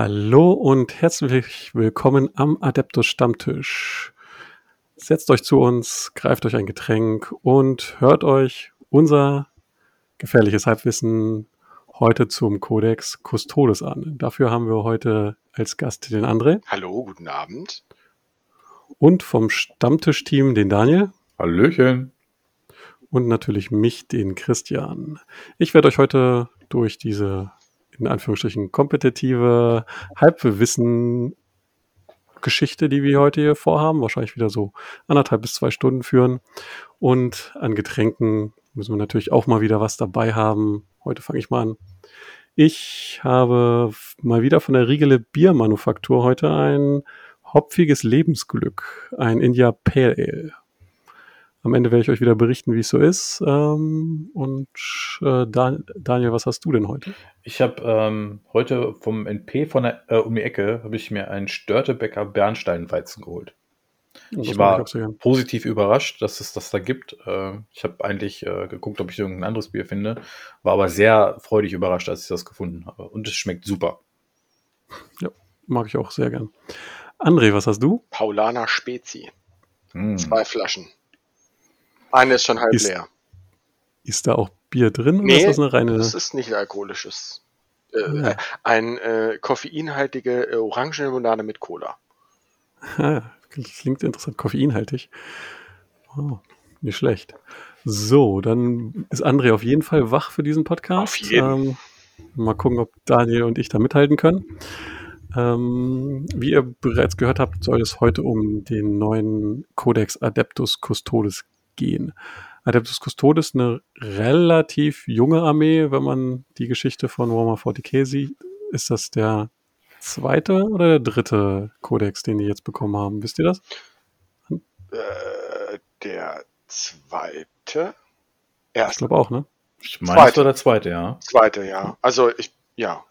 Hallo und herzlich willkommen am Adeptus Stammtisch. Setzt euch zu uns, greift euch ein Getränk und hört euch unser gefährliches Halbwissen heute zum Codex Custodes an. Dafür haben wir heute als Gast den André. Hallo, guten Abend. Und vom Stammtischteam den Daniel. Hallöchen. Und natürlich mich, den Christian. Ich werde euch heute durch diese in Anführungsstrichen kompetitive Halbwissen Geschichte, die wir heute hier vorhaben, wahrscheinlich wieder so anderthalb bis zwei Stunden führen. Und an Getränken müssen wir natürlich auch mal wieder was dabei haben. Heute fange ich mal an. Ich habe mal wieder von der Riegele Biermanufaktur heute ein hopfiges Lebensglück, ein India Pale Ale. Am Ende werde ich euch wieder berichten, wie es so ist. Ähm, und äh, Daniel, was hast du denn heute? Ich habe ähm, heute vom NP von der, äh, um die Ecke habe ich mir einen Störtebecker Bernsteinweizen geholt. ich war positiv überrascht, dass es das da gibt. Äh, ich habe eigentlich äh, geguckt, ob ich irgendein anderes Bier finde, war aber sehr freudig überrascht, als ich das gefunden habe. Und es schmeckt super. Ja, mag ich auch sehr gern. André, was hast du? Paulaner Spezi. Mm. Zwei Flaschen. Eine ist schon halb ist, leer. Ist da auch Bier drin nee, oder ist das eine reine? Das ist nicht alkoholisches. Äh, ja. Ein äh, koffeinhaltige äh, Orangenlimonade mit Cola. Ah, klingt interessant. Koffeinhaltig. Oh, nicht schlecht. So, dann ist André auf jeden Fall wach für diesen Podcast. Auf jeden. Ähm, mal gucken, ob Daniel und ich da mithalten können. Ähm, wie ihr bereits gehört habt, soll es heute um den neuen Codex Adeptus Custodes gehen. Adeptus Custodes eine relativ junge Armee, wenn man die Geschichte von Warhammer 40k sieht. Ist das der zweite oder der dritte Kodex, den die jetzt bekommen haben? Wisst ihr das? Äh, der zweite? Erste. Ich glaube auch, ne? Ich meine, es war der zweite, ja. Zweite, ja. Also ich, ja.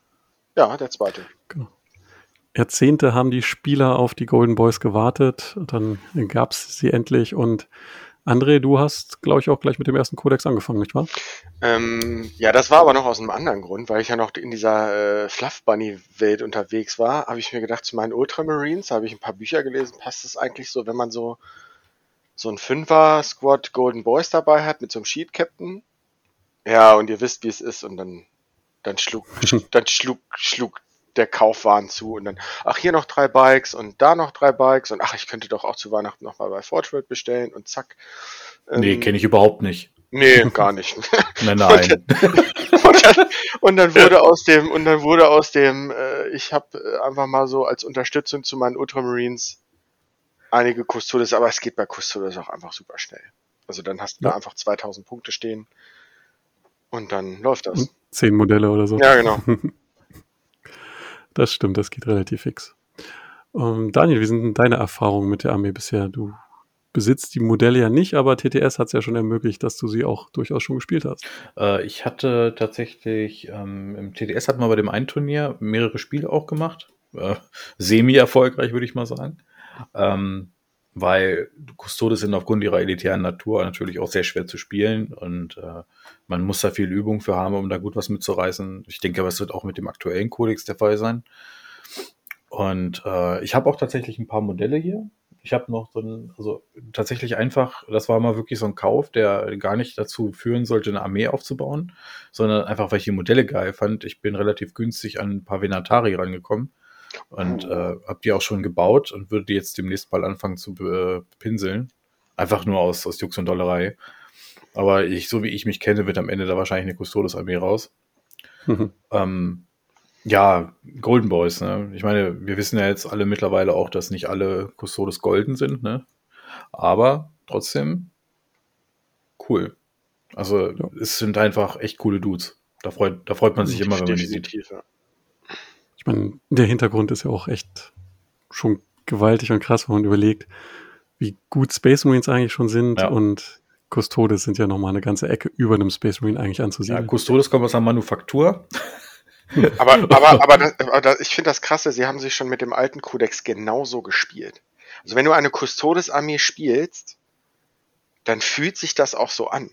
Ja, der zweite. Genau. Jahrzehnte haben die Spieler auf die Golden Boys gewartet. Und dann gab es sie endlich und André, du hast, glaube ich, auch gleich mit dem ersten Kodex angefangen, nicht wahr? Ähm, ja, das war aber noch aus einem anderen Grund, weil ich ja noch in dieser äh, Fluff Bunny Welt unterwegs war, habe ich mir gedacht, zu meinen Ultramarines habe ich ein paar Bücher gelesen, passt es eigentlich so, wenn man so so ein Fünfer Squad Golden Boys dabei hat mit so einem Sheet Captain? Ja, und ihr wisst, wie es ist und dann dann schlug dann schlug schlug der Kaufwahn zu und dann, ach, hier noch drei Bikes und da noch drei Bikes und ach, ich könnte doch auch zu Weihnachten nochmal bei Forge bestellen und zack. Ähm, nee, kenne ich überhaupt nicht. Nee, gar nicht. nein, nein. Und dann, und dann, wurde aus dem, und dann wurde aus dem, äh, ich habe äh, einfach mal so als Unterstützung zu meinen Ultramarines einige Custodes, aber es geht bei Custodes auch einfach super schnell. Also dann hast du ja. da einfach 2000 Punkte stehen und dann läuft das. Zehn Modelle oder so. Ja, genau. Das stimmt, das geht relativ fix. Ähm, Daniel, wie sind denn deine Erfahrungen mit der Armee bisher? Du besitzt die Modelle ja nicht, aber TTS hat es ja schon ermöglicht, dass du sie auch durchaus schon gespielt hast. Äh, ich hatte tatsächlich ähm, im TTS hatten wir bei dem einen Turnier mehrere Spiele auch gemacht. Äh, Semi-erfolgreich, würde ich mal sagen. Ähm, weil Custodes sind aufgrund ihrer elitären Natur natürlich auch sehr schwer zu spielen und äh, man muss da viel Übung für haben, um da gut was mitzureißen. Ich denke aber, es wird auch mit dem aktuellen Codex der Fall sein. Und äh, ich habe auch tatsächlich ein paar Modelle hier. Ich habe noch so ein, also tatsächlich einfach, das war mal wirklich so ein Kauf, der gar nicht dazu führen sollte, eine Armee aufzubauen, sondern einfach, weil ich die Modelle geil fand. Ich bin relativ günstig an ein paar Venatari rangekommen und äh, habe die auch schon gebaut und würde die jetzt demnächst mal anfangen zu äh, pinseln. Einfach nur aus, aus Jux und Dollerei. Aber ich, so wie ich mich kenne, wird am Ende da wahrscheinlich eine Custodes-Armee raus. Mhm. Ähm, ja, Golden Boys, ne? Ich meine, wir wissen ja jetzt alle mittlerweile auch, dass nicht alle Custodes golden sind, ne? Aber trotzdem cool. Also, ja. es sind einfach echt coole Dudes. Da freut, da freut man sich immer, wenn man die sieht. Ja meine, der Hintergrund ist ja auch echt schon gewaltig und krass, wenn man überlegt, wie gut Space Marines eigentlich schon sind ja. und Custodes sind ja nochmal eine ganze Ecke über einem Space Marine eigentlich anzusiedeln. Ja, Custodes kommt aus der Manufaktur. aber, aber, aber, das, aber das, ich finde das krasse, sie haben sich schon mit dem alten Kodex genauso gespielt. Also wenn du eine Custodes-Armee spielst, dann fühlt sich das auch so an.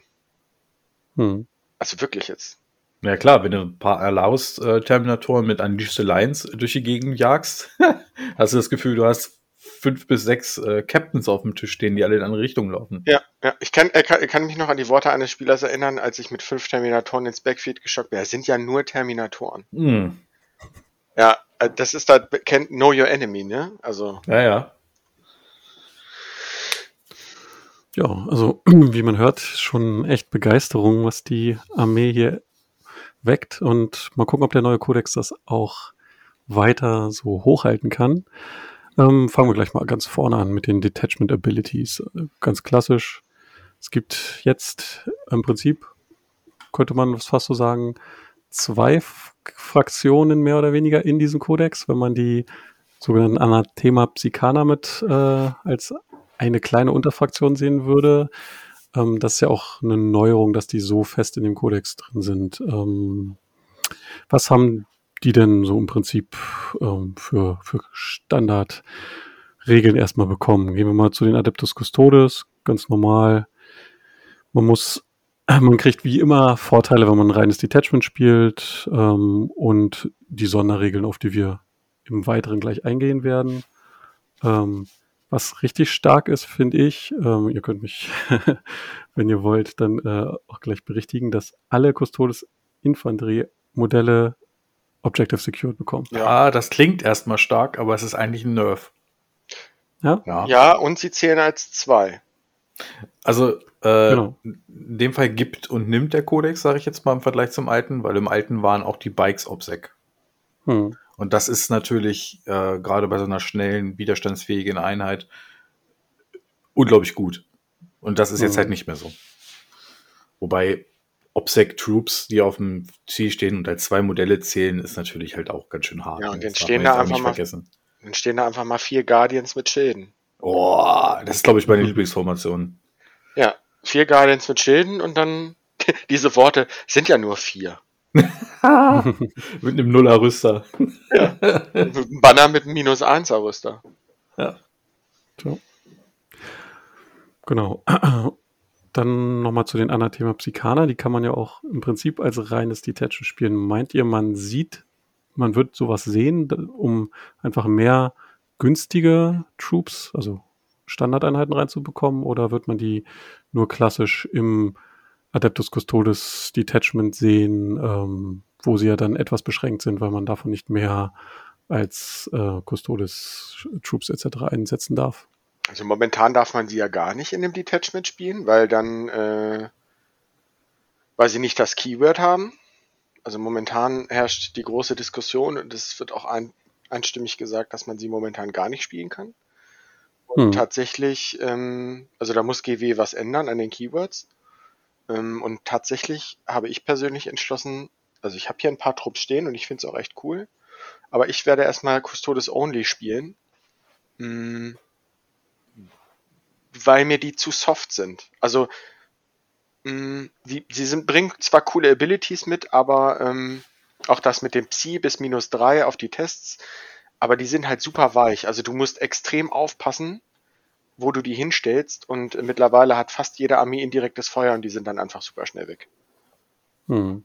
Hm. Also wirklich jetzt. Ja klar, wenn du ein paar Erlaus-Terminatoren mit Unleashed Alliance durch die Gegend jagst, hast du das Gefühl, du hast fünf bis sechs äh, Captains auf dem Tisch stehen, die alle in andere Richtungen laufen. Ja, ja. Ich kann, äh, kann, kann mich noch an die Worte eines Spielers erinnern, als ich mit fünf Terminatoren ins Backfield geschockt bin. Das sind ja nur Terminatoren. Hm. Ja, äh, das ist da, kennt Know Your Enemy, ne? Also. Ja, ja. Ja, also wie man hört, schon echt Begeisterung, was die Armee hier weckt und mal gucken, ob der neue Kodex das auch weiter so hochhalten kann. Ähm, fangen wir gleich mal ganz vorne an mit den Detachment Abilities. Ganz klassisch. Es gibt jetzt im Prinzip, könnte man fast so sagen, zwei Fraktionen mehr oder weniger in diesem Kodex, wenn man die sogenannten Anathema Psychana mit äh, als eine kleine Unterfraktion sehen würde. Ähm, das ist ja auch eine Neuerung, dass die so fest in dem Kodex drin sind. Ähm, was haben die denn so im Prinzip ähm, für, für Standardregeln erstmal bekommen? Gehen wir mal zu den Adeptus Custodes, ganz normal. Man muss, man kriegt wie immer Vorteile, wenn man ein reines Detachment spielt ähm, und die Sonderregeln, auf die wir im Weiteren gleich eingehen werden. Ähm, was richtig stark ist, finde ich, ähm, ihr könnt mich, wenn ihr wollt, dann äh, auch gleich berichtigen, dass alle Custodes Infanterie-Modelle Objective Secured bekommen. Ja, das klingt erstmal stark, aber es ist eigentlich ein Nerf. Ja? Ja, ja und sie zählen als zwei. Also, äh, genau. in dem Fall gibt und nimmt der Codex, sage ich jetzt mal im Vergleich zum alten, weil im alten waren auch die Bikes OBSEC. Hm. Und das ist natürlich äh, gerade bei so einer schnellen, widerstandsfähigen Einheit unglaublich gut. Und das ist jetzt hm. halt nicht mehr so. Wobei OPSEC Troops, die auf dem Ziel stehen und als zwei Modelle zählen, ist natürlich halt auch ganz schön hart. Ja, und dann stehen da einfach mal, vergessen. dann stehen da einfach mal vier Guardians mit Schilden. Oh, das ist, glaube ich, meine Lieblingsformation. Ja, vier Guardians mit Schilden und dann diese Worte sind ja nur vier. mit einem Nuller-Rüster. ja. Ein Banner mit einem minus 1er Rüster. Ja. So. Genau. Dann nochmal zu den Anathema Psychana. Die kann man ja auch im Prinzip als reines Detachment spielen. Meint ihr, man sieht, man wird sowas sehen, um einfach mehr günstige Troops, also Standardeinheiten reinzubekommen? Oder wird man die nur klassisch im Adeptus Custodes Detachment sehen, ähm, wo sie ja dann etwas beschränkt sind, weil man davon nicht mehr als äh, Custodes Troops etc. einsetzen darf? Also momentan darf man sie ja gar nicht in dem Detachment spielen, weil dann, äh, weil sie nicht das Keyword haben. Also momentan herrscht die große Diskussion und es wird auch ein, einstimmig gesagt, dass man sie momentan gar nicht spielen kann. Und hm. tatsächlich, ähm, also da muss GW was ändern an den Keywords. Ähm, und tatsächlich habe ich persönlich entschlossen, also ich habe hier ein paar Trupps stehen und ich finde es auch echt cool. Aber ich werde erstmal Custodes Only spielen. Hm, weil mir die zu soft sind. Also mh, mm, sie sind, bringen zwar coole Abilities mit, aber ähm, auch das mit dem Psi bis minus drei auf die Tests, aber die sind halt super weich. Also du musst extrem aufpassen, wo du die hinstellst und mittlerweile hat fast jede Armee indirektes Feuer und die sind dann einfach super schnell weg. Hm.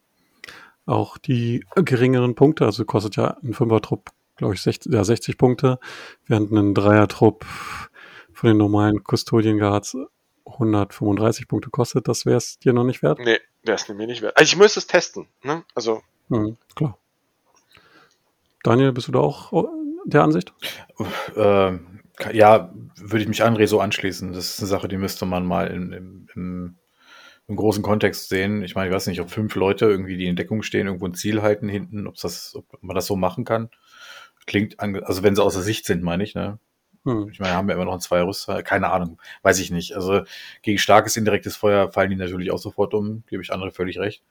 Auch die geringeren Punkte, also kostet ja ein Fünfer-Trupp, glaube ich, 60, ja, 60 Punkte, während ein Dreier-Trupp von den normalen Custodian Guards 135 Punkte kostet, das wäre es dir noch nicht wert? Nee, wäre es mir nicht wert. Also ich müsste es testen, ne? Also. Mhm, klar. Daniel, bist du da auch der Ansicht? Äh, ja, würde ich mich an Rezo anschließen. Das ist eine Sache, die müsste man mal in, im, im, im, großen Kontext sehen. Ich meine, ich weiß nicht, ob fünf Leute irgendwie, die in Deckung stehen, irgendwo ein Ziel halten hinten, ob, das, ob man das so machen kann. Klingt, also wenn sie außer Sicht sind, meine ich, ne? Hm. Ich meine, haben wir immer noch ein zwei Rüster, keine Ahnung, weiß ich nicht. Also gegen starkes indirektes Feuer fallen die natürlich auch sofort um, gebe ich andere völlig recht.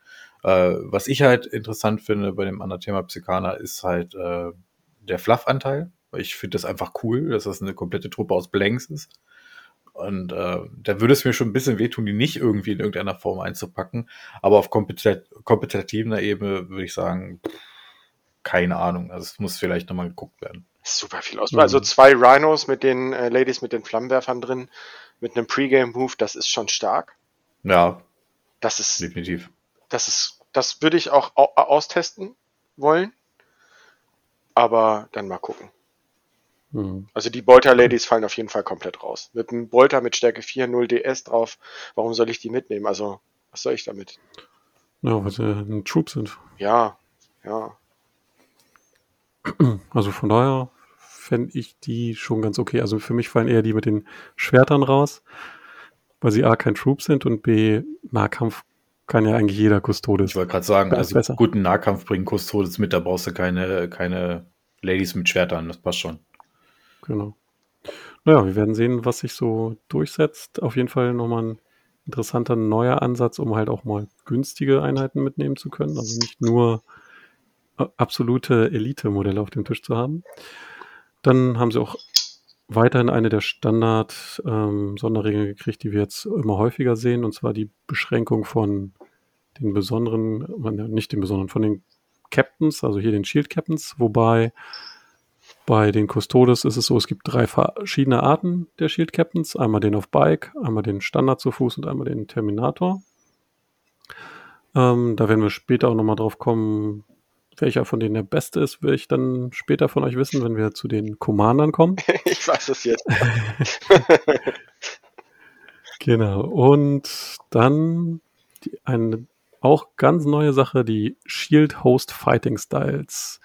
Äh, was ich halt interessant finde bei dem Anathema Psychana ist halt äh, der Fluff-Anteil. Ich finde das einfach cool, dass das eine komplette Truppe aus Blanks ist. Und äh, da würde es mir schon ein bisschen wehtun, die nicht irgendwie in irgendeiner Form einzupacken. Aber auf kompetit kompetitiver Ebene würde ich sagen, keine Ahnung. Also es muss vielleicht nochmal geguckt werden. Super viel Auswahl. Mhm. Also zwei Rhinos mit den äh, Ladies mit den Flammenwerfern drin, mit einem Pre-Game-Move, das ist schon stark. Ja. Das ist definitiv. Das ist das würde ich auch au austesten wollen. Aber dann mal gucken. Hm. Also die Bolter Ladies fallen auf jeden Fall komplett raus. Mit einem Bolter mit Stärke 4, 0 DS drauf, warum soll ich die mitnehmen? Also, was soll ich damit? Ja, weil sie ein Troop sind. Ja, ja. Also von daher fände ich die schon ganz okay. Also für mich fallen eher die mit den Schwertern raus, weil sie A kein Troop sind und B Nahkampf kann ja eigentlich jeder Custodes. Ich wollte gerade sagen, also besser. guten Nahkampf bringen Custodes mit, da brauchst du keine, keine Ladies mit Schwertern, das passt schon. Genau. Naja, wir werden sehen, was sich so durchsetzt. Auf jeden Fall nochmal ein interessanter neuer Ansatz, um halt auch mal günstige Einheiten mitnehmen zu können. Also nicht nur äh, absolute Elite-Modelle auf dem Tisch zu haben. Dann haben sie auch weiterhin eine der Standard-Sonderregeln ähm, gekriegt, die wir jetzt immer häufiger sehen, und zwar die Beschränkung von den besonderen, nicht den besonderen, von den Captains, also hier den Shield Captains, wobei bei den Custodes ist es so, es gibt drei verschiedene Arten der Shield Captains. Einmal den auf Bike, einmal den Standard zu Fuß und einmal den Terminator. Ähm, da werden wir später auch nochmal drauf kommen, welcher von denen der beste ist, will ich dann später von euch wissen, wenn wir zu den Commandern kommen. ich weiß es jetzt. genau. Und dann die, eine auch ganz neue Sache, die Shield Host Fighting Styles.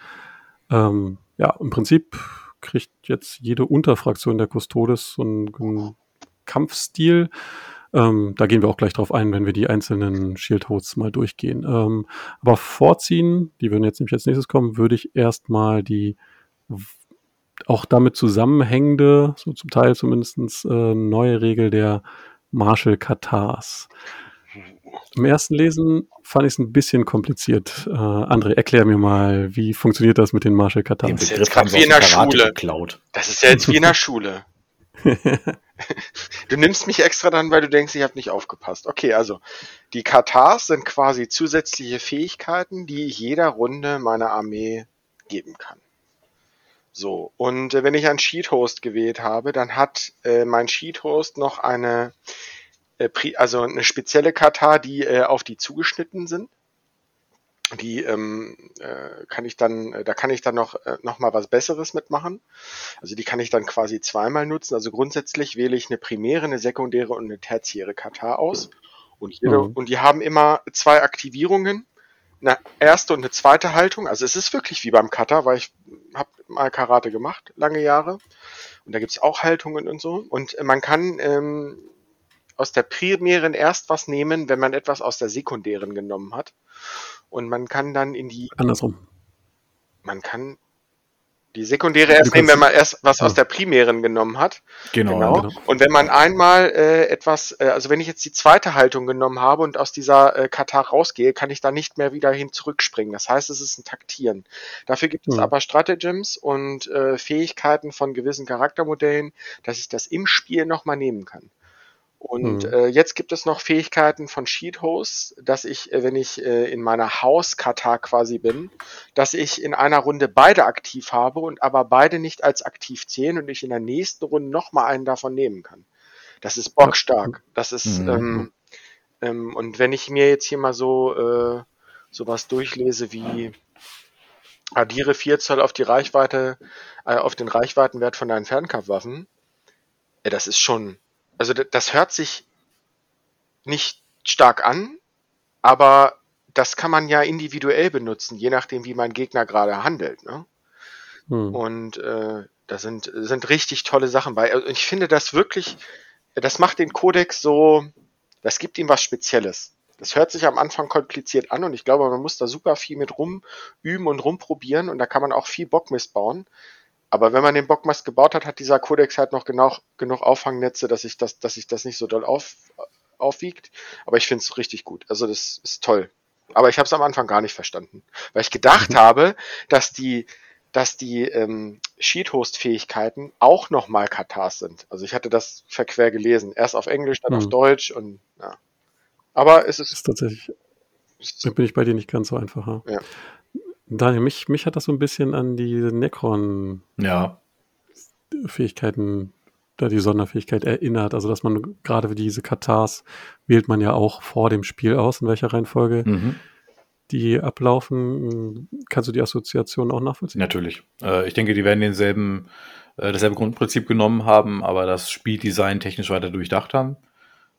Ähm, ja, im Prinzip kriegt jetzt jede Unterfraktion der Custodes so einen, Kampfstil. Ähm, da gehen wir auch gleich drauf ein, wenn wir die einzelnen Shield-Hosts mal durchgehen. Ähm, aber vorziehen, die würden jetzt nämlich als nächstes kommen, würde ich erstmal die auch damit zusammenhängende, so zum Teil zumindest äh, neue Regel der Marshall Katars. Im ersten Lesen fand ich es ein bisschen kompliziert. Äh, André, erklär mir mal, wie funktioniert das mit den Marshall Katars? Das ist jetzt wie in der Schule. Geklaut. Das ist ja jetzt wie in der Schule. du nimmst mich extra dann, weil du denkst, ich habe nicht aufgepasst. Okay, also die Katars sind quasi zusätzliche Fähigkeiten, die ich jeder Runde meiner Armee geben kann. So, und äh, wenn ich einen Sheet Host gewählt habe, dann hat äh, mein Sheet Host noch eine äh, also eine spezielle Katar, die äh, auf die zugeschnitten sind. Die ähm, äh, kann ich dann, äh, da kann ich dann noch, äh, noch mal was Besseres mitmachen. Also die kann ich dann quasi zweimal nutzen. Also grundsätzlich wähle ich eine primäre, eine sekundäre und eine tertiäre Katar aus. Und, jede, mhm. und die haben immer zwei Aktivierungen eine erste und eine zweite Haltung. Also es ist wirklich wie beim Cutter, weil ich habe mal Karate gemacht, lange Jahre. Und da gibt's auch Haltungen und so. Und man kann ähm, aus der primären erst was nehmen, wenn man etwas aus der sekundären genommen hat. Und man kann dann in die. Andersrum. Man kann die sekundäre erst nehmen, wenn man erst was ja. aus der primären genommen hat. Genau, genau. genau. Und wenn man einmal äh, etwas, äh, also wenn ich jetzt die zweite Haltung genommen habe und aus dieser äh, Katar rausgehe, kann ich da nicht mehr wieder hin zurückspringen. Das heißt, es ist ein Taktieren. Dafür gibt es mhm. aber Stratagems und äh, Fähigkeiten von gewissen Charaktermodellen, dass ich das im Spiel nochmal nehmen kann. Und mhm. äh, jetzt gibt es noch Fähigkeiten von Sheet Hosts, dass ich, äh, wenn ich äh, in meiner Hauskata quasi bin, dass ich in einer Runde beide aktiv habe und aber beide nicht als aktiv zählen und ich in der nächsten Runde nochmal einen davon nehmen kann. Das ist bockstark. Das ist, mhm. ähm, ähm, und wenn ich mir jetzt hier mal so äh, sowas durchlese wie addiere 4 Zoll auf die Reichweite, äh, auf den Reichweitenwert von deinen Fernkampfwaffen, äh, das ist schon also das hört sich nicht stark an, aber das kann man ja individuell benutzen, je nachdem, wie mein Gegner gerade handelt. Ne? Hm. Und äh, da sind, sind richtig tolle Sachen bei. Und ich finde das wirklich, das macht den Kodex so, das gibt ihm was Spezielles. Das hört sich am Anfang kompliziert an und ich glaube, man muss da super viel mit rum üben und rumprobieren und da kann man auch viel Bock missbauen. Aber wenn man den Bockmast gebaut hat, hat dieser Codex halt noch genau, genug Auffangnetze, dass sich das, dass sich das nicht so doll auf, aufwiegt. Aber ich finde es richtig gut. Also das ist toll. Aber ich habe es am Anfang gar nicht verstanden, weil ich gedacht mhm. habe, dass die, dass die ähm, Sheet-Host-Fähigkeiten auch nochmal Katars sind. Also ich hatte das verquer gelesen. Erst auf Englisch, dann mhm. auf Deutsch und ja. Aber es ist, ist tatsächlich. Da bin ich bei dir nicht ganz so einfach. Ja. Daniel, mich, mich hat das so ein bisschen an die Necron ja. Fähigkeiten, da die Sonderfähigkeit erinnert. Also, dass man gerade für diese Katars wählt man ja auch vor dem Spiel aus, in welcher Reihenfolge mhm. die ablaufen. Kannst du die Assoziation auch nachvollziehen? Natürlich. Äh, ich denke, die werden denselben, äh, dasselbe Grundprinzip genommen haben, aber das Spieldesign technisch weiter durchdacht haben.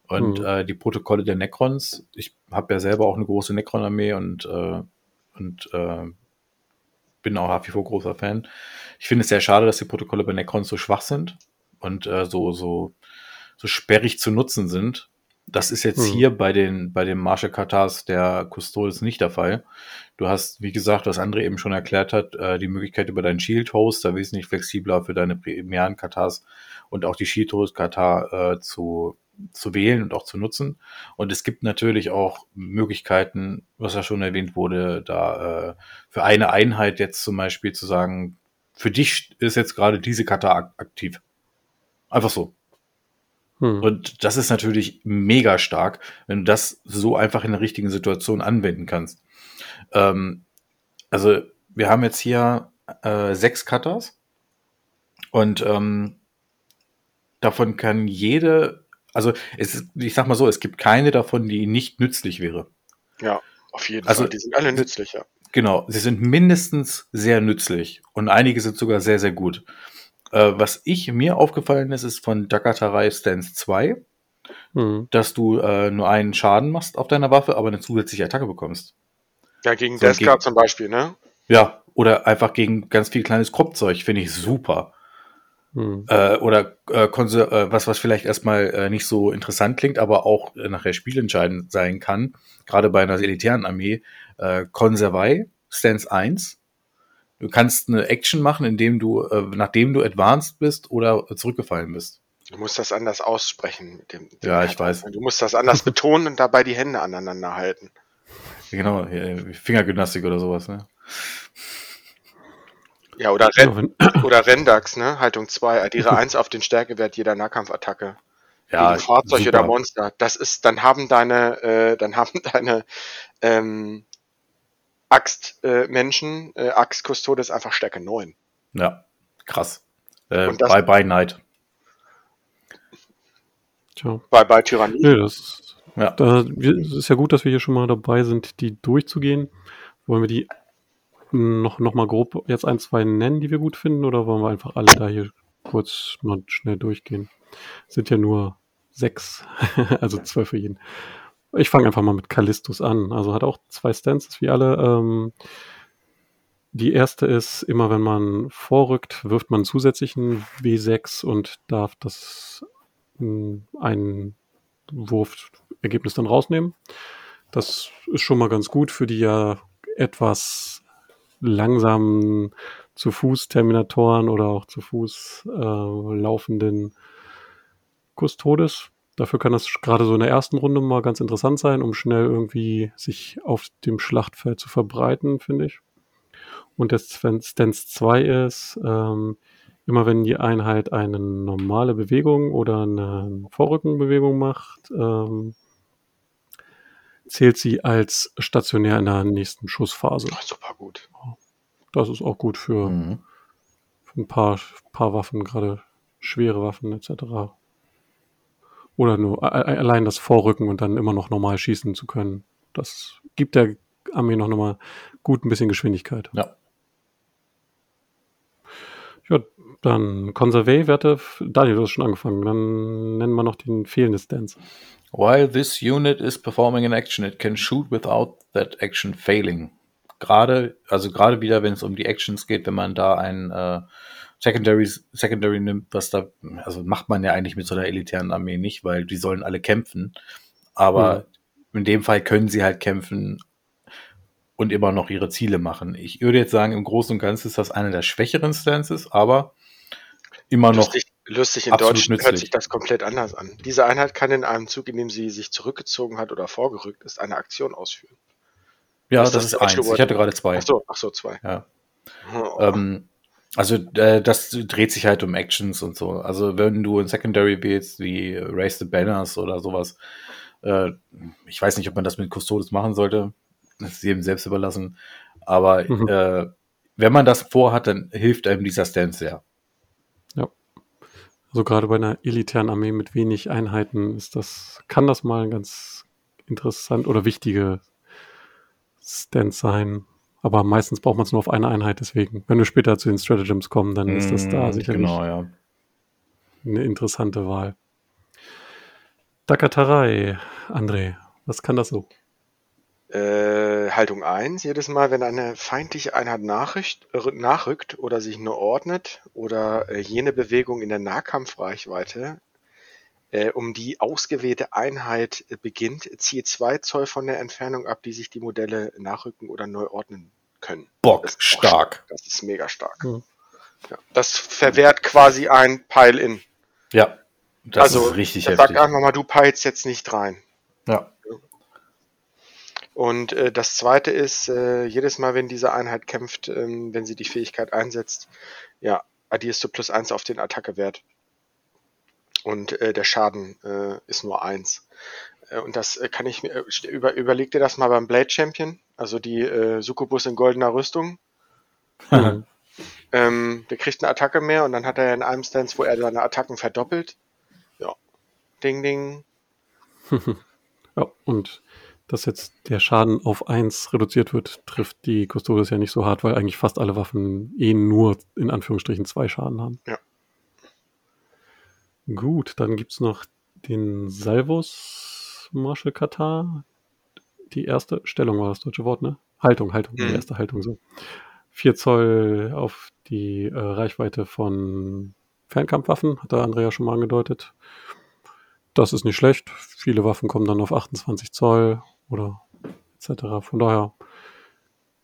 Und Mhm. äh, die Protokolle der Necrons, ich habe ja selber auch eine große Necron-Armee und, äh, und äh, bin auch nach wie vor großer Fan. Ich finde es sehr schade, dass die Protokolle bei Necrons so schwach sind und äh, so, so, so sperrig zu nutzen sind. Das ist jetzt Mhm. hier bei den, bei den Marshall Katars der Custodes nicht der Fall. Du hast, wie gesagt, was André eben schon erklärt hat, äh, die Möglichkeit über deinen Shield-Host da wesentlich flexibler für deine primären Katars und auch die Shield-Host-Katar äh, zu, zu wählen und auch zu nutzen. Und es gibt natürlich auch Möglichkeiten, was ja schon erwähnt wurde, da äh, für eine Einheit jetzt zum Beispiel zu sagen, für dich ist jetzt gerade diese Kata ak aktiv. Einfach so. Hm. Und das ist natürlich mega stark, wenn du das so einfach in der richtigen Situation anwenden kannst. Ähm, also wir haben jetzt hier äh, sechs Cutters und ähm, davon kann jede, also es ich sag mal so, es gibt keine davon, die nicht nützlich wäre. Ja, auf jeden Also- Fall. Die sind alle nützlich, ja. Genau, sie sind mindestens sehr nützlich und einige sind sogar sehr, sehr gut. Äh, was ich mir aufgefallen ist, ist von Dakatarai Stance 2, Hm. dass du äh, nur einen Schaden machst auf deiner Waffe, aber eine zusätzliche Attacke bekommst. Ja, gegen So, Deathguard zum Beispiel, ne? Ja, oder einfach gegen ganz viel kleines Kruppzeug, finde ich super. Hm. Äh, oder äh, äh, was, was vielleicht erstmal äh, nicht so interessant klingt, aber auch äh, nachher spielentscheidend sein kann, gerade bei einer elitären Armee, äh, Conservai, Stance 1. Du kannst eine Action machen, indem du, äh, nachdem du advanced bist oder zurückgefallen bist. Du musst das anders aussprechen. Mit dem, dem Ja, ich weiß. Du musst das anders betonen und dabei die Hände aneinander halten. Genau, Fingergymnastik oder sowas, ne? Ja, oder, Ren Ja, wenn, oder Rendax, ne? Haltung 2. Addiere 1 auf den Stärkewert jeder Nahkampfattacke. Ja, gegen Fahrzeug super. oder Monster. Das ist, dann haben deine, äh, dann haben deine ähm, Axt-Menschen, äh, Menschen, äh, Axt-Custodes einfach Stärke 9. Ja, krass. Äh, Und das- bye bye Night. tja. Bei, bei Tyrannie. Nee, das, Ja. da, wir, es ist ja gut, dass wir hier schon mal dabei sind, die durchzugehen. Wollen wir die noch, noch mal grob jetzt ein, zwei nennen, die wir gut finden, oder wollen wir einfach alle da hier kurz mal schnell durchgehen? Sind ja nur sechs, also zwölf für jeden. Ich fange einfach mal mit Callistus an. Also hat auch zwei Stances wie alle. Ähm, die erste ist, immer wenn man vorrückt, wirft man zusätzlichen W6 und darf das mh, einen Wurfergebnis dann rausnehmen. Das ist schon mal ganz gut für die ja etwas langsamen zu Fuß Terminatoren oder auch zu Fuß äh, laufenden Custodes. Dafür kann das gerade so in der ersten Runde mal ganz interessant sein, um schnell irgendwie sich auf dem Schlachtfeld zu verbreiten, finde ich. Und der Stance 2 ist, ähm, immer wenn die Einheit eine normale Bewegung oder eine Vorrückenbewegung macht, ähm, zählt sie als stationär in der nächsten Schussphase. Ach, super gut. Das ist auch gut für, Mhm. für ein paar, paar Waffen, gerade schwere Waffen etc. Oder nur allein das Vorrücken und dann immer noch normal schießen zu können. Das gibt der Armee noch mal gut ein bisschen Geschwindigkeit. Ja. Ja, dann Conserve-Werte. Daniel, du hast schon angefangen. Dann nennen wir noch den fehlenden Stance. While this unit is performing an action, it can shoot without that action failing. Gerade, also gerade wieder, wenn es um die Actions geht, wenn man da ein äh, Secondary, Secondary nimmt, was da, also macht man ja eigentlich mit so einer elitären Armee nicht, weil die sollen alle kämpfen. Aber in dem Fall können sie halt kämpfen und immer noch ihre Ziele machen. Ich würde jetzt sagen, im Großen und Ganzen ist das einer der schwächeren Stances, aber immer noch Lustig, lustig in Deutsch hört sich das komplett anders an. Diese Einheit kann in einem Zug, in dem sie sich zurückgezogen hat oder vorgerückt ist, eine Aktion ausführen. Ja, das, ist ist das deutsche eins. Ich hatte gerade zwei. Ach so, ach so, zwei. Ja. Oh, Ähm, also äh, das dreht sich halt um Actions und so. Also wenn du ein Secondary wählst, wie Raise the Banners oder sowas, äh, ich weiß nicht, ob man das mit Custodes machen sollte. Das ist jedem selbst überlassen. Aber Mhm. äh, wenn man das vorhat, dann hilft einem dieser Stance sehr. Also gerade bei einer elitären Armee mit wenig Einheiten ist das, kann das mal ein ganz interessant oder wichtige Stance sein. Aber meistens braucht man es nur auf eine Einheit, deswegen, wenn wir später zu den Stratagems kommen, dann ist das da Mm, sicherlich Genau, ja. eine interessante Wahl. Dakatarei, André, was kann das so? Äh, Haltung 1. Jedes Mal, wenn eine feindliche Einheit nachrückt, äh, nachrückt oder sich nur ordnet oder äh, jene Bewegung in der Nahkampfreichweite, um die ausgewählte Einheit äh, beginnt, ziehe zwei Zoll von der Entfernung ab, die sich die Modelle nachrücken oder neu ordnen können. Bock, Das stark. Das ist mega stark. Hm. Ja, das verwehrt quasi ein Pile-In. Ja, das also, ist richtig heftig. einfach mal, du peilst jetzt nicht rein. Ja. Und äh, das zweite ist, äh, jedes Mal, wenn diese Einheit kämpft, ähm, wenn sie die Fähigkeit einsetzt, ja, addierst du plus eins auf den Attackewert. Und äh, der Schaden äh, ist nur eins. Äh, und das äh, kann ich mir, äh, über, überleg dir das mal beim Blade Champion, also die äh, Succubus in goldener Rüstung. Mhm. Ähm, der kriegt eine Attacke mehr und dann hat er ja in einem Stance, wo er seine Attacken verdoppelt. Ja. Ding, ding. Ja, und dass jetzt der Schaden auf 1 reduziert wird, trifft die Custodes ja nicht so hart, weil eigentlich fast alle Waffen eh nur in Anführungsstrichen zwei Schaden haben. Ja. Gut, dann gibt's noch den Salvus Marshal Katar. Die erste Stellung war das deutsche Wort, ne? Haltung, Haltung, die Mhm. erste Haltung so. 4 Zoll auf die äh, Reichweite von Fernkampfwaffen, hat der Andrea schon mal angedeutet. Das ist nicht schlecht. Viele Waffen kommen dann auf 28 Zoll oder etc. Von daher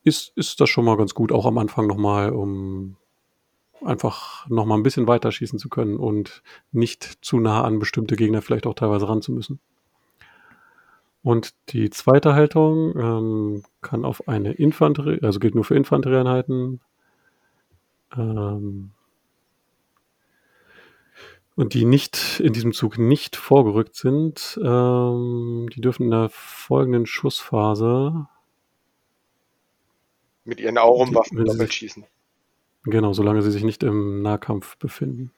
ist, ist das schon mal ganz gut, auch am Anfang nochmal, um einfach nochmal ein bisschen weiter schießen zu können und nicht zu nah an bestimmte Gegner vielleicht auch teilweise ran zu müssen. Und die zweite Haltung ähm, kann auf eine Infanterie, also gilt nur für Infanterieeinheiten. Ähm, und die nicht in diesem Zug nicht vorgerückt sind, ähm, die dürfen in der folgenden Schussphase, Mit ihren Aurumwaffen doppelt sich- schießen. Genau, solange sie sich nicht im Nahkampf befinden.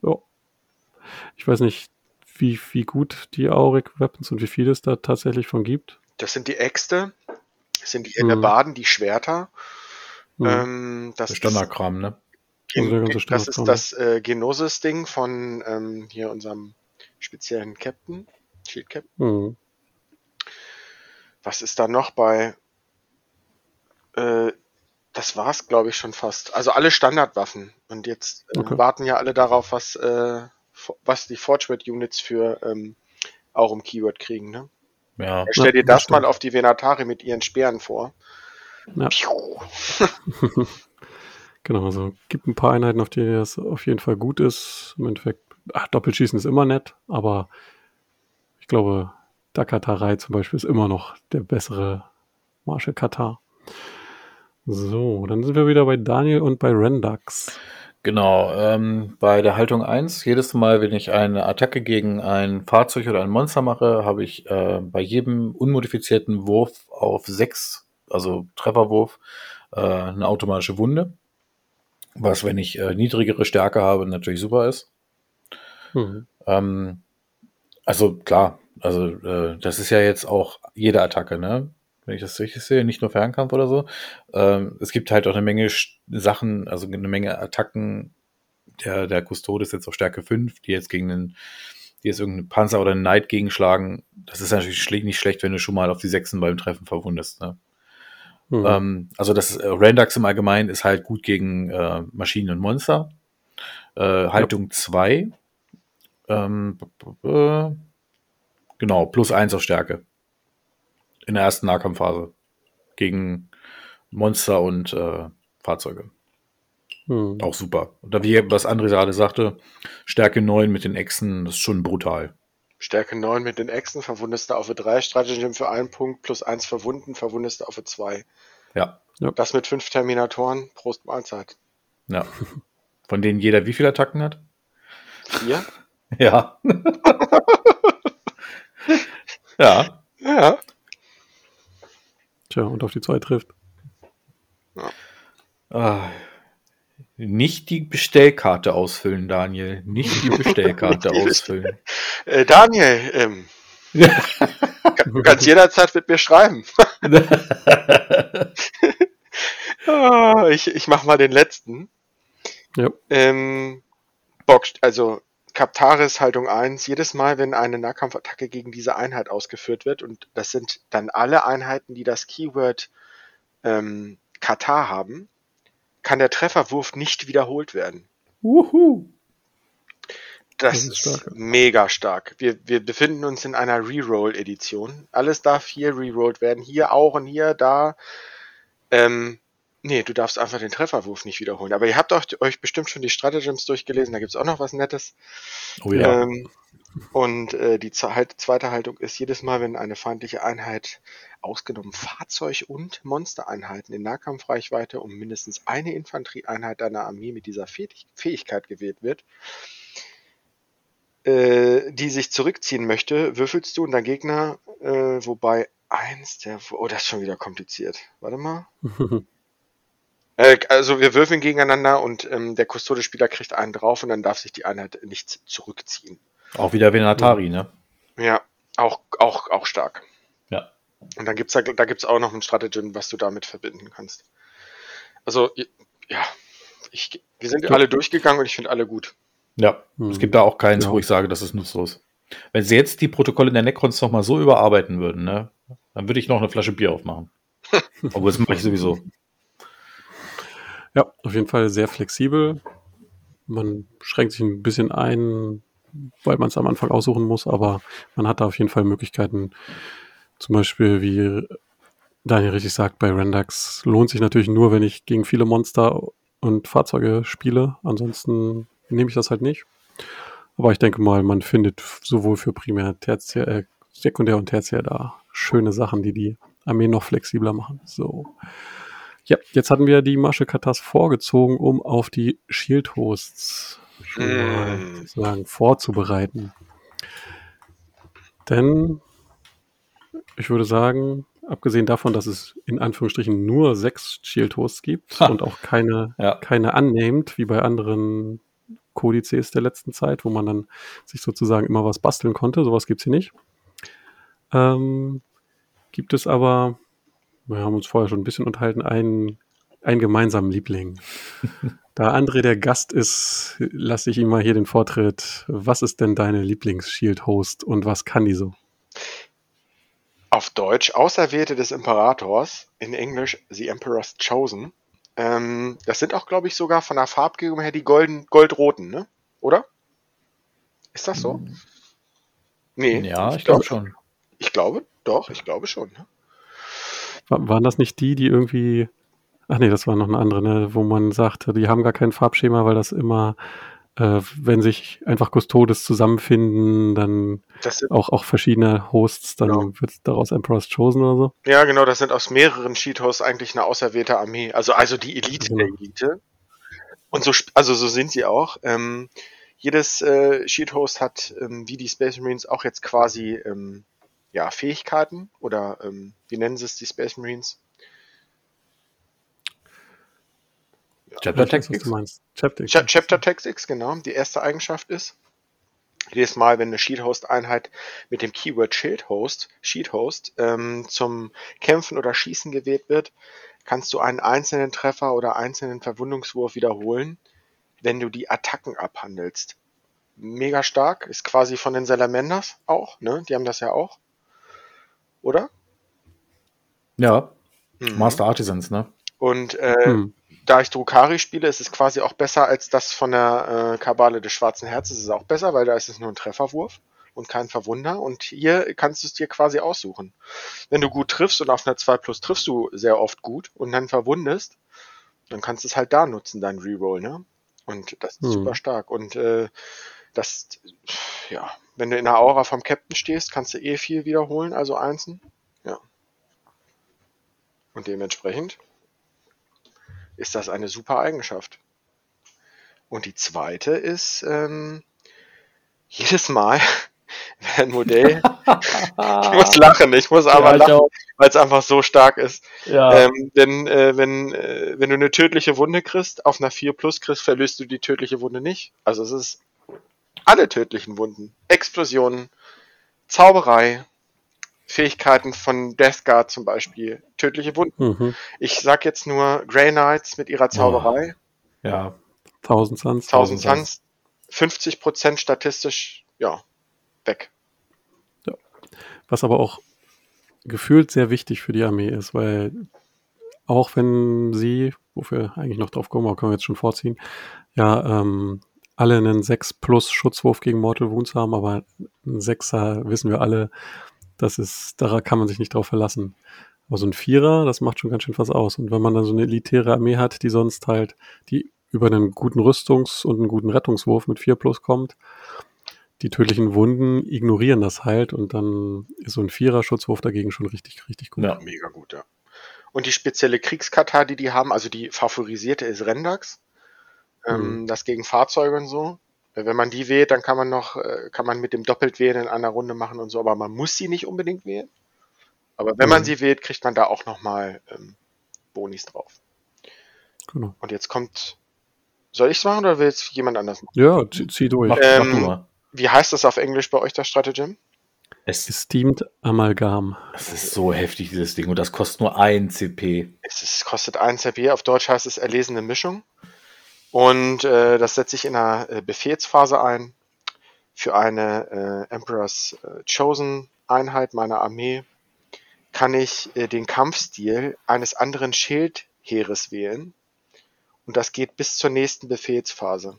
So. Ich weiß nicht, wie, wie gut die Auric Weapons und wie viel es da tatsächlich von gibt. Das sind die Äxte, das sind die Mhm. Ennebaden, die Schwerter. Hm. Ähm, das Der ist, Standardkram, ne? Gen- der ganze das, ist das äh, Genosis-Ding von ähm, hier unserem speziellen Captain, Shield Captain. Hm. Was ist da noch bei? Äh, das war's, glaube ich, schon fast. Also alle Standardwaffen. Und jetzt äh, Okay. warten ja alle darauf, was, äh, was die Forge-Units für ähm, Aurum Keyword kriegen. Ne? Ja. Stell dir das das mal auf die Venatari mit ihren Speeren vor. Ja. Genau, also gibt ein paar Einheiten, auf die das auf jeden Fall gut ist. Im Endeffekt, ach, Doppelschießen ist immer nett, aber ich glaube, Dakatarei zum Beispiel ist immer noch der bessere Marshal Katar. So, dann sind wir wieder bei Daniel und bei Rendax. Genau, ähm, bei der Haltung 1, jedes Mal, wenn ich eine Attacke gegen ein Fahrzeug oder ein Monster mache, habe ich äh, bei jedem unmodifizierten Wurf auf 6, also Trefferwurf, äh, eine automatische Wunde. Was, wenn ich äh, niedrigere Stärke habe, natürlich super ist. Hm. Ähm, also klar, also äh, das ist ja jetzt auch jede Attacke, ne? Wenn ich das richtig sehe, nicht nur Fernkampf oder so. Ähm, es gibt halt auch eine Menge Sachen, also eine Menge Attacken. Der, der Custode ist jetzt auf Stärke 5, die jetzt gegen einen, die jetzt irgendeinen Panzer oder einen Knight gegenschlagen. Das ist natürlich nicht schlecht, wenn du schon mal auf die Sechsen beim Treffen verwundest. Ne? Hm. Ähm, also das äh, Rendax im Allgemeinen ist halt gut gegen äh, Maschinen und Monster. Äh, Haltung 2. Ähm, b- b- b- genau, plus 1 auf Stärke. In der ersten Nahkampfphase. Gegen Monster und äh, Fahrzeuge. Hm. Auch super. Und da wie was André gerade sagte, Stärke 9 mit den Echsen, das ist schon brutal. Stärke 9 mit den Echsen, verwundest du auf 3, Stratagem für einen Punkt, plus 1 verwunden, verwundest du auf 2. Ja, Das mit 5 Terminatoren, Prost Mahlzeit. ja. Von denen jeder wie viele Attacken hat? 4? Ja. ja. Ja. Tja, und auf die zwei trifft. Ah, nicht die Bestellkarte ausfüllen, Daniel. Nicht die Bestellkarte ausfüllen. Äh, Daniel, ähm, Du kannst jederzeit mit mir schreiben. Ah, ich, ich mach mal den letzten. Ja. Ähm, Box, also Kaptaris Haltung 1, jedes Mal, wenn eine Nahkampfattacke gegen diese Einheit ausgeführt wird, und das sind dann alle Einheiten, die das Keyword ähm, Katar haben, kann der Trefferwurf nicht wiederholt werden. Wuhu. Das, Das ist ist stark, ja. mega stark. Wir, wir befinden uns in einer Reroll-Edition. Alles darf hier rerollt werden. Hier auch und hier, da. Ähm, nee, du darfst einfach den Trefferwurf nicht wiederholen. Aber ihr habt euch, euch bestimmt schon die Stratagems durchgelesen. Da gibt's auch noch was Nettes. Oh ja. Ähm, und äh, die halt, zweite Haltung ist, jedes Mal, wenn eine feindliche Einheit, ausgenommen Fahrzeug- und Monstereinheiten in Nahkampfreichweite um mindestens eine Infanterieeinheit deiner Armee mit dieser Fähig Fähigkeit gewählt wird, äh, die sich zurückziehen möchte, würfelst du und dein Gegner, äh, wobei eins der... Oh, das ist schon wieder kompliziert. Warte mal. Äh, also wir würfeln gegeneinander und ähm, der Custode-Spieler kriegt einen drauf und dann darf sich die Einheit nicht zurückziehen. Auch wieder wie ein Atari, ne? Ja, auch, auch, auch stark. Ja. Und dann gibt's da, da gibt's auch noch ein Stratagem, was du damit verbinden kannst. Also, ja, ich, wir sind alle durchgegangen und ich finde alle gut. Ja. Hm. Es gibt da auch keins, Ja. wo ich sage, das ist nutzlos. Wenn sie jetzt die Protokolle der Necrons noch mal so überarbeiten würden, ne, dann würde ich noch eine Flasche Bier aufmachen. Obwohl, das mache ich sowieso. Ja, auf jeden Fall sehr flexibel. Man schränkt sich ein bisschen ein, weil man es am Anfang aussuchen muss, aber man hat da auf jeden Fall Möglichkeiten. Zum Beispiel, wie Daniel richtig sagt, bei Rendax lohnt sich natürlich nur, wenn ich gegen viele Monster und Fahrzeuge spiele. Ansonsten nehme ich das halt nicht. Aber ich denke mal, man findet sowohl für Primär, Tertiär, äh, Sekundär und Tertiär da schöne Sachen, die die Armee noch flexibler machen. So. Ja, jetzt hatten wir die Masche Katas vorgezogen, um auf die Shield Hosts Mm. sozusagen vorzubereiten. Denn ich würde sagen, abgesehen davon, dass es in Anführungsstrichen nur sechs Shield Hosts gibt Ha. und auch keine, Ja. keine annehmt, wie bei anderen Kodizes der letzten Zeit, wo man dann sich sozusagen immer was basteln konnte. Sowas gibt's hier nicht. Ähm, gibt es aber, wir haben uns vorher schon ein bisschen unterhalten, einen, einen gemeinsamen Liebling. da André der Gast ist, lasse ich ihm mal hier den Vortritt. Was ist denn deine Lieblings-Shield-Host und was kann die so? Auf Deutsch Auserwählte des Imperators, in Englisch The Emperor's Chosen. Ähm, das sind auch, glaube ich, sogar von der Farbgebung her die golden, goldroten, ne? Oder? Ist das so? Nee. Ja, ich glaube schon. Ich glaube, doch, ich glaube schon. Ne? Wa- Waren das nicht die, die irgendwie, ach nee, das war noch eine andere, ne, wo man sagte, die haben gar kein Farbschema, weil das immer, äh, wenn sich einfach Custodes zusammenfinden, dann auch, auch verschiedene Hosts, dann Genau. wird daraus Emperor's Chosen oder so. ja, genau, das sind aus mehreren Cheat-Hosts eigentlich eine auserwählte Armee. Also, also die Elite der Genau. Elite. Und so, also so sind sie auch. Ähm, jedes äh, Cheat-Host hat, ähm, wie die Space Marines, auch jetzt quasi ähm, ja, Fähigkeiten oder ähm, wie nennen sie es, die Space Marines? Chapter weiß, was Tactics. du meinst. Chapter. Cha Chapter Tactics, genau. Die erste Eigenschaft ist, jedes Mal, wenn eine Sheet-Host-Einheit mit dem Keyword Shield-Host, Sheet-Host, ähm, zum Kämpfen oder Schießen gewählt wird, kannst du einen einzelnen Treffer oder einzelnen Verwundungswurf wiederholen, wenn du die Attacken abhandelst. Mega stark, ist quasi von den Salamanders auch, ne? Die haben das ja auch. Oder? Ja, Mhm. Master Artisans, ne? Und äh, Hm. da ich Drukari spiele, ist es quasi auch besser als das von der äh, Kabale des Schwarzen Herzens. Es ist auch besser, weil da ist es nur ein Trefferwurf und kein Verwunder. Und hier kannst du es dir quasi aussuchen. Wenn du gut triffst und auf einer 2 Plus triffst du sehr oft gut und dann verwundest, dann kannst du es halt da nutzen, dein Reroll, ne? Und das ist Hm. super stark. Und äh, das, ja, wenn du in der Aura vom Captain stehst, kannst du eh viel wiederholen, also einzeln. Ja. Und dementsprechend ist das eine super Eigenschaft. Und die zweite ist, ähm, jedes Mal, wenn ein Modell, ich muss lachen, ich muss aber Ja, lachen, weil es einfach so stark ist. Ja. Ähm, denn äh, wenn, äh, wenn du eine tödliche Wunde kriegst, auf einer 4 Plus kriegst, verlöst du die tödliche Wunde nicht. Also es ist alle tödlichen Wunden. Explosionen, Zauberei, Fähigkeiten von Death Guard zum Beispiel, tödliche Wunden. Mhm. Ich sag jetzt nur Grey Knights mit ihrer Zauberei, Ja, 1000 Suns. 1000 1000 Suns, 50% statistisch, ja, weg. Was aber auch gefühlt sehr wichtig für die Armee ist, weil auch wenn sie, wofür eigentlich noch drauf kommen, aber können wir jetzt schon vorziehen, ja, ähm, alle einen 6 plus Schutzwurf gegen Mortal Wounds haben, aber ein 6er wissen wir alle, das ist, daran kann man sich nicht drauf verlassen. Aber so ein Vierer, das macht schon ganz schön was aus. Und wenn man dann so eine elitäre Armee hat, die sonst halt, die über einen guten Rüstungs- und einen guten Rettungswurf mit 4 plus kommt, die tödlichen Wunden ignorieren das halt und dann ist so ein Vierer-Schutzwurf dagegen schon richtig, richtig gut. ja. Mega gut, ja. Und die spezielle Kriegskata, die die haben, also die favorisierte ist Rendax. Ähm, das gegen Fahrzeuge und so. Wenn man die wählt, dann kann man noch, äh, kann man mit dem doppelt wählen in einer Runde machen und so, aber man muss sie nicht unbedingt wählen. Aber wenn man Mhm. sie wählt, kriegt man da auch nochmal ähm, Bonis drauf. Genau. Und jetzt kommt, soll ich's machen oder will es jemand anders machen? Ja, zieh, zieh durch. Mach, Ähm, mach du mal. Wie heißt das auf Englisch bei euch, das Stratagem? Es, Esteemed Amalgam. es ist so heftig, dieses Ding. Und das kostet nur ein CP. Es ist, kostet 1 CP, auf Deutsch heißt es erlesene Mischung. Und äh, das setze ich in einer äh, Befehlsphase ein für eine äh, Emperor's äh, Chosen Einheit meiner Armee. Kann ich äh, den Kampfstil eines anderen Schildheeres wählen. Und das geht bis zur nächsten Befehlsphase.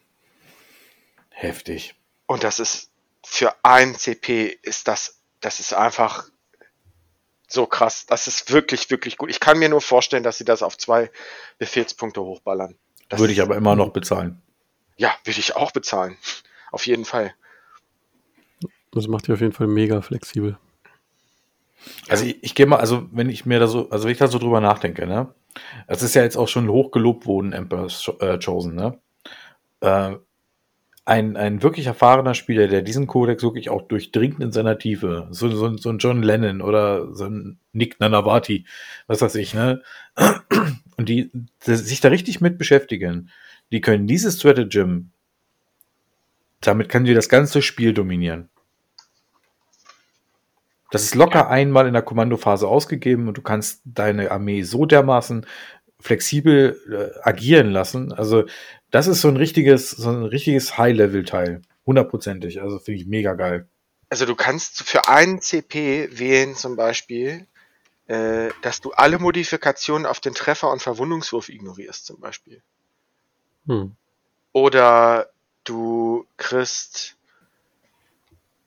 Heftig. Und das ist für ein CP ist das, das ist einfach so krass. Das ist wirklich, wirklich gut. Ich kann mir nur vorstellen, dass sie das auf zwei Befehlspunkte hochballern. Das Würde ich aber immer noch bezahlen. Ja, würde ich auch bezahlen. Auf jeden Fall. Das macht die auf jeden Fall mega flexibel. Also ich, ich gehe mal, also wenn ich mir da so, also wenn ich da so drüber nachdenke, ne, das ist ja jetzt auch schon hochgelobt worden, Emperor's äh, Chosen, ne? Äh, ein, ein wirklich erfahrener Spieler, der diesen Kodex wirklich auch durchdringt in seiner Tiefe, so, so, so ein John Lennon oder so ein Nick Nanavati, was weiß ich, ne? Und die, die sich da richtig mit beschäftigen, die können dieses Stratagem, damit können die das ganze Spiel dominieren. Das ist locker einmal in der Kommandophase ausgegeben und du kannst deine Armee so dermaßen flexibel äh, agieren lassen. Also, das ist so ein richtiges, so ein richtiges High-Level-Teil. Hundertprozentig. Also finde ich mega geil. Also du kannst für einen CP wählen zum Beispiel, äh, dass du alle Modifikationen auf den Treffer und Verwundungswurf ignorierst zum Beispiel. Hm. Oder du kriegst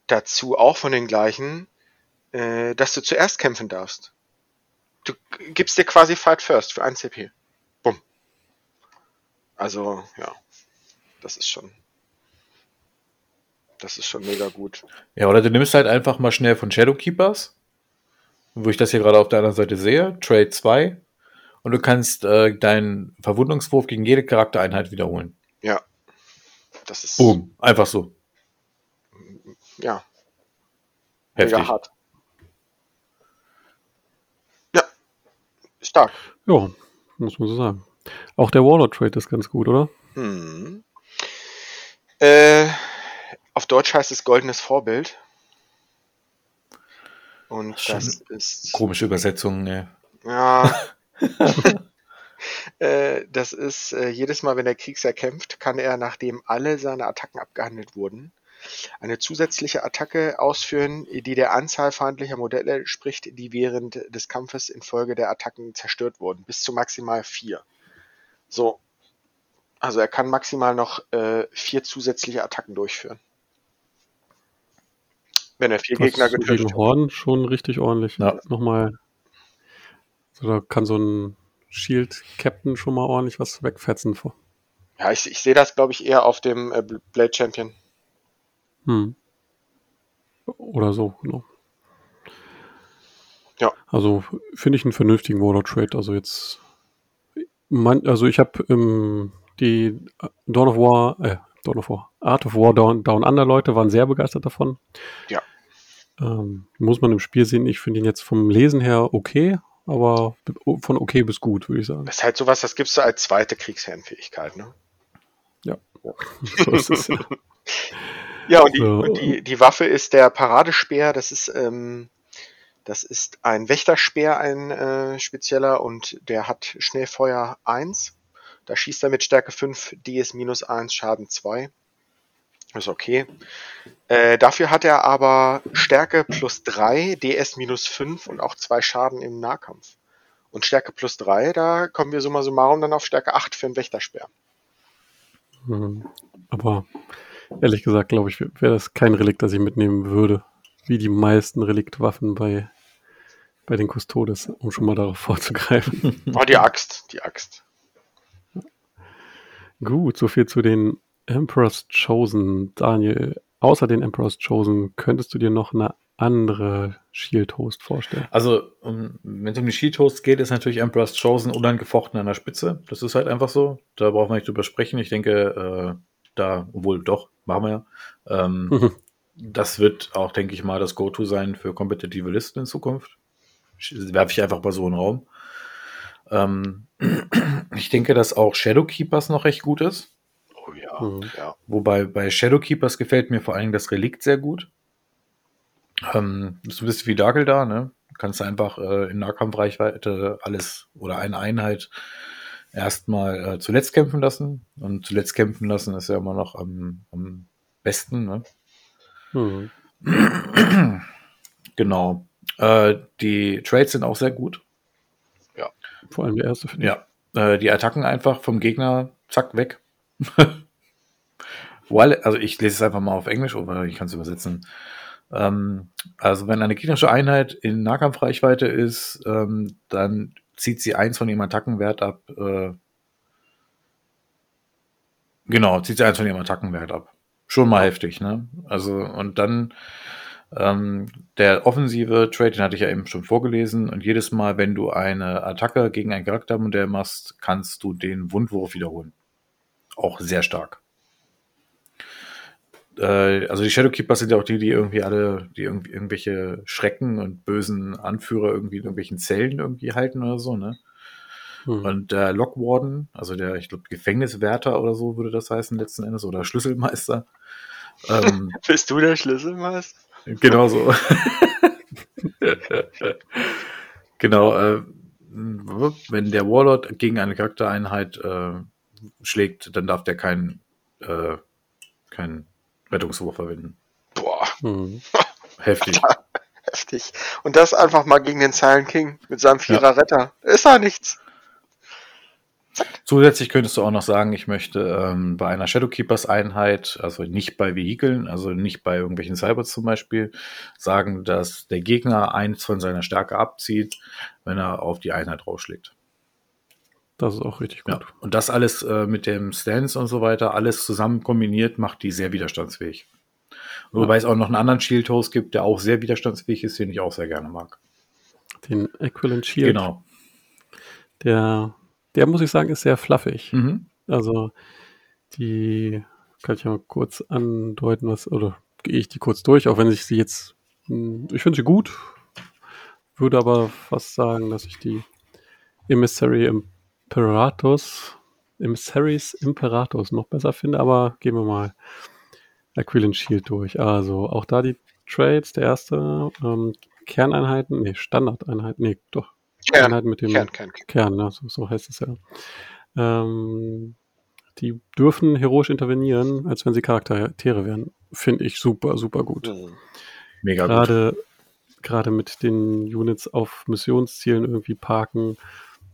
dazu auch von den gleichen, äh, dass du zuerst kämpfen darfst. Du gibst dir quasi Fight First für ein CP. Also, ja. Das ist schon. Das ist schon mega gut. Ja, oder du nimmst halt einfach mal schnell von Shadowkeepers, wo ich das hier gerade auf der anderen Seite sehe, Trade 2, und du kannst äh, deinen Verwundungswurf gegen jede Charaktereinheit wiederholen. Ja. Das ist Boom. Einfach so. ja Heftig. mega hart. Ja. Stark. Ja, muss man so sagen. Auch der Warlord-Trade ist ganz gut, oder? Hm. Äh, auf Deutsch heißt es goldenes Vorbild. Und Schon das ist Komische Übersetzung, ne? ja. äh, das ist äh, jedes Mal, wenn der Kriegsherr kämpft, kann er, nachdem alle seine Attacken abgehandelt wurden, eine zusätzliche Attacke ausführen, die der Anzahl feindlicher Modelle entspricht, die während des Kampfes infolge der Attacken zerstört wurden. Bis zu maximal vier. So. Also er kann maximal noch äh, vier zusätzliche Attacken durchführen. Wenn er vier Was Gegner getötet gegen hat. Horden schon richtig ordentlich. Ja. Nochmal. So, da kann so ein Shield-Captain schon mal ordentlich was wegfetzen. vor- Ja, ich, ich sehe das, glaube ich, eher auf dem äh, Blade Champion. Hm. Oder so, genau. Ja. Also finde ich einen vernünftigen Warlord-Trade. Also jetzt. Man, also ich habe ähm, die Dawn of War, äh, Dawn of War, Art of War Down, Down Under Leute waren sehr begeistert davon. Ja. Ähm, muss man im Spiel sehen. Ich finde ihn jetzt vom Lesen her okay, aber von okay bis gut, würde ich sagen. Das ist halt sowas, das gibst du als zweite Kriegsherrenfähigkeit, ne? So ist es, ja. Ja, und die, und die, die Waffe ist der Paradespeer. Das ist, ähm, das ist ein Wächterspeer, ein äh, spezieller, und der hat Schnellfeuer 1. Da schießt er mit Stärke 5, DS minus 1, Schaden 2. Ist okay. Äh, dafür hat er aber Stärke plus 3, DS minus 5 und auch 2 Schaden im Nahkampf. Und Stärke plus 3, da kommen wir summa summarum dann auf Stärke 8 für einen Wächterspeer. Mhm. Aber ehrlich gesagt, glaube ich, wäre das kein Relikt, das ich mitnehmen würde. Wie die meisten Reliktwaffen bei, bei den Custodes, um schon mal darauf vorzugreifen. Oh, die Axt, die Axt. Gut, soviel zu den Emperor's Chosen. Daniel, außer den Emperor's Chosen, könntest du dir noch eine andere Shield Host vorstellen? Also, um, wenn es um die Shield Hosts geht, ist natürlich Emperor's Chosen unangefochten an der Spitze. Das ist halt einfach so. Da brauchen wir nicht drüber sprechen. Ich denke, äh, da, obwohl doch, machen wir ja. Ähm. Das wird auch, denke ich mal, das Go-To sein für kompetitive Listen in Zukunft. Werfe ich einfach mal so in den Raum. Ähm, ich denke, dass auch Shadowkeepers noch recht gut ist. Oh ja, Mhm. ja. Wobei bei Shadowkeepers gefällt mir vor allen Dingen das Relikt sehr gut. Ähm, ist ein bisschen wie Dagel da, ne? Kannst du einfach äh, in Nahkampfreichweite alles oder eine Einheit erstmal äh, zuletzt kämpfen lassen. Und zuletzt kämpfen lassen ist ja immer noch am, am besten, ne? Mhm. Genau. Äh, die Trades sind auch sehr gut. Vor allem der erste, finde ich. Ja. Äh, die Attacken einfach vom Gegner, zack, weg. While, also ich lese es einfach mal auf Englisch, oder ich kann es übersetzen. Ähm, also wenn eine gegnerische Einheit in Nahkampfreichweite ist, ähm, dann zieht sie eins von ihrem Attackenwert ab. Äh, genau, zieht sie eins von ihrem Attackenwert ab. Schon mal heftig, ne? Also, und dann ähm, der offensive Trade, den hatte ich ja eben schon vorgelesen. Und jedes Mal, wenn du eine Attacke gegen ein Charaktermodell machst, kannst du den Wundwurf wiederholen. Auch sehr stark. Äh, also die Shadowkeepers sind ja auch die, die irgendwie alle, die irgendwie irgendwelche Schrecken und bösen Anführer irgendwie in irgendwelchen Zellen irgendwie halten oder so, ne? Mhm. Und der Lockwarden, also der, ich glaube, Gefängniswärter oder so würde das heißen letzten Endes, oder Schlüsselmeister. ähm, Bist du der Schlüsselmeister? Genau so. genau, äh, wenn der Warlord gegen eine Charaktereinheit äh, schlägt, dann darf der keinen äh, keinen Rettungswurf verwenden. Boah, Mhm. Heftig. heftig. Und das einfach mal gegen den Silent King mit seinem Vierer Retter. Ist da nichts. Zusätzlich könntest du auch noch sagen, ich möchte ähm, bei einer Shadowkeepers-Einheit, also nicht bei Vehikeln, also nicht bei irgendwelchen Cybers zum Beispiel, sagen, dass der Gegner eins von seiner Stärke abzieht, wenn er auf die Einheit draufschlägt. Das ist auch richtig gut. Ja. Und das alles äh, mit dem Stance und so weiter, alles zusammen kombiniert, macht die sehr widerstandsfähig. Wobei es auch noch einen anderen Shield Host gibt, der auch sehr widerstandsfähig ist, den ich auch sehr gerne mag. Den Equivalent Shield, Genau. der, der muss ich sagen, ist sehr fluffig. Mhm. Also die kann ich ja mal kurz andeuten, was, oder gehe ich die kurz durch, auch wenn ich sie jetzt, hm, ich finde sie gut, würde aber fast sagen, dass ich die Emissary Imperatus, Emissaries Imperatus noch besser finde, aber gehen wir mal Aquilin Shield durch. Also auch da die Trades, der erste, ähm, Kerneinheiten, nee, Standardeinheiten, nee, doch, Kern, Einheiten mit dem Kern, Kern. Kern, ne? so, so heißt es ja. Ähm, die dürfen heroisch intervenieren, als wenn sie Charaktere wären. Finde ich super, super gut. Mhm. Mega gut. Gerade, gerade mit den Units auf Missionszielen irgendwie parken.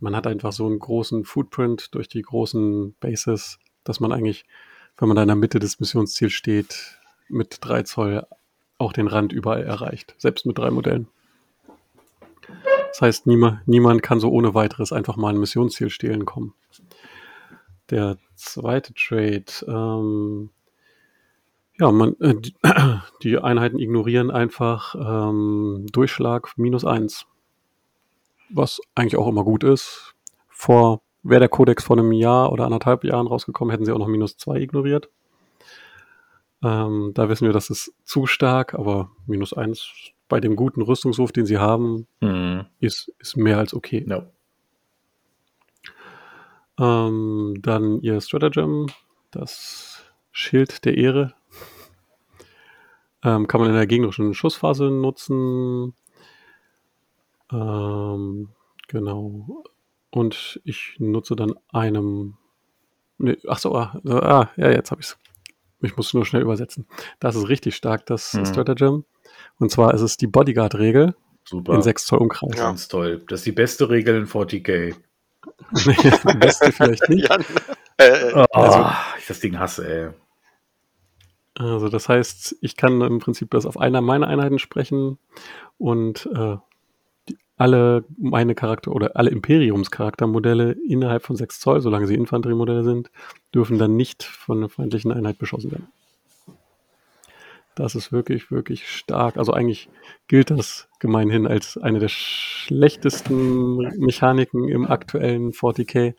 Man hat einfach so einen großen Footprint durch die großen Bases, dass man eigentlich, wenn man da in der Mitte des Missionsziels steht, mit 3 Zoll auch den Rand überall erreicht. Selbst mit drei Modellen. Das heißt, niemand, niemand kann so ohne weiteres einfach mal ein Missionsziel stehlen kommen. Der zweite Trade, ähm, ja, man, äh, die, die Einheiten ignorieren einfach ähm, Durchschlag minus eins. Was eigentlich auch immer gut ist. Vor, wäre der Kodex vor einem Jahr oder anderthalb Jahren rausgekommen, hätten sie auch noch minus zwei ignoriert. Ähm, da wissen wir, das ist zu stark, aber minus eins bei dem guten Rüstungshof, den sie haben, Mhm. ist, ist mehr als okay. Ja. Ähm, dann ihr Stratagem, das Schild der Ehre. Ähm, kann man in der gegnerischen Schussphase nutzen. Ähm, genau. Und ich nutze dann einem. Nee, ach so, ah, ah ja, jetzt habe ich es. Ich muss nur schnell übersetzen. Das ist richtig stark, das Hm. Stratagem. Und zwar ist es die Bodyguard-Regel Super. in 6 Zoll Umkreis. Ja. Ganz toll. Das ist die beste Regel in 40k. Die beste vielleicht nicht. Jan, äh, äh, Oh, ich das Ding hasse, ey. Also das heißt, ich kann im Prinzip das auf einer meiner Einheiten sprechen und äh, die, alle meine Charakter oder alle Imperiumscharaktermodelle innerhalb von 6 Zoll, solange sie Infanteriemodelle sind, dürfen dann nicht von einer feindlichen Einheit beschossen werden. Das ist wirklich, wirklich stark. Also eigentlich gilt das gemeinhin als eine der schlechtesten Mechaniken im aktuellen 40k,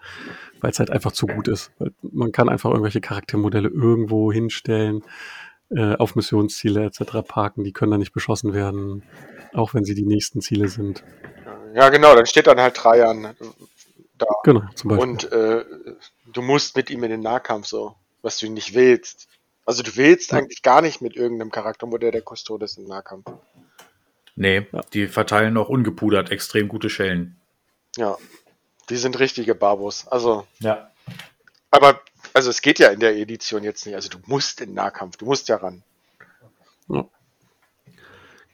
weil es halt einfach zu gut ist. Man kann einfach irgendwelche Charaktermodelle irgendwo hinstellen, äh, auf Missionsziele etc. parken, die können dann nicht beschossen werden, auch wenn sie die nächsten Ziele sind. ja, genau, dann steht dann halt Trajan da. Genau, zum Beispiel. Und äh, du musst mit ihm in den Nahkampf so, was du nicht willst. Also du willst Ja. eigentlich gar nicht mit irgendeinem Charaktermodell der Custodes im Nahkampf. Nee, Ja. die verteilen auch ungepudert extrem gute Schellen. Ja, die sind richtige Barbos. Also, Ja. aber also es geht ja in der Edition jetzt nicht. Also du musst in den Nahkampf, du musst ja ran. Ja.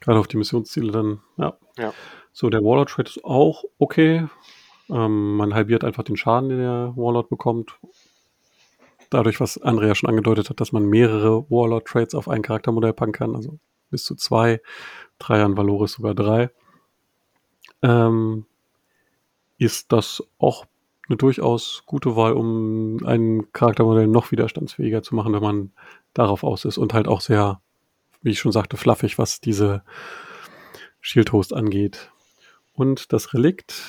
Gerade auf die Missionsziele dann, ja. Ja. So, der Warlord Trade ist auch okay. Ähm, man halbiert einfach den Schaden, den der Warlord bekommt. Dadurch, was Andrea schon angedeutet hat, dass man mehrere Warlord Trades auf ein Charaktermodell packen kann, also bis zu zwei, drei an Valoris sogar drei, ähm, ist das auch eine durchaus gute Wahl, um ein Charaktermodell noch widerstandsfähiger zu machen, wenn man darauf aus ist und halt auch sehr, wie ich schon sagte, fluffig, was diese Shield Host angeht. Und das Relikt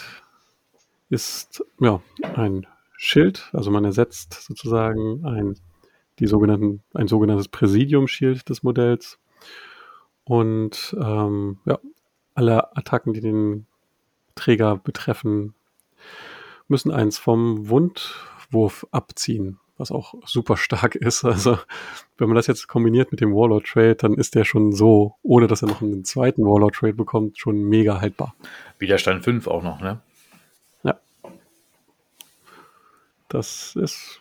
ist ja ein Schild, also man ersetzt sozusagen ein, die sogenannten, ein sogenanntes Präsidium-Shield des Modells. Und ähm, ja, alle Attacken, die den Träger betreffen, müssen eins vom Wundwurf abziehen, was auch super stark ist. Also wenn man das jetzt kombiniert mit dem Warlord Trade, dann ist der schon so, ohne dass er noch einen zweiten Warlord Trade bekommt, schon mega haltbar. Widerstand 5 auch noch, ne? Das ist,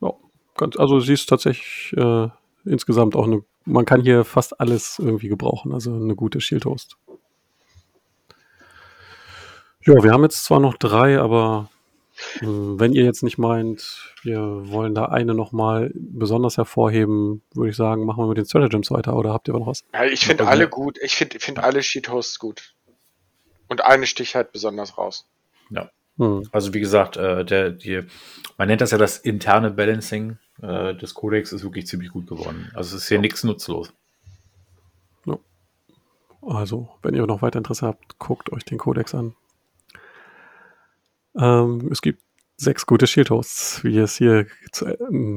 ja, ganz, also sie ist tatsächlich äh, insgesamt auch eine, man kann hier fast alles irgendwie gebrauchen, also eine gute Shield Host. Ja, wir haben jetzt zwar noch drei, aber äh, wenn ihr jetzt nicht meint, wir wollen da eine nochmal besonders hervorheben, würde ich sagen, machen wir mit den Stratagems weiter oder habt ihr noch was? Ja, ich finde alle gut. Ich finde find alle Sheet Hosts gut. Und eine sticht halt besonders raus. Ja. Hm. Also wie gesagt, äh, der, die, man nennt das ja das interne Balancing äh, des Codex ist wirklich ziemlich gut geworden. Also es ist hier nichts nutzlos. Also, wenn ihr noch weiter Interesse habt, guckt euch den Codex an. Ähm, es gibt sechs gute Shield Hosts, wie ihr es hier zu, äh,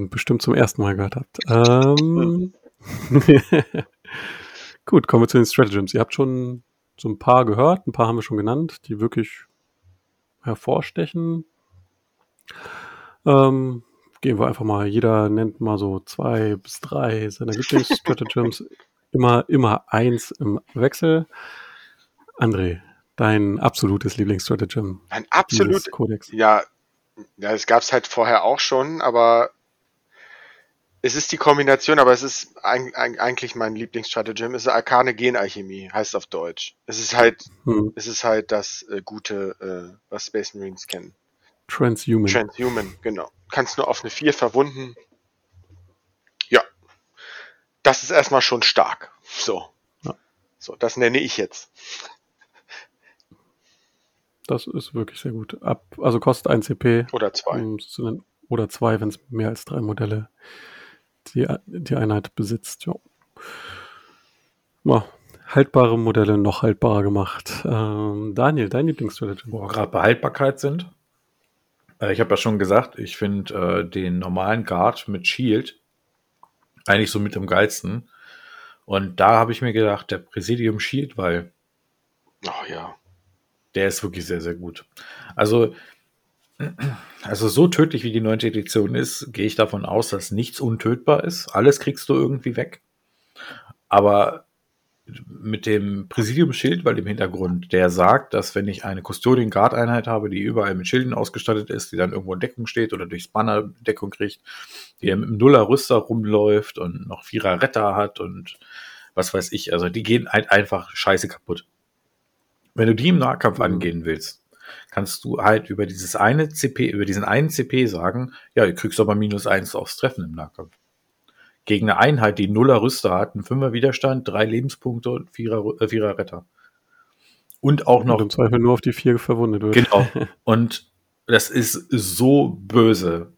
bestimmt zum ersten Mal gehört habt. Ähm, Gut, kommen wir zu den Stratagems. Ihr habt schon so ein paar gehört, ein paar haben wir schon genannt, die wirklich hervorstechen. Ähm, gehen wir einfach mal, jeder nennt mal so zwei bis drei seiner Lieblingsstratagems. immer, immer eins im Wechsel. André, dein absolutes Lieblingsstratagem. Ein absolut, dieses Codex. ja, ja, es gab es halt vorher auch schon, aber es ist die Kombination, aber es ist ein, ein, eigentlich mein Lieblingsstratagem, es ist Arkane Genalchemie, heißt auf Deutsch. Es ist halt, Hm. es ist halt das äh, Gute, äh, was Space Marines kennen. Transhuman. Transhuman, genau. Kannst nur auf eine 4 verwunden. Ja. Das ist erstmal schon stark. So. Ja. So, das nenne ich jetzt. das ist wirklich sehr gut. Ab, also kostet 1 CP. Oder zwei. um es zu nennen. Oder zwei, wenn es mehr als drei Modelle die, die Einheit besitzt. Ja. Ja, haltbare Modelle noch haltbarer gemacht. Ähm, Daniel, dein Lieblingsstratagem? Wo wir gerade bei Haltbarkeit sind. Äh, ich habe ja schon gesagt, ich finde äh, den normalen Guard mit Shield eigentlich so mit am geilsten. Und da habe ich mir gedacht, der Präsidium Shield, weil Oh ja. der ist wirklich sehr, sehr gut. Also, also so tödlich wie die neunte Edition ist, gehe ich davon aus, dass nichts untötbar ist. Alles kriegst du irgendwie weg. aber mit dem Präsidiumsschild, weil im Hintergrund, der sagt, dass wenn ich eine Custodian Guard Einheit habe, die überall mit Schilden ausgestattet ist, die dann irgendwo in Deckung steht oder durchs Banner Deckung kriegt, die mit einem Nuller Rüster rumläuft und noch Vierer Retter hat und was weiß ich, also die gehen halt einfach scheiße kaputt. Wenn du die im Nahkampf mhm. angehen willst, kannst du halt über dieses eine CP, über diesen einen CP sagen, ja, du kriegst aber minus eins aufs Treffen im Nahkampf gegen eine Einheit, die Nuller Rüster hat, einen Fünfer Widerstand, drei Lebenspunkte und Vierer, äh, Vierer Retter. Und auch noch. Und im Zweifel nur auf die vier verwundet wird. Genau. Und das ist so böse.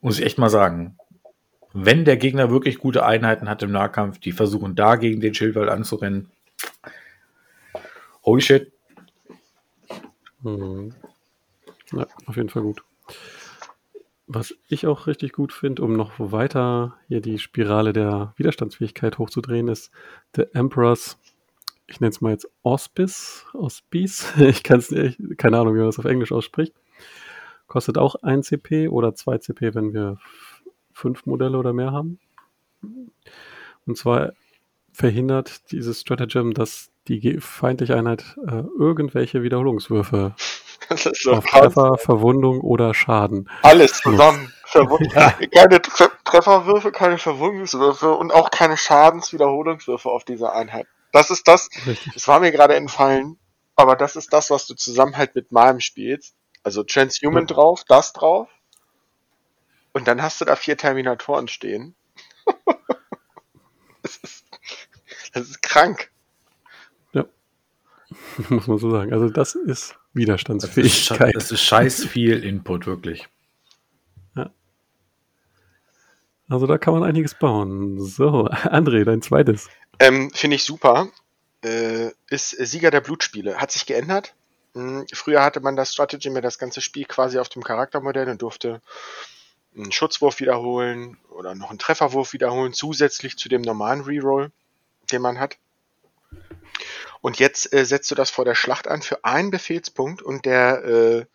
Muss ich echt mal sagen. Wenn der Gegner wirklich gute Einheiten hat im Nahkampf, die versuchen da gegen den Schildwall anzurennen. Holy shit. Mhm. Ja, auf jeden Fall gut. Was ich auch richtig gut finde, um noch weiter hier die Spirale der Widerstandsfähigkeit hochzudrehen, ist The Emperor's, ich nenne es mal jetzt Auspice, Auspice, ich kann es nicht, keine Ahnung, wie man das auf Englisch ausspricht. Kostet auch 1 CP oder 2 CP, wenn wir fünf Modelle oder mehr haben. Und zwar verhindert dieses Stratagem, dass die feindliche Einheit äh, irgendwelche Wiederholungswürfe das ist so auf Treffer, Verwundung oder Schaden. Alles zusammen. Ja. Keine Tre Trefferwürfe, keine Verwundungswürfe und auch keine Schadenswiederholungswürfe auf dieser Einheit. Das ist das, es war mir gerade entfallen, aber das ist das, was du zusammen halt mit meinem spielst. Also Transhuman ja. drauf, das drauf. Und dann hast du da vier Terminatoren stehen. das, ist, das ist krank. Muss man so sagen. Also das ist Widerstandsfähigkeit. Das ist, das ist scheiß viel Input, wirklich. Ja. Also da kann man einiges bauen. So, André, dein zweites. Ähm, Finde ich super. Äh, ist Sieger der Blutspiele. Hat sich geändert. Hm, früher hatte man das Strategy mit das ganze Spiel quasi auf dem Charaktermodell und durfte einen Schutzwurf wiederholen oder noch einen Trefferwurf wiederholen, zusätzlich zu dem normalen Reroll, den man hat. Und jetzt äh, setzt du das vor der Schlacht an für einen Befehlspunkt und der äh,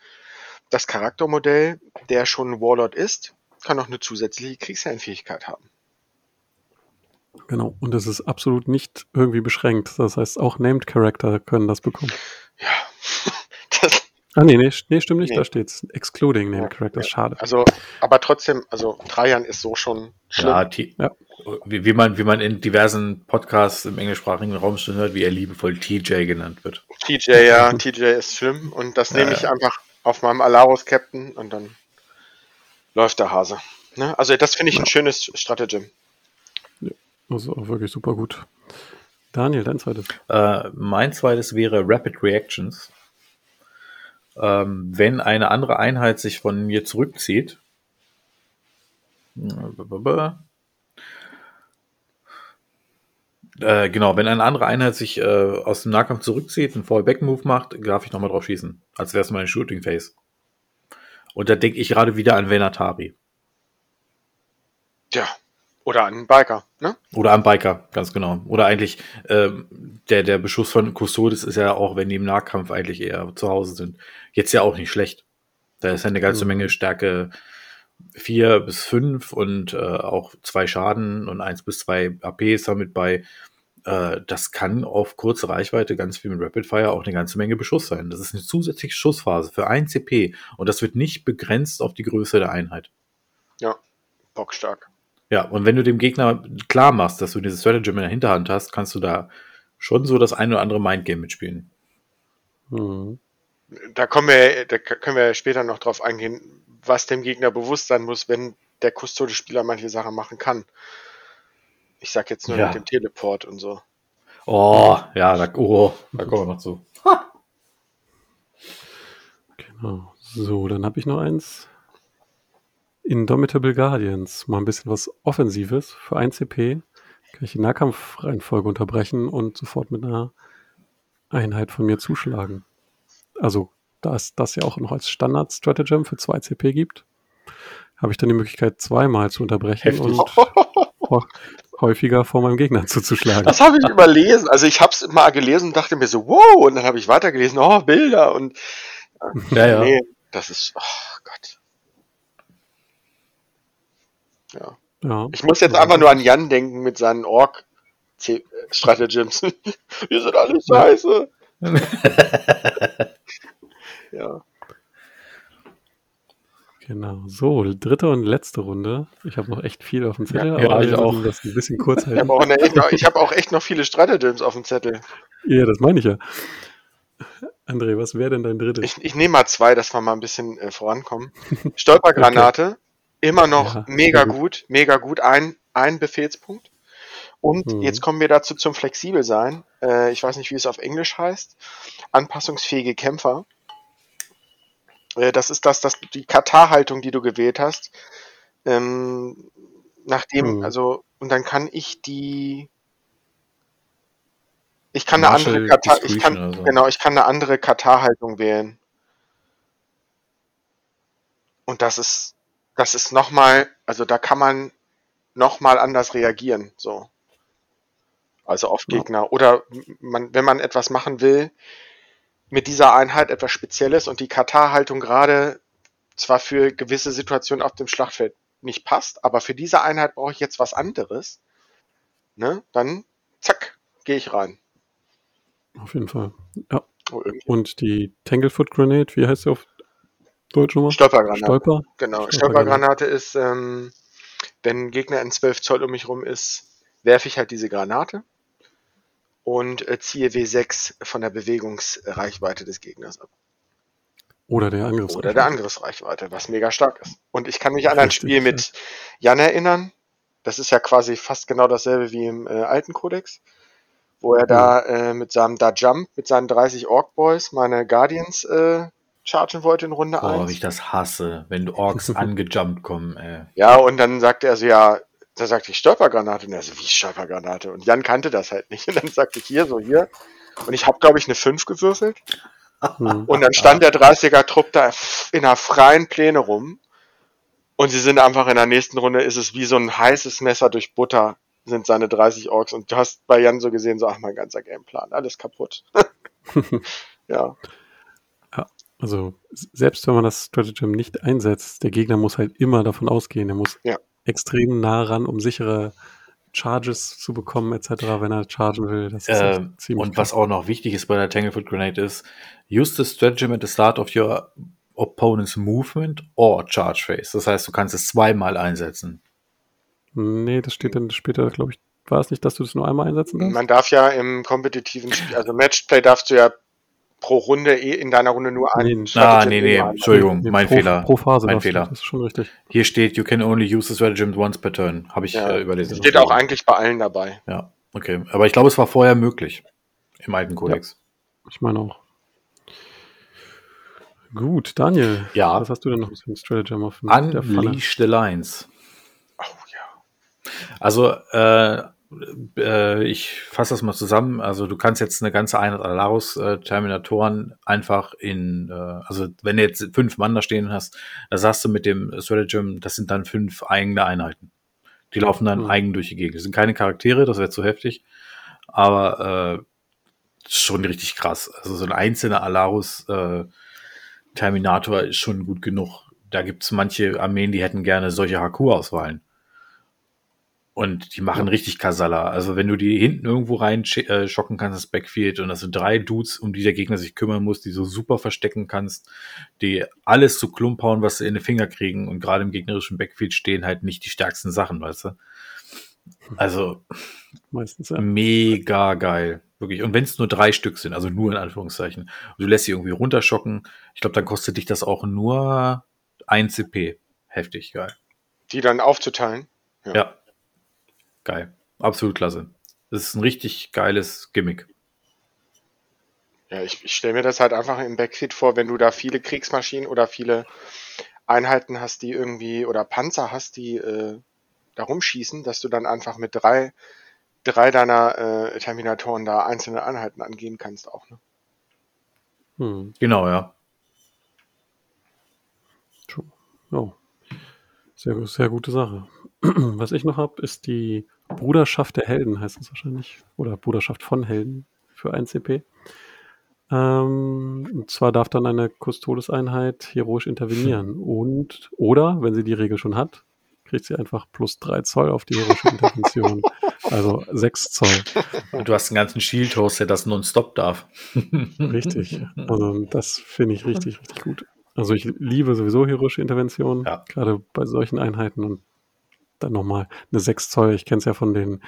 das Charaktermodell, der schon Warlord ist, kann noch eine zusätzliche Kriegsherrenfähigkeit haben. Genau, und es ist absolut nicht irgendwie beschränkt. Das heißt, auch Named Character können das bekommen. Ja. das, ah, nee, nee, nee, stimmt nicht, nee. da steht's. Excluding Named ja, Characters, ja. schade. Also, aber trotzdem, also Trajan ist so schon schlimm. Ja, ja wie, wie, man, wie man in diversen Podcasts im englischsprachigen Raum schon hört, wie er liebevoll TJ genannt wird. TJ, ja, TJ ist schlimm und das nehme ich einfach auf meinem Alaros Captain und dann läuft der Hase. Ne? Also das finde ich ein schönes Stratagem. Ja, also auch wirklich super gut. Daniel, dein zweites. Äh, mein zweites wäre Rapid Reactions. Ähm, wenn eine andere Einheit sich von mir zurückzieht, äh, genau, wenn eine andere Einheit sich äh, aus dem Nahkampf zurückzieht, einen Fallback-Move macht, darf ich nochmal drauf schießen. Als wäre es mein Shooting Face. Und da denke ich gerade wieder an Venatari. Ja, oder an Biker, ne? Oder an Biker, ganz genau. Oder eigentlich, ähm, der, der Beschuss von Custodes ist ja auch, wenn die im Nahkampf eigentlich eher zu Hause sind, jetzt ja auch nicht schlecht. Da ist ja eine ganze mhm. Menge Stärke 4 bis 5 und äh, auch zwei Schaden und 1 bis 2 AP ist damit bei. Äh, das kann auf kurze Reichweite, ganz wie mit Rapid Fire, auch eine ganze Menge Beschuss sein. Das ist eine zusätzliche Schussphase für 1 CP und das wird nicht begrenzt auf die Größe der Einheit. Ja, bockstark. Ja, und wenn du dem Gegner klar machst, dass du dieses Stratagem in der Hinterhand hast, kannst du da schon so das ein oder andere Mindgame mitspielen. Mhm. Da kommen wir, da können wir später noch drauf eingehen, was dem Gegner bewusst sein muss, wenn der Custode-Spieler manche Sachen machen kann. Ich sag jetzt nur ja. mit dem Teleport und so. Oh, ja, da, oh, da kommen wir noch zu. Ha. Genau. So, dann habe ich noch eins. Indomitable Guardians. Mal ein bisschen was Offensives für 1 CP. Kann ich die Nahkampfreihenfolge unterbrechen und sofort mit einer Einheit von mir zuschlagen. Also da es das ja auch noch als Standard-Stratagem für 2 CP gibt, habe ich dann die Möglichkeit, zweimal zu unterbrechen Heftig. und häufiger vor meinem Gegner zuzuschlagen. Das habe ich überlesen. Also ich habe es mal gelesen und dachte mir so, wow, und dann habe ich weitergelesen, oh, Bilder und ja, ja. Nee, das ist, oh Gott. Ja. ja. Ich muss jetzt einfach nur an Jan denken mit seinen Ork Stratagems. Wir sind alle scheiße. ja. Genau. So, dritte und letzte Runde. Ich habe noch echt viel auf dem Zettel, Ja, ja, aber ich auch. das ein bisschen kurz Ich halten. habe auch, eine, echt noch- ich hab auch echt noch viele Stratagems auf dem Zettel. Ja, das meine ich ja. André, was wäre denn dein drittes? Ich, ich nehme mal zwei, dass wir mal ein bisschen äh, vorankommen. Stolpergranate, immer noch Ja, mega gut. gut. mega gut, ein, ein Befehlspunkt. Und Mhm. jetzt kommen wir dazu zum flexibel sein. Äh, ich weiß nicht, wie es auf Englisch heißt. Anpassungsfähige Kämpfer. Äh, das ist das, das die Katar-Haltung, die du gewählt hast. Ähm, nachdem, Mhm. also, und dann kann ich die ich kann eine Martial andere Katar, ich kann, so. genau, ich kann eine andere Katar-Haltung wählen. Und das ist, das ist nochmal, also da kann man nochmal anders reagieren, so. Also auf Ja. Gegner. Oder man, wenn man etwas machen will, mit dieser Einheit etwas Spezielles und die Katar-Haltung gerade zwar für gewisse Situationen auf dem Schlachtfeld nicht passt, aber für diese Einheit brauche ich jetzt was anderes, ne, dann zack, gehe ich rein. Auf jeden Fall. Ja. Oh. Und die Tanglefoot Grenade, wie heißt sie auf Deutsch nochmal? Stolpergranate. Stolper? Genau, Stolpergranate. Ist, ähm, wenn ein Gegner in 12 Zoll um mich rum ist, werfe ich halt diese Granate und äh, ziehe W6 von der Bewegungsreichweite des Gegners ab. Oder der Angriffs. Oder der Angriffsreichweite, was mega stark ist. Und ich kann mich an ein Richtig, Spiel mit Jan erinnern. Das ist ja quasi fast genau dasselbe wie im äh, alten Kodex, wo er da äh, mit seinem Da Jump, mit seinen 30 Orc Boys meine Guardians äh, chargen wollte in Runde Boah, 1. wie ich das hasse, wenn Orks angejumpt kommen, ey. Ja, und dann sagte er so, ja, da sagte ich Stolpergranate. Und er so, wie Stolpergranate? Und Jan kannte das halt nicht. Und dann sagte ich hier, so hier. Und ich habe, glaube ich, eine 5 gewürfelt. Hm. Und dann stand der 30er-Trupp da in einer freien Pläne rum. Und sie sind einfach in der nächsten Runde, ist es wie so ein heißes Messer durch Butter, sind seine 30 Orks. Und du hast bei Jan so gesehen, so, ach, mein ganzer Gameplan, alles kaputt. ja, Also selbst wenn man das Stratagem nicht einsetzt, der Gegner muss halt immer davon ausgehen, er muss Ja. extrem nah ran, um sichere Charges zu bekommen, etc., wenn er chargen will. Das ist Ähm, ziemlich und was auch noch wichtig ist bei der Tanglefoot Grenade ist, use the stratagem at the start of your opponent's movement or charge phase. Das heißt, du kannst es zweimal einsetzen. Nee, das steht dann später, glaube ich, war es nicht, dass du das nur einmal einsetzen darfst? man darf ja im kompetitiven Spiel, also Matchplay darfst du ja pro Runde eh in deiner Runde nur einen Nee, ah, nee, nee. Entschuldigung, mein pro, Fehler. Pro Phase Mein Fehler. Das ist schon richtig. Hier steht, you can only use the stratagem once per turn. Habe ich Ja, äh, überlesen. Steht auch eigentlich bei allen dabei. Ja, okay. Aber ich glaube, es war vorher möglich. Im alten Kodex. Ich meine auch. Gut, Daniel. Ja. Was hast du denn noch für ein Stratagem auf der Pfanne? Unleash the Lines. Oh ja. Also, äh, ich fasse das mal zusammen. Also, du kannst jetzt eine ganze Einheit Alarus-Terminatoren einfach in, äh, also, wenn du jetzt fünf Mann da stehen hast, da sagst du mit dem Stratagem, das sind dann fünf eigene Einheiten. Die laufen dann Mhm. eigen durch die Gegend. Das sind keine Charaktere, das wäre zu heftig. Aber äh, schon richtig krass. Also, so ein einzelner Alarus äh, Terminator ist schon gut genug. Da gibt es manche Armeen, die hätten gerne solche HQ-Auswahlen. Und die machen richtig Kasala. Also wenn du die hinten irgendwo rein sch- äh, schocken kannst, das Backfield, und das sind drei Dudes, um die der Gegner sich kümmern muss, die so super verstecken kannst, die alles zu Klump hauen, was sie in den Finger kriegen und gerade im gegnerischen Backfield stehen halt nicht die stärksten Sachen, weißt du? Also Meistens, ja. mega geil. Wirklich. Und wenn es nur drei Stück sind, also nur in Anführungszeichen, und du lässt sie irgendwie runterschocken, ich glaube, dann kostet dich das auch nur 1 CP. Heftig, geil. Die dann aufzuteilen. Ja. Geil. Absolut klasse. Das ist ein richtig geiles Gimmick. Ja, ich, ich stelle mir das halt einfach im Backfit vor, wenn du da viele Kriegsmaschinen oder viele Einheiten hast, die irgendwie, oder Panzer hast, die äh, da rumschießen, dass du dann einfach mit drei, drei deiner äh, Terminatoren da einzelne Einheiten angehen kannst auch. Ne? Hm. Genau, ja. True. Oh. Sehr, sehr gute Sache. Was ich noch habe, ist die Bruderschaft der Helden, heißt es wahrscheinlich. Oder Bruderschaft von Helden für 1 CP. Ähm, und zwar darf dann eine Custodes-Einheit heroisch intervenieren. Und, oder, wenn sie die Regel schon hat, kriegt sie einfach plus 3 Zoll auf die heroische Intervention. Also 6 Zoll. Und du hast einen ganzen Shield-Host, der das nonstop darf. Richtig. Also das finde ich richtig, richtig gut. Also ich liebe sowieso heroische Interventionen, Ja. gerade bei solchen Einheiten und dann nochmal eine 6 Zoll. Ich kenne es ja von den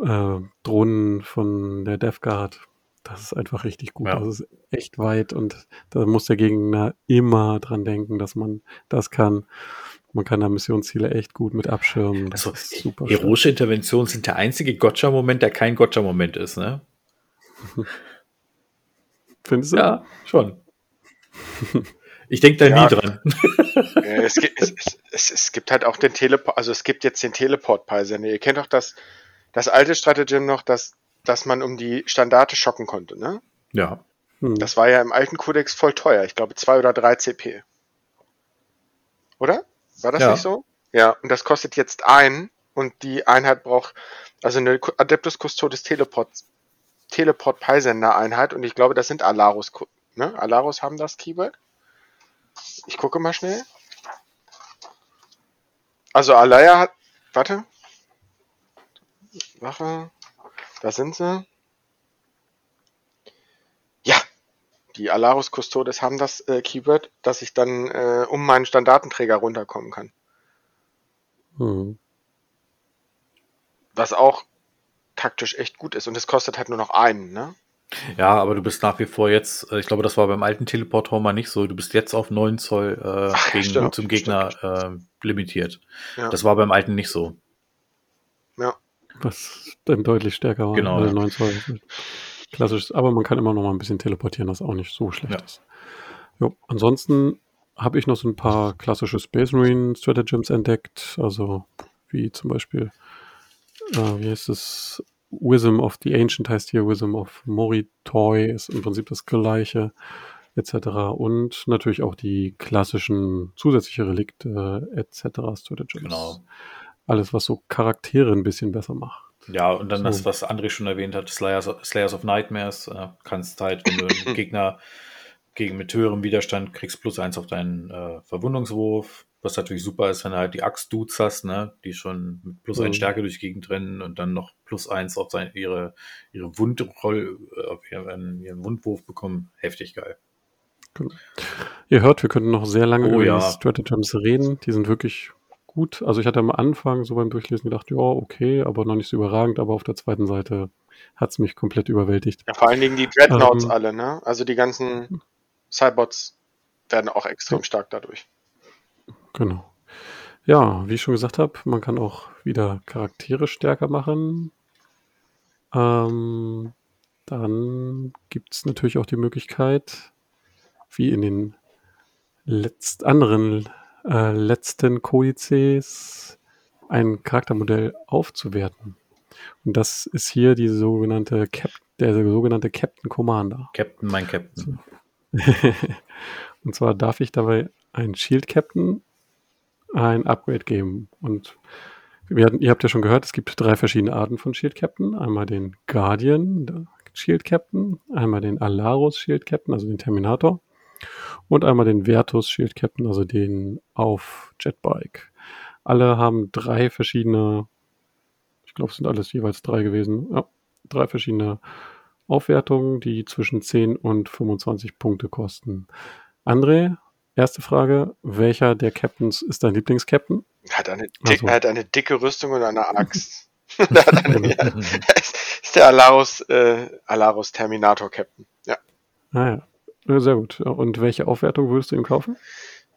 äh, Drohnen von der Death Guard. Das ist einfach richtig gut. Ja. Das ist echt weit und da muss der Gegner immer dran denken, dass man das kann. Man kann da Missionsziele echt gut mit abschirmen. Das Also, ist super. heroische Interventionen sind der einzige Gotcha-Moment, der kein Gotcha-Moment ist, ne? Findest du? Ja, schon. Ich denke da Ja. nie dran. Ja, es, gibt, es, es, es, es gibt halt auch den Teleport, also es gibt jetzt den Teleport-Peilsender. Ihr kennt doch das, das alte Stratagem noch, dass, dass man um die Standarte schocken konnte, ne? Ja. Hm. Das war ja im alten Kodex voll teuer. Ich glaube zwei oder drei CP. Oder? War das Ja. nicht so? Ja, und das kostet jetzt ein und die Einheit braucht, also eine Adeptus Custodes Teleport, Teleport Peilsender Einheit und ich glaube, das sind Alarus, ne? Alarus haben das Keyword. Ich gucke mal schnell. Also Alaya hat, warte. Wache, da sind sie. Ja, die Alarus Custodes haben das äh, Keyword, dass ich dann äh, um meinen Standartenträger runterkommen kann. Hm. Was auch taktisch echt gut ist. Und es kostet halt nur noch einen, ne? Ja, aber du bist nach wie vor jetzt, äh, ich glaube, das war beim alten Teleportor mal nicht so. Du bist jetzt auf 9 Zoll äh, Ach, gegen, stimmt, zum Gegner äh, limitiert. Ja. Das war beim alten nicht so. ja. Was dann deutlich stärker war. Genau, Also ja. 9 Zoll Klassisch. Aber man kann immer noch mal ein bisschen teleportieren, das auch nicht so schlecht Ja. ist. Jo, ansonsten habe ich noch so ein paar klassische Space Marine Stratagems entdeckt. Also wie zum Beispiel, äh, wie heißt es? Wisdom of the Ancient heißt hier Wisdom of Moritoy, ist im Prinzip das gleiche, etc. Und natürlich auch die klassischen zusätzliche Relikte, etc. Genau. Alles, was so Charaktere ein bisschen besser macht. Ja, und dann So. das, was André schon erwähnt hat, Slayers, Slayers of Nightmares, äh, kannst halt, wenn du einen Gegner gegen mit höherem Widerstand kriegst, plus eins auf deinen äh, Verwundungswurf, was natürlich super ist, wenn du halt die Axt-Dudes hast, ne, die schon mit plus Mhm. eins Stärke durch die Gegend rennen und dann noch plus eins auf sein, ihre, ihre Wundroll, auf ihren, ihren Wundwurf bekommen. Heftig geil. Ihr hört, wir könnten noch sehr lange Oh über ja. die Stratagems reden. Die sind wirklich gut. Also ich hatte am Anfang so beim Durchlesen gedacht, ja, okay, aber noch nicht so überragend. Aber auf der zweiten Seite hat es mich komplett überwältigt. Ja, vor allen Dingen die Dreadnoughts Ähm. alle, ne? Also die ganzen Cybots werden auch extrem stark dadurch. Genau. Ja, wie ich schon gesagt habe, man kann auch wieder Charaktere stärker machen. Ähm, dann gibt es natürlich auch die Möglichkeit, wie in den letzt anderen äh, letzten Kodizes, ein Charaktermodell aufzuwerten. Und das ist hier die sogenannte Cap der sogenannte Captain Commander. Captain, mein Captain. Und zwar darf ich dabei einen Shield Captain ein Upgrade geben. Und hatten, ihr habt ja schon gehört, es gibt drei verschiedene Arten von Shield Captain. Einmal den Guardian Shield Captain, einmal den Alarus Shield Captain, also den Terminator, und einmal den Vertus Shield Captain, also den auf Jetbike. Alle haben drei verschiedene, ich glaube, es sind alles jeweils drei gewesen, ja, drei verschiedene Aufwertungen, die zwischen 10 und 25 Punkte kosten. André, erste Frage, welcher der Captains ist dein Lieblingscaptain? Hat eine, dick, so. hat eine dicke Rüstung und eine Axt. Eine, ja, ist der Alarus, äh, Alarus Terminator Captain. Ja. Ah ja, sehr gut. Und welche Aufwertung würdest du ihm kaufen?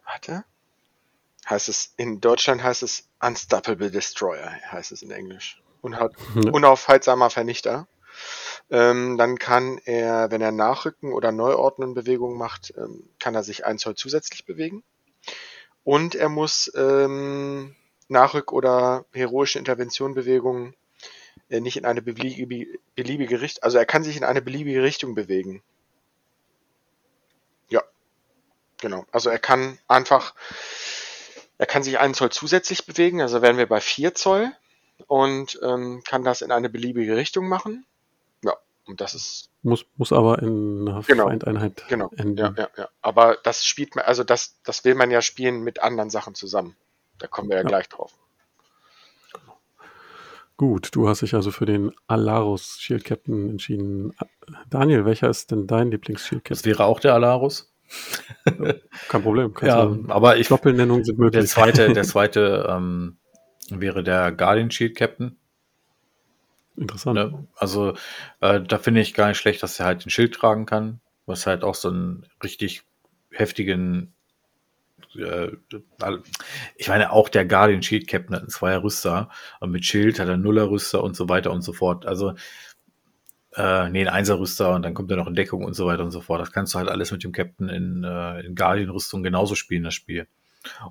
Warte. Heißt es, in Deutschland heißt es Unstoppable Destroyer, heißt es in Englisch. Und hat Ja. unaufhaltsamer Vernichter. Ähm, dann kann er, wenn er Nachrücken oder Neuordnen Bewegungen macht, ähm, kann er sich ein Zoll zusätzlich bewegen. Und er muss ähm, Nachrück- oder heroische Interventionbewegungen äh, nicht in eine beliebige, beliebige Richtung, also er kann sich in eine beliebige Richtung bewegen. Ja, genau. Also er kann einfach, er kann sich einen Zoll zusätzlich bewegen, also wären wir bei 4 Zoll und ähm, kann das in eine beliebige Richtung machen. Und das ist Muss, muss aber in einer Genau. Feindeinheit genau. enden. Ja, ja, ja. Aber das spielt man, also das, das will man ja spielen mit anderen Sachen zusammen. Da kommen wir ja, Ja. gleich drauf. Gut, du hast dich also für den Alarus Shield Captain entschieden. Daniel, welcher ist denn dein Lieblings-Shield Das Captain? wäre auch der Alarus. Kein Problem. Ja, du- aber ich, Doppelnennungen sind der möglich. zweite, der zweite ähm, wäre der Guardian Shield Captain. Interessant. Ne? Also äh, da finde ich gar nicht schlecht, dass er halt den Schild tragen kann, was halt auch so einen richtig heftigen äh, ich meine, auch der Guardian Shield Captain hat einen Zweier Rüster und mit Schild hat er einen Nuller Rüster und so weiter und so fort. Also äh, nee, ein Einser Rüster und dann kommt er noch in Deckung und so weiter und so fort. Das kannst du halt alles mit dem Captain in, äh, in Guardian Rüstung genauso spielen, das Spiel.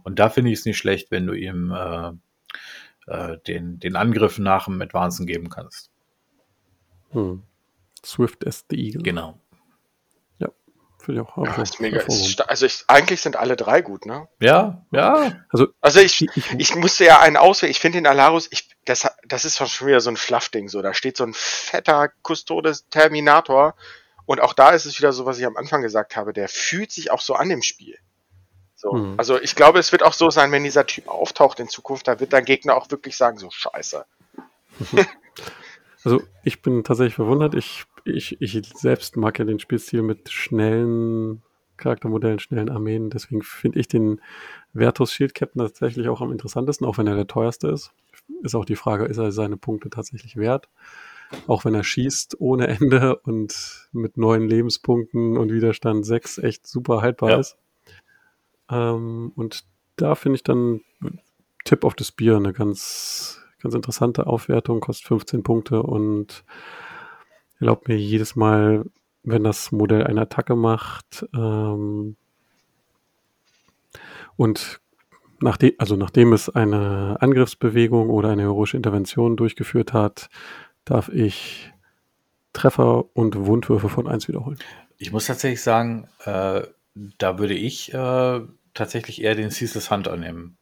Und da finde ich es nicht schlecht, wenn du ihm äh, äh, den, den Angriff nach dem Advancen geben kannst. Hm. Swift as the Eagle. Genau. Finde ich auch. Ja, auch ist mega. Ist also ich, eigentlich sind alle drei gut, ne? Ja, ja. Also, Also ich, ich, ich, musste ja einen auswählen. Ich finde den Alarus, ich, das, das ist schon wieder so ein Fluffding. So, da steht so ein fetter Custodes Terminator. Und auch da ist es wieder so, was ich am Anfang gesagt habe. Der fühlt sich auch so an im Spiel. So, Hm. also ich glaube, es wird auch so sein, wenn dieser Typ auftaucht in Zukunft, da wird dein Gegner auch wirklich sagen, so Scheiße. Also ich bin tatsächlich verwundert. Ich, ich, ich selbst mag ja den Spielstil mit schnellen Charaktermodellen, schnellen Armeen. Deswegen finde ich den Vertus Shield Captain tatsächlich auch am interessantesten, auch wenn er der teuerste ist. Ist auch die Frage, ist er seine Punkte tatsächlich wert? Auch wenn er schießt ohne Ende und mit neun Lebenspunkten und Widerstand 6 echt super haltbar Ja. ist. Ähm, und da finde ich dann Tip of the Spear eine ganz, ganz interessante Aufwertung, kostet 15 Punkte und erlaubt mir jedes Mal, wenn das Modell eine Attacke macht ähm, und nachdem, also nachdem es eine Angriffsbewegung oder eine heroische Intervention durchgeführt hat, darf ich Treffer und Wundwürfe von 1 wiederholen. Ich muss tatsächlich sagen, äh, da würde ich äh, tatsächlich eher den Ceaseless Hunter nehmen.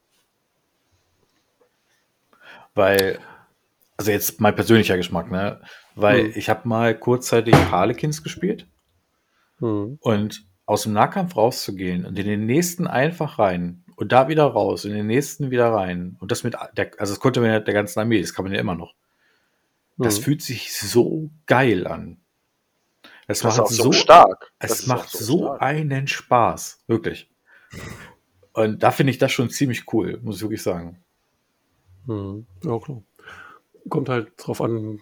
Weil, also jetzt mein persönlicher Geschmack, ne? Weil Hm. ich habe mal kurzzeitig Harlequins gespielt Hm. und aus dem Nahkampf rauszugehen und in den nächsten einfach rein und da wieder raus, in den nächsten wieder rein und das mit der, also das konnte man ja der ganzen Armee, das kann man ja immer noch. Das Hm. fühlt sich so geil an. Das, Das macht so, stark. Das es ist macht so stark. einen Spaß, wirklich. Und da finde ich das schon ziemlich cool, muss ich wirklich sagen. Hm. Ja, klar. Kommt halt drauf an,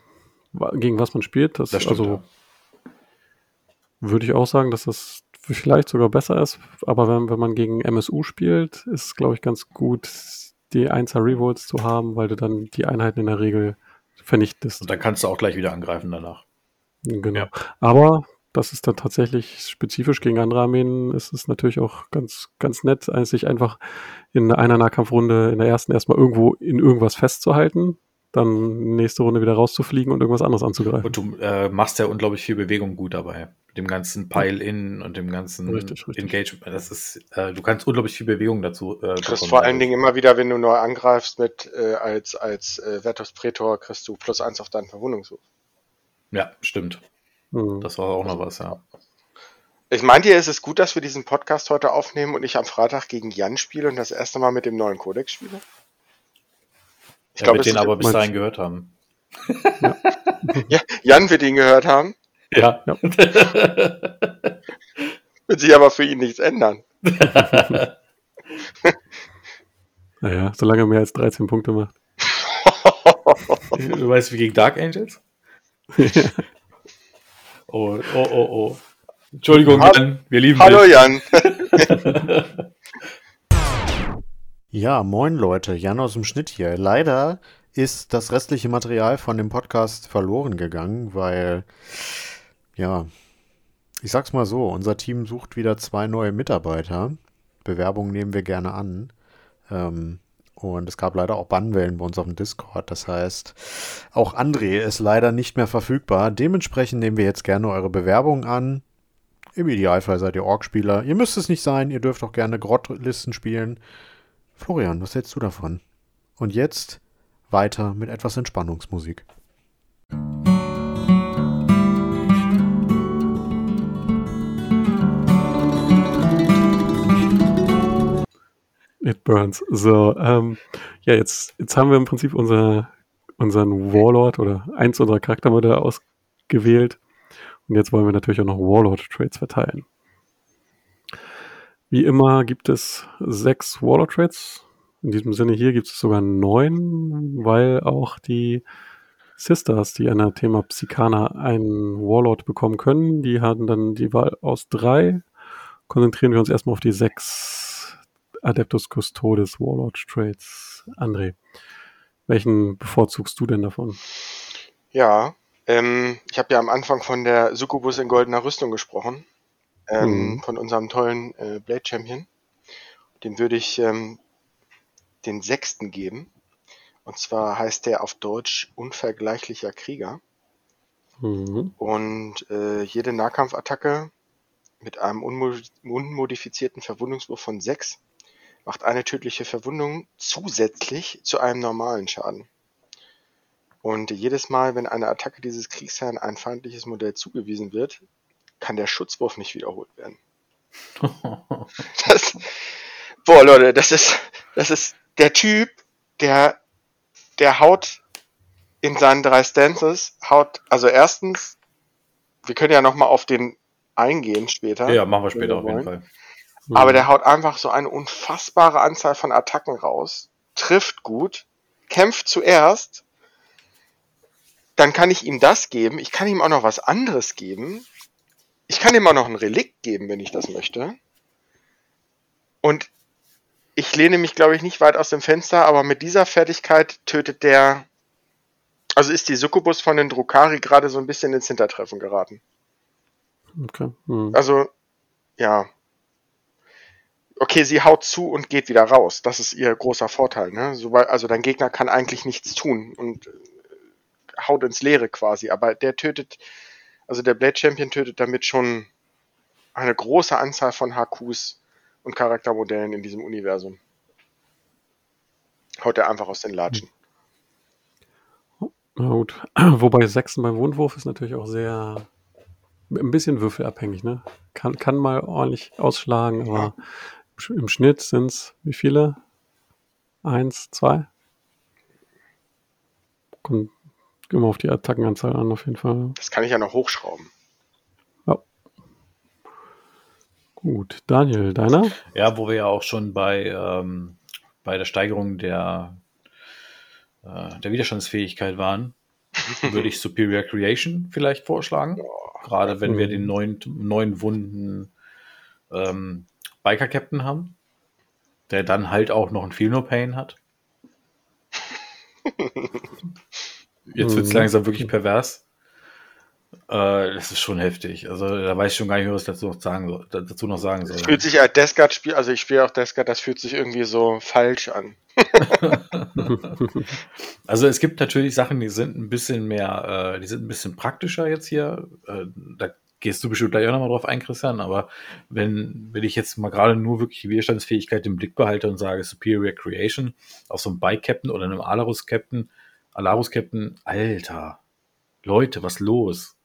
gegen was man spielt. Das, Das stimmt. also ja. würde ich auch sagen, dass das vielleicht sogar besser ist. Aber wenn, wenn man gegen MSU spielt, ist es, glaube ich, ganz gut, die 1er Revolts zu haben, weil du dann die Einheiten in der Regel vernichtest. Und dann kannst du auch gleich wieder angreifen danach. Genau. Ja. Aber das ist dann tatsächlich spezifisch gegen andere Armeen. ist Es natürlich auch ganz, ganz nett, äh, sich einfach in einer Nahkampfrunde in der ersten erstmal irgendwo in irgendwas festzuhalten, dann nächste Runde wieder rauszufliegen und irgendwas anderes anzugreifen. Und du äh, machst ja unglaublich viel Bewegung gut dabei. Mit dem ganzen Pile-In und dem ganzen Richtig, richtig. Engagement. Das ist, äh, du kannst unglaublich viel Bewegung dazu. Äh, Du kriegst bekommen vor allen. Dingen immer wieder, wenn du neu angreifst mit äh, als als äh, Vertus Praetor, kriegst du plus eins auf deinen Verwundungswurf. Ja, stimmt. Hm. Das war auch noch was, ja. Ich meinte ja, es ist gut, dass wir diesen Podcast heute aufnehmen und ich am Freitag gegen Jan spiele und das erste Mal mit dem neuen Kodex spiele. Ich ja glaube, den aber bis dahin gehört haben. ja, Jan wird ihn gehört haben, Ja. Ja. wird sich aber für ihn nichts ändern. Naja, solange er mehr als 13 Punkte macht. du weißt wie gegen Dark Angels? Oh, oh, oh, oh. Entschuldigung, Ha- Jan, wir lieben Hallo dich. Jan. Ja, moin Leute, Jan aus dem Schnitt hier. Leider ist das restliche Material von dem Podcast verloren gegangen, weil, ja, ich sag's mal so, unser Team sucht wieder zwei neue Mitarbeiter. Bewerbungen nehmen wir gerne an. Ähm, und es gab leider auch Bannwellen bei uns auf dem Discord. Das heißt, auch André ist leider nicht mehr verfügbar. Dementsprechend nehmen wir jetzt gerne eure Bewerbungen an. Im Idealfall seid ihr Org-Spieler. Ihr müsst es nicht sein, ihr dürft auch gerne Grottlisten spielen. Florian, was hältst du davon? Und jetzt weiter mit etwas Entspannungsmusik. It burns. So, ähm, ja, jetzt, jetzt haben wir im Prinzip unser, unseren Warlord oder eins unserer Charaktermodelle ausgewählt. Und jetzt wollen wir natürlich auch noch Warlord-Trades verteilen. Wie immer gibt es sechs Warlord-Trades. In diesem Sinne hier gibt es sogar neun, weil auch die Sisters, die an der Thema Psychana einen Warlord bekommen können, die haben dann die Wahl aus drei. Konzentrieren wir uns erstmal auf die sechs Adeptus Custodes Warlord Trades. André, welchen bevorzugst du denn davon? Ja, ähm, ich habe ja am Anfang von der Succubus in goldener Rüstung gesprochen, ähm, mhm. von unserem tollen äh, Blade Champion. Den würde ich ähm, den sechsten geben. Und zwar heißt der auf Deutsch unvergleichlicher Krieger. Mhm. Und äh, jede Nahkampfattacke mit einem unmodifizierten Verwundungswurf von 6 macht eine tödliche Verwundung zusätzlich zu einem normalen Schaden. Und jedes Mal, wenn eine Attacke dieses Kriegsherrn ein feindliches Modell zugewiesen wird, kann der Schutzwurf nicht wiederholt werden. Das, boah, Leute, das ist, das ist der Typ, der, der haut in seinen drei Stances, haut, also erstens, wir können ja nochmal auf den eingehen später. Ja, machen wir später auf jeden Fall. Aber der haut einfach so eine unfassbare Anzahl von Attacken raus, trifft gut, kämpft zuerst, dann kann ich ihm das geben, ich kann ihm auch noch was anderes geben, ich kann ihm auch noch ein Relikt geben, wenn ich das möchte. Und ich lehne mich, glaube ich, nicht weit aus dem Fenster, aber mit dieser Fertigkeit tötet der. Also ist die Succubus von den Drukari gerade so ein bisschen ins Hintertreffen geraten. Okay. Hm. Also, ja. Okay, sie haut zu und geht wieder raus. Das ist ihr großer Vorteil. Ne? So, also dein Gegner kann eigentlich nichts tun und äh, haut ins Leere quasi. Aber der tötet, also der Blade Champion tötet damit schon eine große Anzahl von HQs und Charaktermodellen in diesem Universum. Haut er einfach aus den Latschen. Na gut. Wobei Sechsen beim Wundwurf ist natürlich auch sehr ein bisschen würfelabhängig, ne? Kann, kann mal ordentlich ausschlagen, aber im Schnitt sind es wie viele? Eins, zwei? Kommt immer auf die Attackenanzahl an, auf jeden Fall. Das kann ich ja noch hochschrauben. Gut, Daniel, deiner? Ja, wo wir ja auch schon bei, ähm, bei der Steigerung der, äh, der Widerstandsfähigkeit waren, würde ich Superior Creation vielleicht vorschlagen. Gerade wenn wir den neuen, neuen Wunden ähm, Biker Captain haben, der dann halt auch noch ein Feel No Pain hat. Jetzt wird es mhm. langsam wirklich pervers. Äh, das ist schon heftig. Also da weiß ich schon gar nicht, was ich dazu noch sagen soll. Dazu noch sagen soll. Das fühlt sich als Descard-Spiel, also ich spiele auch Descard, das fühlt sich irgendwie so falsch an. also es gibt natürlich Sachen, die sind ein bisschen mehr, äh, die sind ein bisschen praktischer jetzt hier. Äh, da gehst du bestimmt gleich auch nochmal drauf ein, Christian, aber wenn, wenn ich jetzt mal gerade nur wirklich die Widerstandsfähigkeit im Blick behalte und sage Superior Creation auf so einem Bike-Captain oder einem Alarus-Captain, Alarus-Captain, Alter, Leute, was los?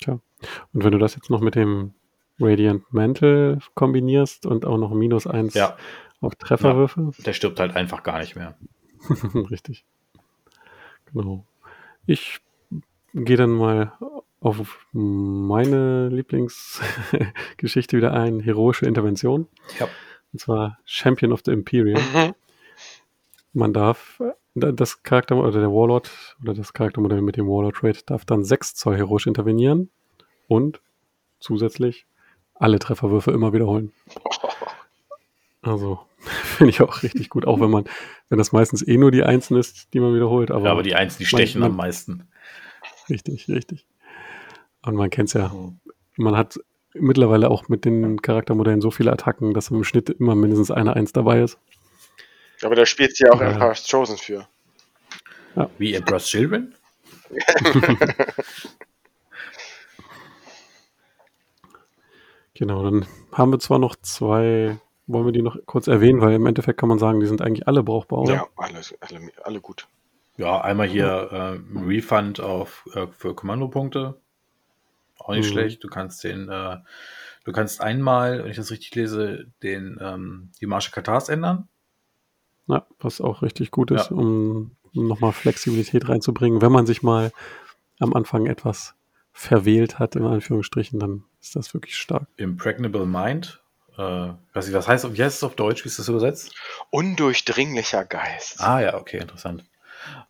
Tja. Und wenn du das jetzt noch mit dem Radiant Mantle kombinierst und auch noch minus eins ja. auf Trefferwürfe. Ja, der stirbt halt einfach gar nicht mehr. Richtig. Genau. Ich gehe dann mal auf meine Lieblingsgeschichte wieder ein, heroische Intervention. Ja. Und zwar Champion of the Imperium. Mhm. Man darf das Charakter oder der Warlord oder das Charaktermodell mit dem Warlord Trade darf dann 6 Zoll heroisch intervenieren und zusätzlich alle Trefferwürfe immer wiederholen. Also finde ich auch richtig gut, auch wenn man, wenn das meistens eh nur die Einsen ist, die man wiederholt. Aber, ja, aber die Einsen, die stechen man, am meisten. Richtig, richtig. Und man kennt es ja. Mhm. Man hat mittlerweile auch mit den Charaktermodellen so viele Attacken, dass im Schnitt immer mindestens eine Eins dabei ist. Aber da spielt sie ja auch ja. Emperor's Chosen für. Ja. Wie Emperor's Children? genau, dann haben wir zwar noch zwei, wollen wir die noch kurz erwähnen, weil im Endeffekt kann man sagen, die sind eigentlich alle brauchbar. Oder? Ja, alle, alle, alle gut. Ja, einmal hier äh, Refund auf, äh, für Kommandopunkte. Auch nicht mhm. schlecht. Du kannst den, äh, du kannst einmal, wenn ich das richtig lese, den, ähm, die Marsche Katars ändern. Ja, was auch richtig gut ist, ja. um um nochmal Flexibilität reinzubringen. Wenn man sich mal am Anfang etwas verwählt hat, in Anführungsstrichen, dann ist das wirklich stark. Impregnable Mind. Äh, weiß ich, was heißt, wie heißt es auf Deutsch? Wie ist das übersetzt? Undurchdringlicher Geist. Ah ja, okay, interessant.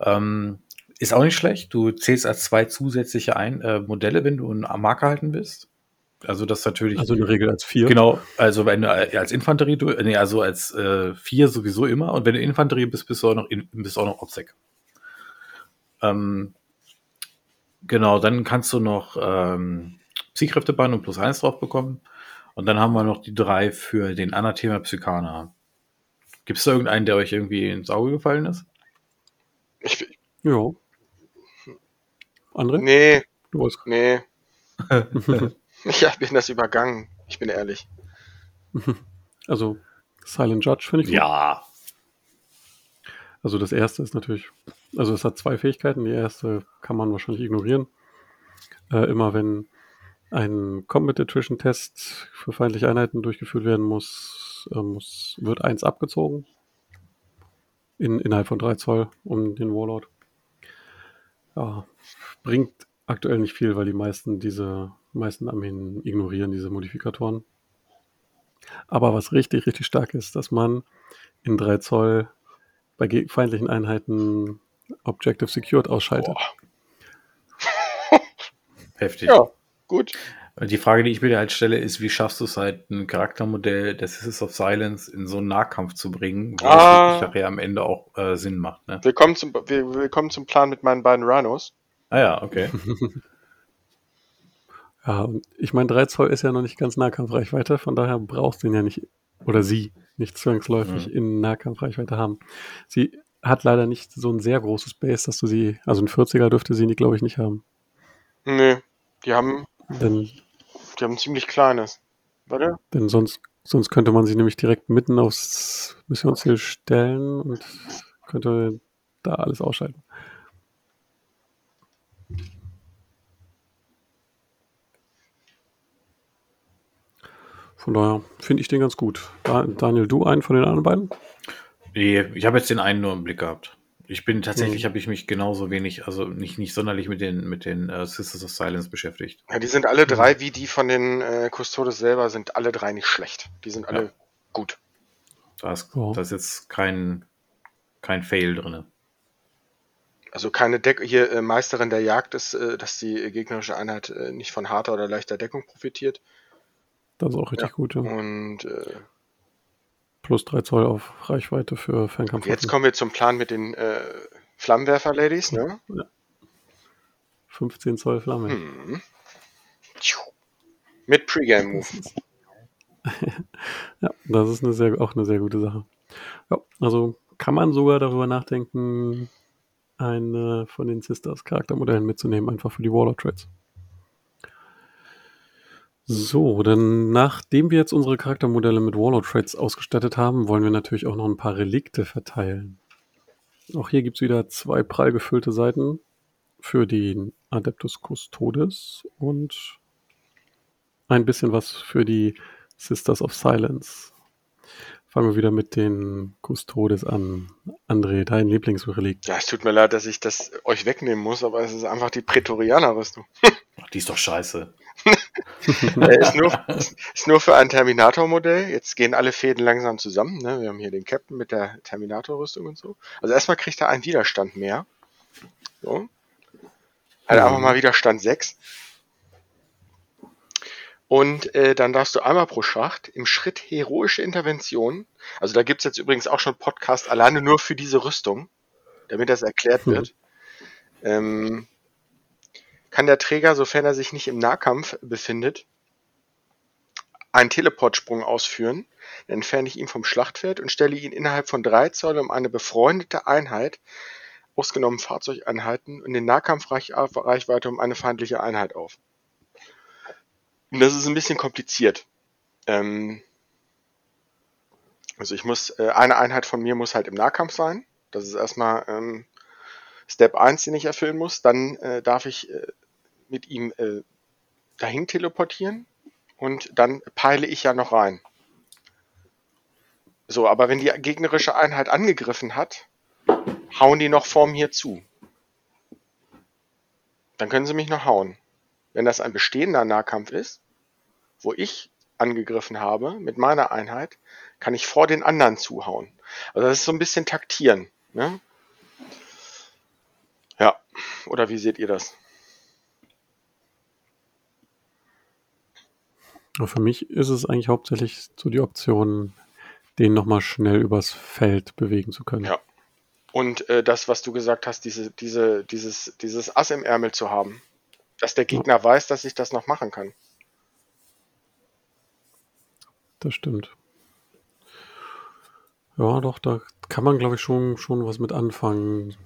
Ähm, ist auch nicht schlecht. Du zählst als zwei zusätzliche ein, äh, Modelle, wenn du einen Marker halten willst. Also das natürlich. Also in der Regel als vier. Genau, also wenn du äh, als Infanterie, du, nee, also als äh, vier sowieso immer. Und wenn du Infanterie bist, bist du auch noch, in, bist auch noch Obsec. Ähm, genau, dann kannst du noch ähm, Psychkräftebahn und plus eins drauf bekommen. Und dann haben wir noch die drei für den Anathema Psychana. Gibt es da irgendeinen, der euch irgendwie ins Auge gefallen ist? Ich, Ja. André? nee, Du wolltest- nee. Ich bin das übergangen. Ich bin ehrlich. Also Silent Judge finde ich gut. Ja. Also das erste ist natürlich, also es hat zwei Fähigkeiten. Die erste kann man wahrscheinlich ignorieren. Äh, immer wenn ein Combat Attrition Test für feindliche Einheiten durchgeführt werden muss, äh, muss wird eins abgezogen. In, innerhalb von drei Zoll um den Warlord. Ja, bringt aktuell nicht viel, weil die meisten diese meisten Armeen ignorieren diese Modifikatoren. Aber was richtig, richtig stark ist, dass man in 3 Zoll bei feindlichen Einheiten Objective Secured ausschaltet. Boah. Heftig. Ja, gut. Die Frage, die ich mir halt stelle, ist, wie schaffst du es halt, ein Charaktermodell des Sisters of Silence in so einen Nahkampf zu bringen, wo Ah. es wirklich nachher am Ende auch äh, Sinn macht, ne? Willkommen zum, wir- willkommen zum Plan mit meinen beiden Rhinos. Ah ja, okay. Ja, und ich meine, 3 Zoll ist ja noch nicht ganz Nahkampfreichweite, von daher brauchst du ihn ja nicht, oder sie, nicht zwangsläufig Mhm. in Nahkampfreichweite haben. Sie hat leider nicht so ein sehr großes Base, dass du sie, also ein 40er dürfte sie, glaube ich, nicht haben. Nee, die haben, Denn, die haben ein ziemlich kleines. Warte. denn sonst, sonst könnte man sie nämlich direkt mitten aufs Missionsziel stellen und könnte da alles ausschalten. Von daher finde ich den ganz gut. Da, Daniel, du einen von den anderen beiden? Nee, ich habe jetzt den einen nur im Blick gehabt. Ich bin tatsächlich, Mhm. habe ich mich genauso wenig, also nicht, nicht sonderlich mit den, mit den äh, Sisters of Silence beschäftigt. Ja, die sind alle drei, wie die von den äh, Custodes selber, sind alle drei nicht schlecht. Die sind alle Ja. gut. Da ist, Ja. da ist jetzt kein, kein Fail drin. Also keine Deck hier äh, Meisterin der Jagd ist, äh, dass die gegnerische Einheit äh, nicht von harter oder leichter Deckung profitiert. Das ist auch richtig Ja. gut. Ja. Und äh, Plus 3 Zoll auf Reichweite für Fernkampf. jetzt kommen wir zum Plan mit den äh, Flammenwerfer-Ladies, ne? 15 Zoll Flamme. Hm. Mit Pre-Game-Move. Ja, das ist eine sehr, auch eine sehr gute Sache. Ja, also kann man sogar darüber nachdenken, eine von den Sisters Charaktermodellen mitzunehmen, einfach für die Warlord Trades. So, dann nachdem wir jetzt unsere Charaktermodelle mit Warlord Trades ausgestattet haben, wollen wir natürlich auch noch ein paar Relikte verteilen. Auch hier gibt es wieder zwei prall gefüllte Seiten für den Adeptus Custodes und ein bisschen was für die Sisters of Silence. Fangen wir wieder mit den Custodes an. André, dein Lieblingsrelikt. Ja, es tut mir leid, dass ich das euch wegnehmen muss, aber es ist einfach die Prätorianer-Rüstung. Ach, die ist doch scheiße. Äh, ist, nur, ist nur für ein Terminator-Modell. Jetzt gehen alle Fäden langsam zusammen. Ne? Wir haben hier den Captain mit der Terminator-Rüstung und so. Also erstmal kriegt er einen Widerstand mehr. So. Also einfach mal Widerstand 6. Und äh, dann darfst du einmal pro Schacht im Schritt heroische Intervention. Also da gibt's jetzt übrigens auch schon Podcast alleine nur für diese Rüstung, damit das erklärt Mhm. wird. Ähm, kann der Träger, sofern er sich nicht im Nahkampf befindet, einen Teleportsprung ausführen, dann entferne ich ihn vom Schlachtfeld und stelle ihn innerhalb von drei Zoll um eine befreundete Einheit, ausgenommen Fahrzeugeinheiten, in den Nahkampfreichweite um eine feindliche Einheit auf. Und das ist ein bisschen kompliziert. Ähm, also ich muss, äh, eine Einheit von mir muss halt im Nahkampf sein. Das ist erstmal ähm, Step 1, den ich erfüllen muss. Dann äh, darf ich äh, mit ihm äh, dahin teleportieren und dann peile ich ja noch rein. So, aber wenn die gegnerische Einheit angegriffen hat, hauen die noch vor mir zu. Dann können sie mich noch hauen. Wenn das ein bestehender Nahkampf ist, wo ich angegriffen habe mit meiner Einheit, kann ich vor den anderen zuhauen. Also das ist so ein bisschen taktieren. Ne? Ja, oder wie seht ihr das? Für mich ist es eigentlich hauptsächlich so die Option, den nochmal schnell übers Feld bewegen zu können. Ja. Und äh, das, was du gesagt hast, diese, diese, dieses, dieses Ass im Ärmel zu haben, dass der Gegner ja. weiß, dass ich das noch machen kann. Das stimmt. Ja, doch, da kann man, glaube ich, schon, schon was mit anfangen.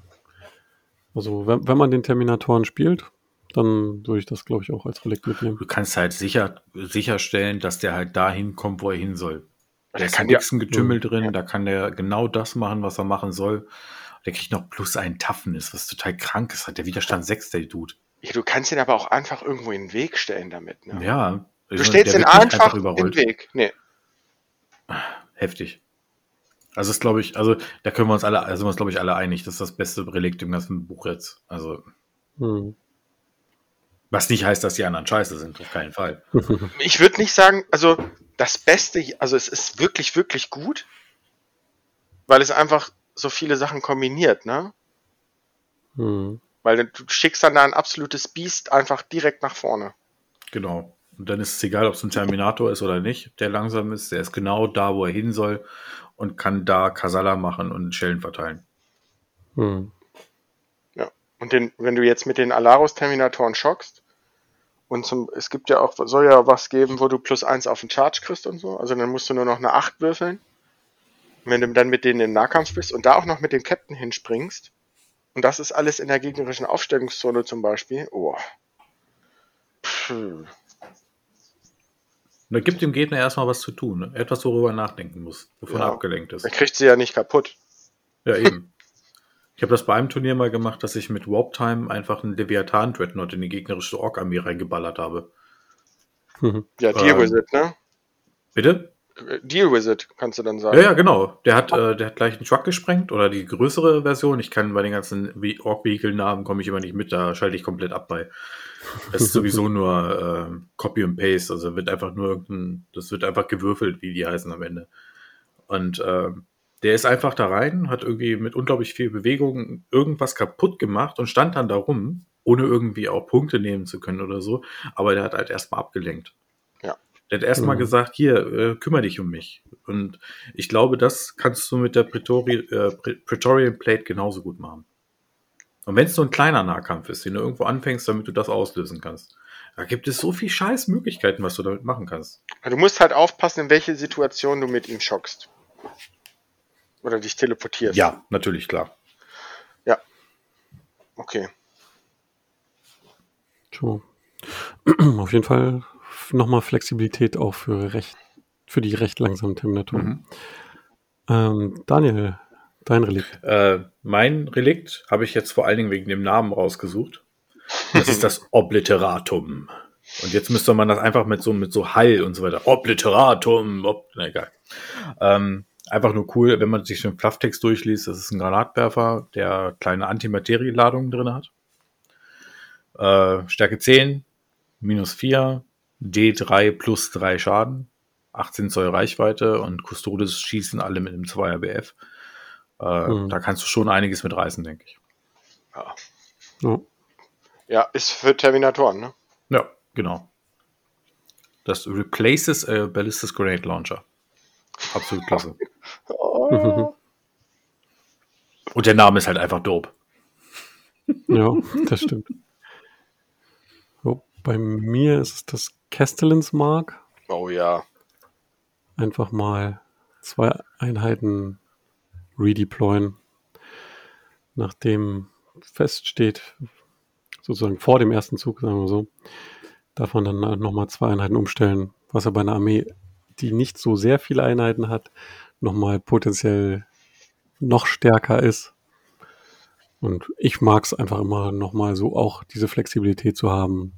Also, wenn, wenn man den Terminatoren spielt, dann würde ich das, glaube ich, auch als Relikt mitnehmen. Du kannst halt sicher, sicherstellen, dass der halt dahin kommt, wo er hin soll. Da ist nichts ja, Getümmel ja, drin, da kann der genau das machen, was er machen soll. Der kriegt noch plus einen Toughness, was total krank ist. Hat der Widerstand 6, der Dude. Ja, du kannst ihn aber auch einfach irgendwo in den Weg stellen damit. Ne? Ja. Du stellst ihn einfach, einfach in den Weg. Nee. Heftig. Also ist glaube ich, also da können wir uns alle, also sind wir uns glaube ich alle einig, das ist das beste Relikt im ganzen Buch jetzt. Also hm. was nicht heißt, dass die anderen scheiße sind, auf keinen Fall. Ich würde nicht sagen, also das Beste, also es ist wirklich wirklich gut, weil es einfach so viele Sachen kombiniert, ne? Hm. Weil du schickst dann da ein absolutes Biest einfach direkt nach vorne. Genau. Und dann ist es egal, ob es ein Terminator ist oder nicht, der langsam ist. Der ist genau da, wo er hin soll und kann da Kasala machen und Schellen verteilen. Hm. Ja, und den, wenn du jetzt mit den Alaros-Terminatoren schockst, und zum, es gibt ja auch, soll ja was geben, wo du plus eins auf den Charge kriegst und so, also dann musst du nur noch eine 8 würfeln. Und wenn du dann mit denen im Nahkampf bist und da auch noch mit dem Captain hinspringst, und das ist alles in der gegnerischen Aufstellungszone zum Beispiel, oh. Puh. Da gibt dem Gegner erstmal was zu tun. Ne? Etwas, worüber er nachdenken muss, bevor ja. er abgelenkt ist. Er kriegt sie ja nicht kaputt. Ja, eben. ich habe das bei einem Turnier mal gemacht, dass ich mit Warp Time einfach einen Leviathan Dreadnought in die gegnerische Ork-Armee reingeballert habe. Ja, Deal ähm, with it, ne? Bitte? Deal with it, kannst du dann sagen. Ja, ja, genau. Der hat, äh, der hat gleich einen Truck gesprengt oder die größere Version. Ich kann bei den ganzen Ork-Vehicle-Namen komme ich immer nicht mit, da schalte ich komplett ab bei. Es ist sowieso nur äh, Copy und Paste, also wird einfach nur irgendein, das wird einfach gewürfelt, wie die heißen am Ende. Und äh, der ist einfach da rein, hat irgendwie mit unglaublich viel Bewegung irgendwas kaputt gemacht und stand dann da rum, ohne irgendwie auch Punkte nehmen zu können oder so. Aber der hat halt erstmal abgelenkt. Der hat erstmal mhm. gesagt, hier, äh, kümmere dich um mich. Und ich glaube, das kannst du mit der Praetori äh, Praetorian Plate genauso gut machen. Und wenn es so ein kleiner Nahkampf ist, den du irgendwo anfängst, damit du das auslösen kannst, da gibt es so viel scheiß Möglichkeiten, was du damit machen kannst. Du musst halt aufpassen, in welche Situation du mit ihm schockst. Oder dich teleportierst. Ja, natürlich, klar. Ja. Okay. So. Auf jeden Fall nochmal Flexibilität auch für recht, für die recht langsamen Terminatoren. Mhm. Ähm, Daniel, Dein Relikt. Äh, mein Relikt habe ich jetzt vor allen Dingen wegen dem Namen rausgesucht. Das ist das Obliteratum. Und jetzt müsste man das einfach mit so, mit so Hall und so weiter. Obliteratum. Ob, na egal. Ähm, einfach nur cool, wenn man sich den Flufftext durchliest. Das ist ein Granatwerfer, der kleine Antimaterieladungen drin hat. Äh, Stärke 10, minus 4, D3 plus 3 Schaden, 18 Zoll Reichweite und Custodes schießen alle mit einem 2er BF. Äh, mhm. Da kannst du schon einiges mit reißen, denke ich. Ja. ja. Ja, ist für Terminatoren, ne? Ja, genau. Das replaces a Ballistic Grenade Launcher. Absolut klasse. oh. Und der Name ist halt einfach dope. Ja, das stimmt. Bei mir ist es das Castellans Mark. Oh ja. Einfach mal zwei Einheiten redeployen, nachdem feststeht, sozusagen vor dem ersten Zug, sagen wir so, darf man dann nochmal zwei Einheiten umstellen, was er bei einer Armee, die nicht so sehr viele Einheiten hat, nochmal potenziell noch stärker ist. Und ich mag es einfach immer nochmal so auch diese Flexibilität zu haben,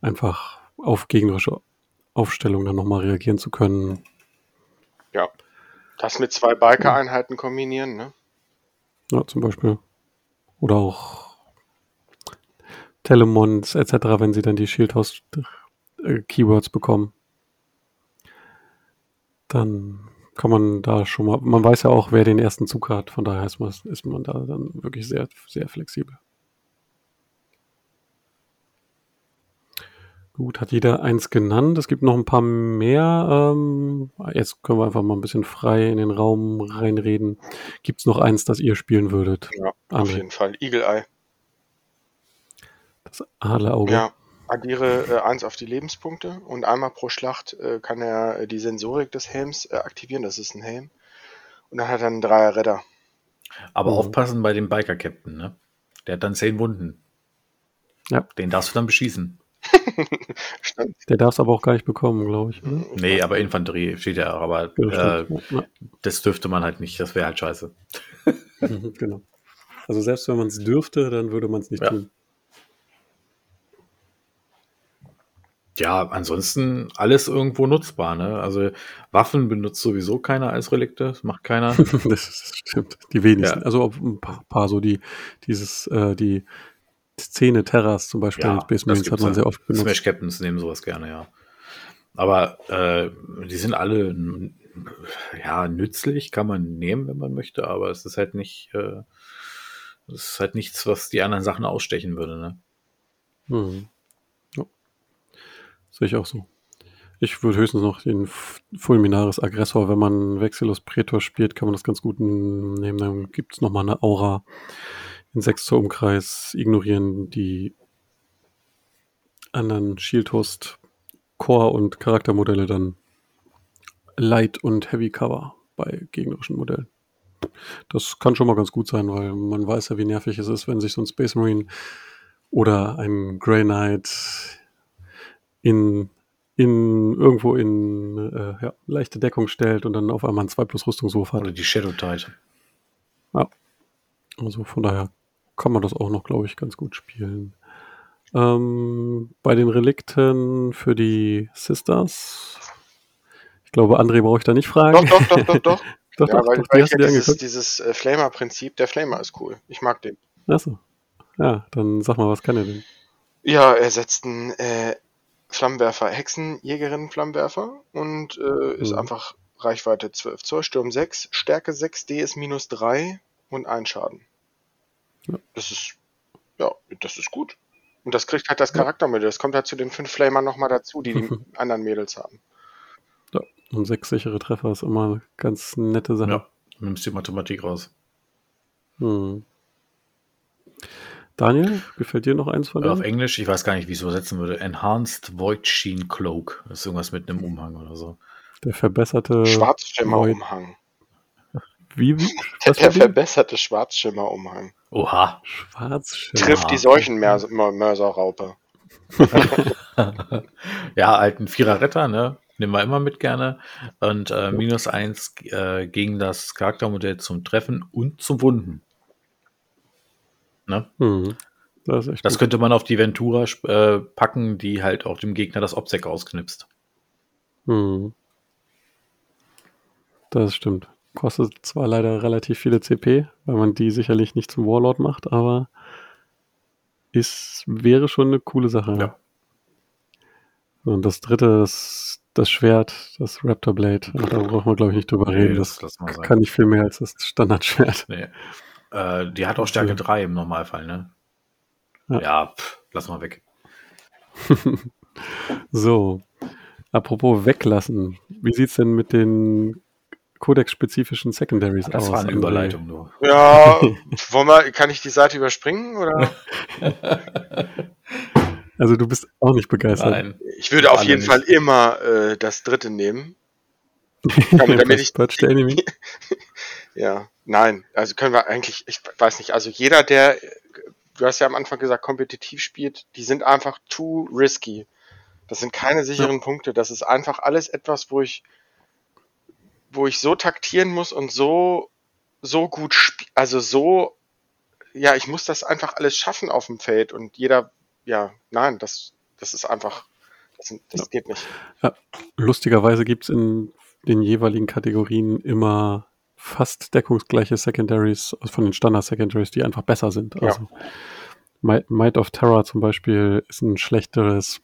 einfach auf gegnerische Aufstellungen dann nochmal reagieren zu können. Ja, das mit zwei Biker-Einheiten kombinieren, ne? Ja, zum Beispiel. Oder auch Telemons etc., wenn sie dann die Shieldhouse äh, Keywords bekommen. Dann kann man da schon mal, man weiß ja auch, wer den ersten Zug hat, von daher ist man, ist man da dann wirklich sehr, sehr flexibel. Gut, hat jeder eins genannt. Es gibt noch ein paar mehr. Ähm, jetzt können wir einfach mal ein bisschen frei in den Raum reinreden. Gibt es noch eins, das ihr spielen würdet? Ja, auf André? jeden Fall. Eagle Eye. Das Adlerauge. Ja, addiere äh, eins auf die Lebenspunkte und einmal pro Schlacht äh, kann er äh, die Sensorik des Helms äh, aktivieren. Das ist ein Helm. Und dann hat er einen Dreier Redder. Aber Mhm. aufpassen bei dem Biker-Captain, ne? Der hat dann zehn Wunden. Ja. Den darfst du dann beschießen. Stimmt. Der darf es aber auch gar nicht bekommen, glaube ich. Oder? Nee, aber Infanterie steht ja auch, aber Ja, äh, das dürfte man halt nicht, das wäre halt scheiße. ja. genau. Also selbst wenn man es dürfte, dann würde man es nicht Ja. tun. Ja, ansonsten alles irgendwo nutzbar, ne? Also Waffen benutzt sowieso keiner als Relikte, das macht keiner. das ist- stimmt. Die wenigsten. Ja. Also ob ein paar, paar so die, dieses, äh, die Szene Terras zum Beispiel in Space das Marines hat man ja. sehr oft benutzt. Smash Captains nehmen sowas gerne, ja. Aber äh, die sind alle ja nützlich, kann man nehmen, wenn man möchte, aber es ist halt nicht, äh, es ist halt nichts, was die anderen Sachen ausstechen würde, ne? Mhm. Ja. Sehe ich auch so. Ich würde höchstens noch den Fulminaris Aggressor, wenn man Vexillus Praetor spielt, kann man das ganz gut nehmen. Dann gibt es nochmal eine Aura in 6 zur Umkreis, ignorieren die anderen Shield-Host, Core und Charaktermodelle dann Light und Heavy Cover bei gegnerischen Modellen. Das kann schon mal ganz gut sein, weil man weiß ja, wie nervig es ist, wenn sich so ein Space Marine oder ein Grey Knight in, in irgendwo in äh, ja, leichte Deckung stellt und dann auf einmal einen 2 plus Rüstungswurf hat. Oder die Shadow Tide. Also von daher kann man das auch noch, glaube ich, ganz gut spielen. Ähm, bei den Relikten für die Sisters. Ich glaube, André brauche ich da nicht fragen. Doch, doch, doch, doch, doch. doch, ja, doch, weil, doch, weil ja dieses, dieses äh, Flamer-Prinzip, der Flamer ist cool. Ich mag den. Achso. Ja, dann sag mal, was kann er denn? Ja, er setzt einen äh, Flammenwerfer, Hexenjägerin Flammenwerfer und äh, ist Mhm. einfach Reichweite 12 Zoll, Sturm 6, Stärke 6, D ist minus 3 und ein Schaden. Ja. Das ist, ja, das ist gut. Und das kriegt halt das Ja. Charaktermodell. Das kommt halt zu den fünf Flamern nochmal dazu, die die anderen Mädels haben. Und sechs sichere Treffer ist immer eine ganz nette Sache. Ja, du nimmst die Mathematik raus. Hm. Daniel, gefällt dir noch eins von Auf denen? Englisch, ich weiß gar nicht, wie ich es übersetzen würde. Enhanced Void Sheen Cloak. Das ist irgendwas mit einem Umhang oder so. Der verbesserte. Schwarzschimmerumhang. Wie? wie? Was Der verbesserte Schwarzschimmerumhang. Oha. Schwarzschimmer. Trifft die Seuchenmörserraupe. ja, alten Vierer Retter, ne? Nehmen wir immer mit gerne. Und äh, minus eins äh, gegen das Charaktermodell zum Treffen und zum Wunden. Ne? Hm. Das Das könnte man auf die Ventura äh, packen, die halt auch dem Gegner das Obsec ausknipst. Hm. Das stimmt. Kostet zwar leider relativ viele CP, weil man die sicherlich nicht zum Warlord macht, aber ist, wäre schon eine coole Sache. Ja. Und das dritte, das, das Schwert, das Raptor Blade, da brauchen wir, glaube ich, nicht drüber Nee, reden. das Das, kann nicht viel mehr als das Standardschwert. Nee. Äh, die hat auch Stärke Ja. 3 im Normalfall, ne? Ja. Ja, pff, lass mal weg. So, apropos weglassen. Wie sieht's denn mit den Codex-spezifischen Secondaries Das aus? war eine? Überleitung nur. Ja, wollen wir, kann ich die Seite überspringen? Oder? Also du bist auch nicht begeistert. Nein. Ich würde auf jeden nicht. Fall immer äh, das dritte nehmen. Damit, damit ich, Purge the Enemy. ja, nein, also können wir eigentlich, ich weiß nicht, also jeder, der, du hast ja am Anfang gesagt, kompetitiv spielt, die sind einfach too risky. Das sind keine sicheren Punkte. Das ist einfach alles etwas, wo ich, wo ich so taktieren muss und so, so gut, sp- also so, ja, ich muss das einfach alles schaffen auf dem Feld und jeder, ja, nein, das, das ist einfach, das, das Ja. geht nicht. Lustigerweise gibt's in den jeweiligen Kategorien immer fast deckungsgleiche Secondaries von den Standard-Secondaries, die einfach besser sind. Ja. Also Might, Might of Terror zum Beispiel ist ein schlechteres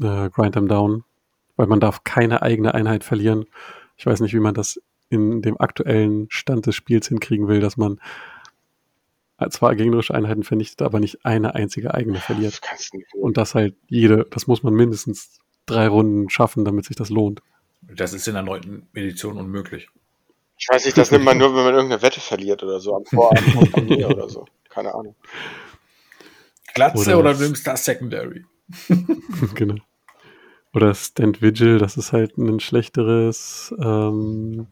äh, Grind 'em Down, weil man darf keine eigene Einheit verlieren. Ich weiß nicht, wie man das in dem aktuellen Stand des Spiels hinkriegen will, dass man zwar gegnerische Einheiten vernichtet, aber nicht eine einzige eigene verliert. Das kannst du nicht. Und das halt jede, das muss man mindestens drei Runden schaffen, damit sich das lohnt. Das ist in der neunten Edition unmöglich. Ich weiß nicht, das nimmt man nur, wenn man irgendeine Wette verliert oder so, am Vorabend oder so. Keine Ahnung. Glatze Oder oder, nimmst das Secondary. genau. Oder Stand Vigil, das ist halt ein schlechteres ähm,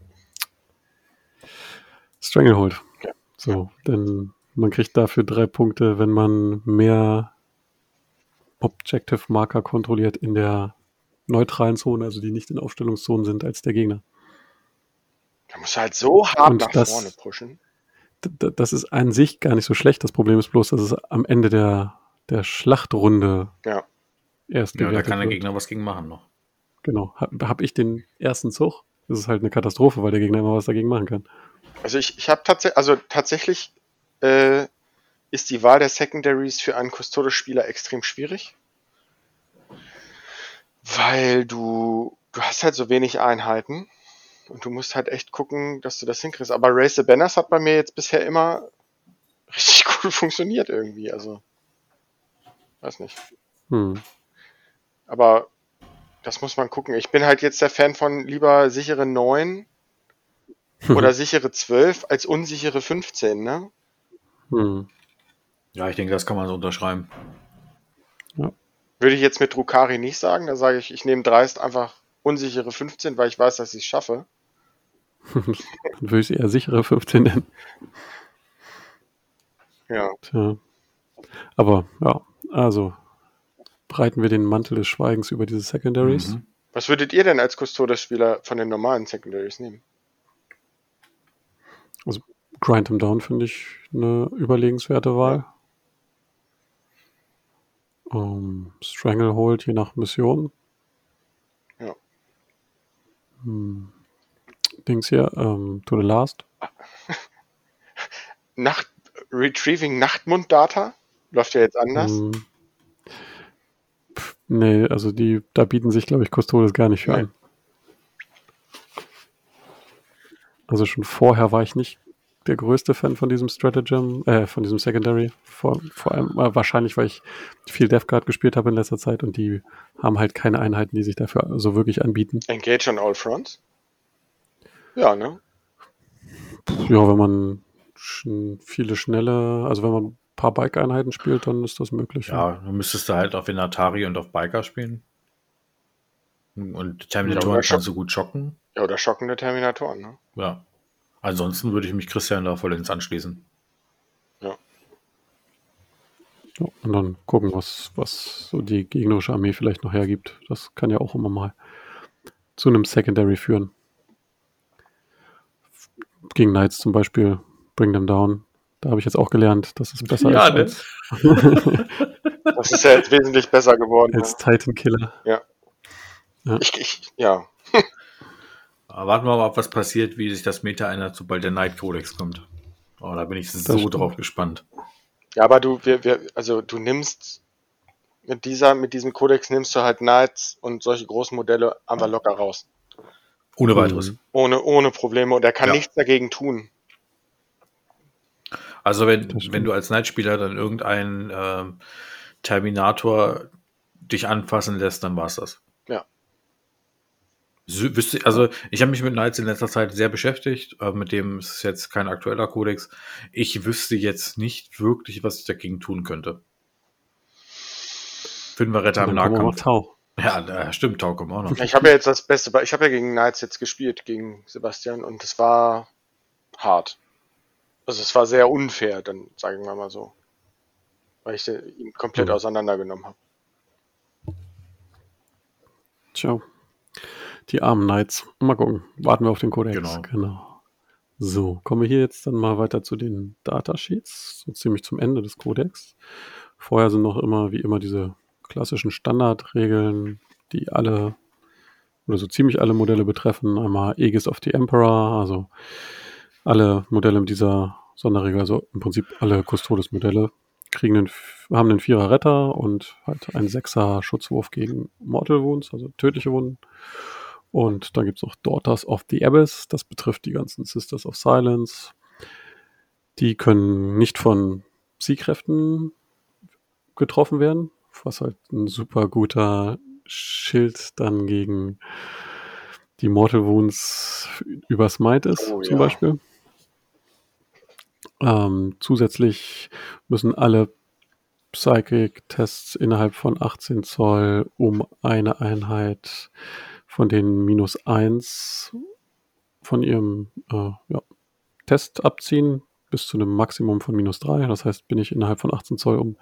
Stranglehold. Ja. So, denn man kriegt dafür drei Punkte, wenn man mehr Objective Marker kontrolliert in der neutralen Zone, also die nicht in Aufstellungszonen sind, als der Gegner. Da musst du halt so hart Und nach das- vorne pushen. Das ist an sich gar nicht so schlecht. Das Problem ist bloß, dass es am Ende der, der Schlachtrunde Ja. Erst Ja, da kann der wird. Gegner was gegen machen noch. Genau. Habe hab ich den ersten Zug? Das ist halt eine Katastrophe, weil der Gegner immer was dagegen machen kann. Also ich, ich habe tatsächlich, also tatsächlich äh, ist die Wahl der Secondaries für einen Custodes-Spieler extrem schwierig. Weil du, du hast halt so wenig Einheiten und du musst halt echt gucken, dass du das hinkriegst. Aber Race the Banners hat bei mir jetzt bisher immer richtig gut funktioniert irgendwie. Also, weiß nicht. Hm. Aber das muss man gucken. Ich bin halt jetzt der Fan von lieber sichere 9 oder sichere 12 als unsichere 15, ne? Hm. Ja, ich denke, das kann man so unterschreiben. Würde ich jetzt mit Drukari nicht sagen. Da sage ich, ich nehme dreist einfach unsichere 15, weil ich weiß, dass ich es schaffe. Dann würde ich eher sichere 15 nennen. Ja. Tja. Aber ja, also breiten wir den Mantel des Schweigens über diese Secondaries. Mhm. Was würdet ihr denn als Custodes-Spieler von den normalen Secondaries nehmen? Grind 'em Down finde ich eine überlegenswerte Wahl. Ähm, Stranglehold je nach Mission. Ja. Hm. Dings hier, ähm, To the Last. Nacht Retrieving Nachtmund-Data? Läuft ja jetzt anders. Hm. Nee, also die, da bieten sich, glaube ich, Custodes gar nicht für an. Also schon vorher war ich nicht der größte Fan von diesem Stratagem, äh, von diesem Secondary. Vor, vor allem äh, wahrscheinlich, weil ich viel Death Guard gespielt habe in letzter Zeit und die haben halt keine Einheiten, die sich dafür so wirklich anbieten. Engage on all fronts? Ja, ne? Ja, wenn man sch viele schnelle, also wenn man ein paar Bike-Einheiten spielt, dann ist das möglich. Ja, dann müsstest du halt auf Atari und auf Biker spielen. Und Ja, Terminatoren oder kannst du gut schocken. Ja, oder schockende Terminatoren, ne? Ja. Ansonsten würde ich mich Christian da vollends anschließen. Ja, und dann gucken, was, was so die gegnerische Armee vielleicht noch hergibt. Das kann ja auch immer mal zu einem Secondary führen. Gegen Knights zum Beispiel, Bring Them Down. Da habe ich jetzt auch gelernt, dass es besser Ja, ist ne? als, Das ist ja jetzt wesentlich besser geworden. als Titan Killer. Ne? Ich, ich, ja. Aber warten wir mal, ob was passiert, wie sich das Meta ändert, sobald der Night Codex kommt. Oh, da bin ich so stimmt. drauf gespannt. Ja, aber du, wir, wir, also du nimmst mit dieser, mit diesem Kodex nimmst du halt Knights und solche großen Modelle einfach locker raus. Ohne weiteres. Mhm. Ohne, ohne Probleme. Und er kann Ja. nichts dagegen tun. Also wenn, wenn du als Night-Spieler dann irgendeinen ähm, Terminator dich anfassen lässt, dann war's das. Ja. Also ich habe mich mit Knights in letzter Zeit sehr beschäftigt, aber mit dem ist es jetzt kein aktueller Kodex. Ich wüsste jetzt nicht wirklich, was ich dagegen tun könnte. Fünferretter im kommen wir noch Nahkampf. Tau. Ja, da stimmt, Tau kommt auch noch. Ich habe ja jetzt das Beste, bei- ich habe ja gegen Knights jetzt gespielt, gegen Sebastian, und es war hart. Also es war sehr unfair, dann sagen wir mal so. Weil ich ihn komplett Mhm. auseinandergenommen habe. Tja. Die armen Knights. Mal gucken. Warten wir auf den Codex. Genau. So, kommen wir hier jetzt dann mal weiter zu den Datasheets, so ziemlich zum Ende des Codex. Vorher sind noch immer, wie immer, diese klassischen Standardregeln, die alle oder so ziemlich alle Modelle betreffen. Einmal Aegis of the Emperor, also alle Modelle mit dieser Sonderregel, also im Prinzip alle Custodes-Modelle, kriegen einen, haben einen Vierer Retter und halt einen Sechser Schutzwurf gegen Mortal Wounds, also tödliche Wunden. Und dann gibt es noch Daughters of the Abyss, das betrifft die ganzen Sisters of Silence. Die können nicht von Psi-Kräften getroffen werden, was halt ein super guter Schild dann gegen die Mortal Wounds über Smite ist, Oh, zum ja. Beispiel. Ähm, zusätzlich müssen alle Psychic-Tests innerhalb von 18 Zoll um eine Einheit von den minus 1 von ihrem äh, ja, Test abziehen, bis zu einem Maximum von minus 3. Das heißt, bin ich innerhalb von 18 Zoll um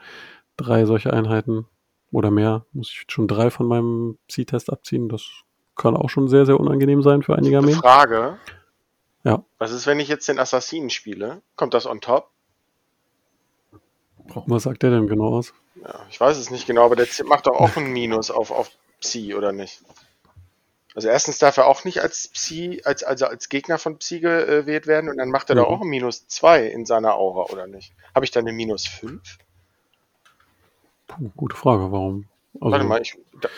drei solche Einheiten oder mehr, muss ich schon drei von meinem Psi-Test abziehen. Das kann auch schon sehr, sehr unangenehm sein für einige Armeen. Frage. Ja. Was ist, wenn ich jetzt den Assassinen spiele? Kommt das on top? Was sagt der denn genau aus? Ja, ich weiß es nicht genau, aber der macht doch auch ein Minus auf, auf Psi, oder nicht? Also erstens darf er auch nicht als Psi, als, also als Gegner von Psi gewählt werden und dann macht er Mhm. doch auch ein Minus 2 in seiner Aura, oder nicht? Habe ich dann eine Minus 5? Puh, gute Frage, warum? Also, Warte mal, ich, da,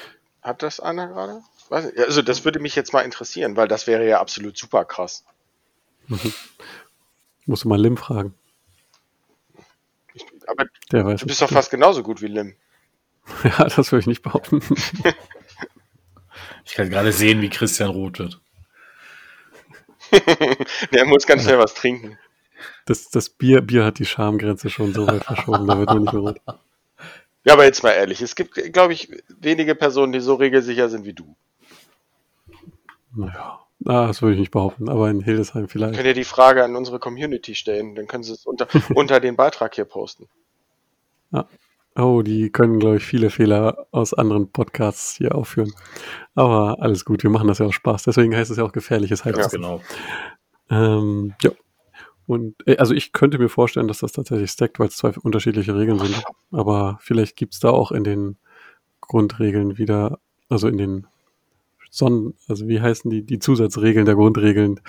hat das einer gerade? Also das würde mich jetzt mal interessieren, weil das wäre ja absolut super krass. Musst du mal Lim fragen. Ich, aber Der weiß du bist doch fast genauso gut wie Lim. Ja, das würde ich nicht behaupten. Ich kann gerade sehen, wie Christian rot wird. Der muss ganz schnell was trinken. Das, das Bier, Bier hat die Schamgrenze schon so weit verschoben, da wird man nicht mehr rot. Ja, aber jetzt mal ehrlich, es gibt, glaube ich, wenige Personen, die so regelsicher sind wie du. Naja, ah, das würde ich nicht behaupten, aber in Hildesheim vielleicht. Könnt ihr die Frage an unsere Community stellen, dann können sie es unter, unter den Beitrag hier posten. Oh, die können, glaube ich, viele Fehler aus anderen Podcasts hier aufführen. Aber alles gut, wir machen das ja auch Spaß. Deswegen heißt es ja auch gefährliches Halbwissen. genau. Ähm, ja. Und äh, also ich könnte mir vorstellen, dass das tatsächlich stackt, weil es zwei unterschiedliche Regeln sind. Aber vielleicht gibt's da auch in den Grundregeln wieder, also in den Sonnen, also wie heißen die, die Zusatzregeln der Grundregeln.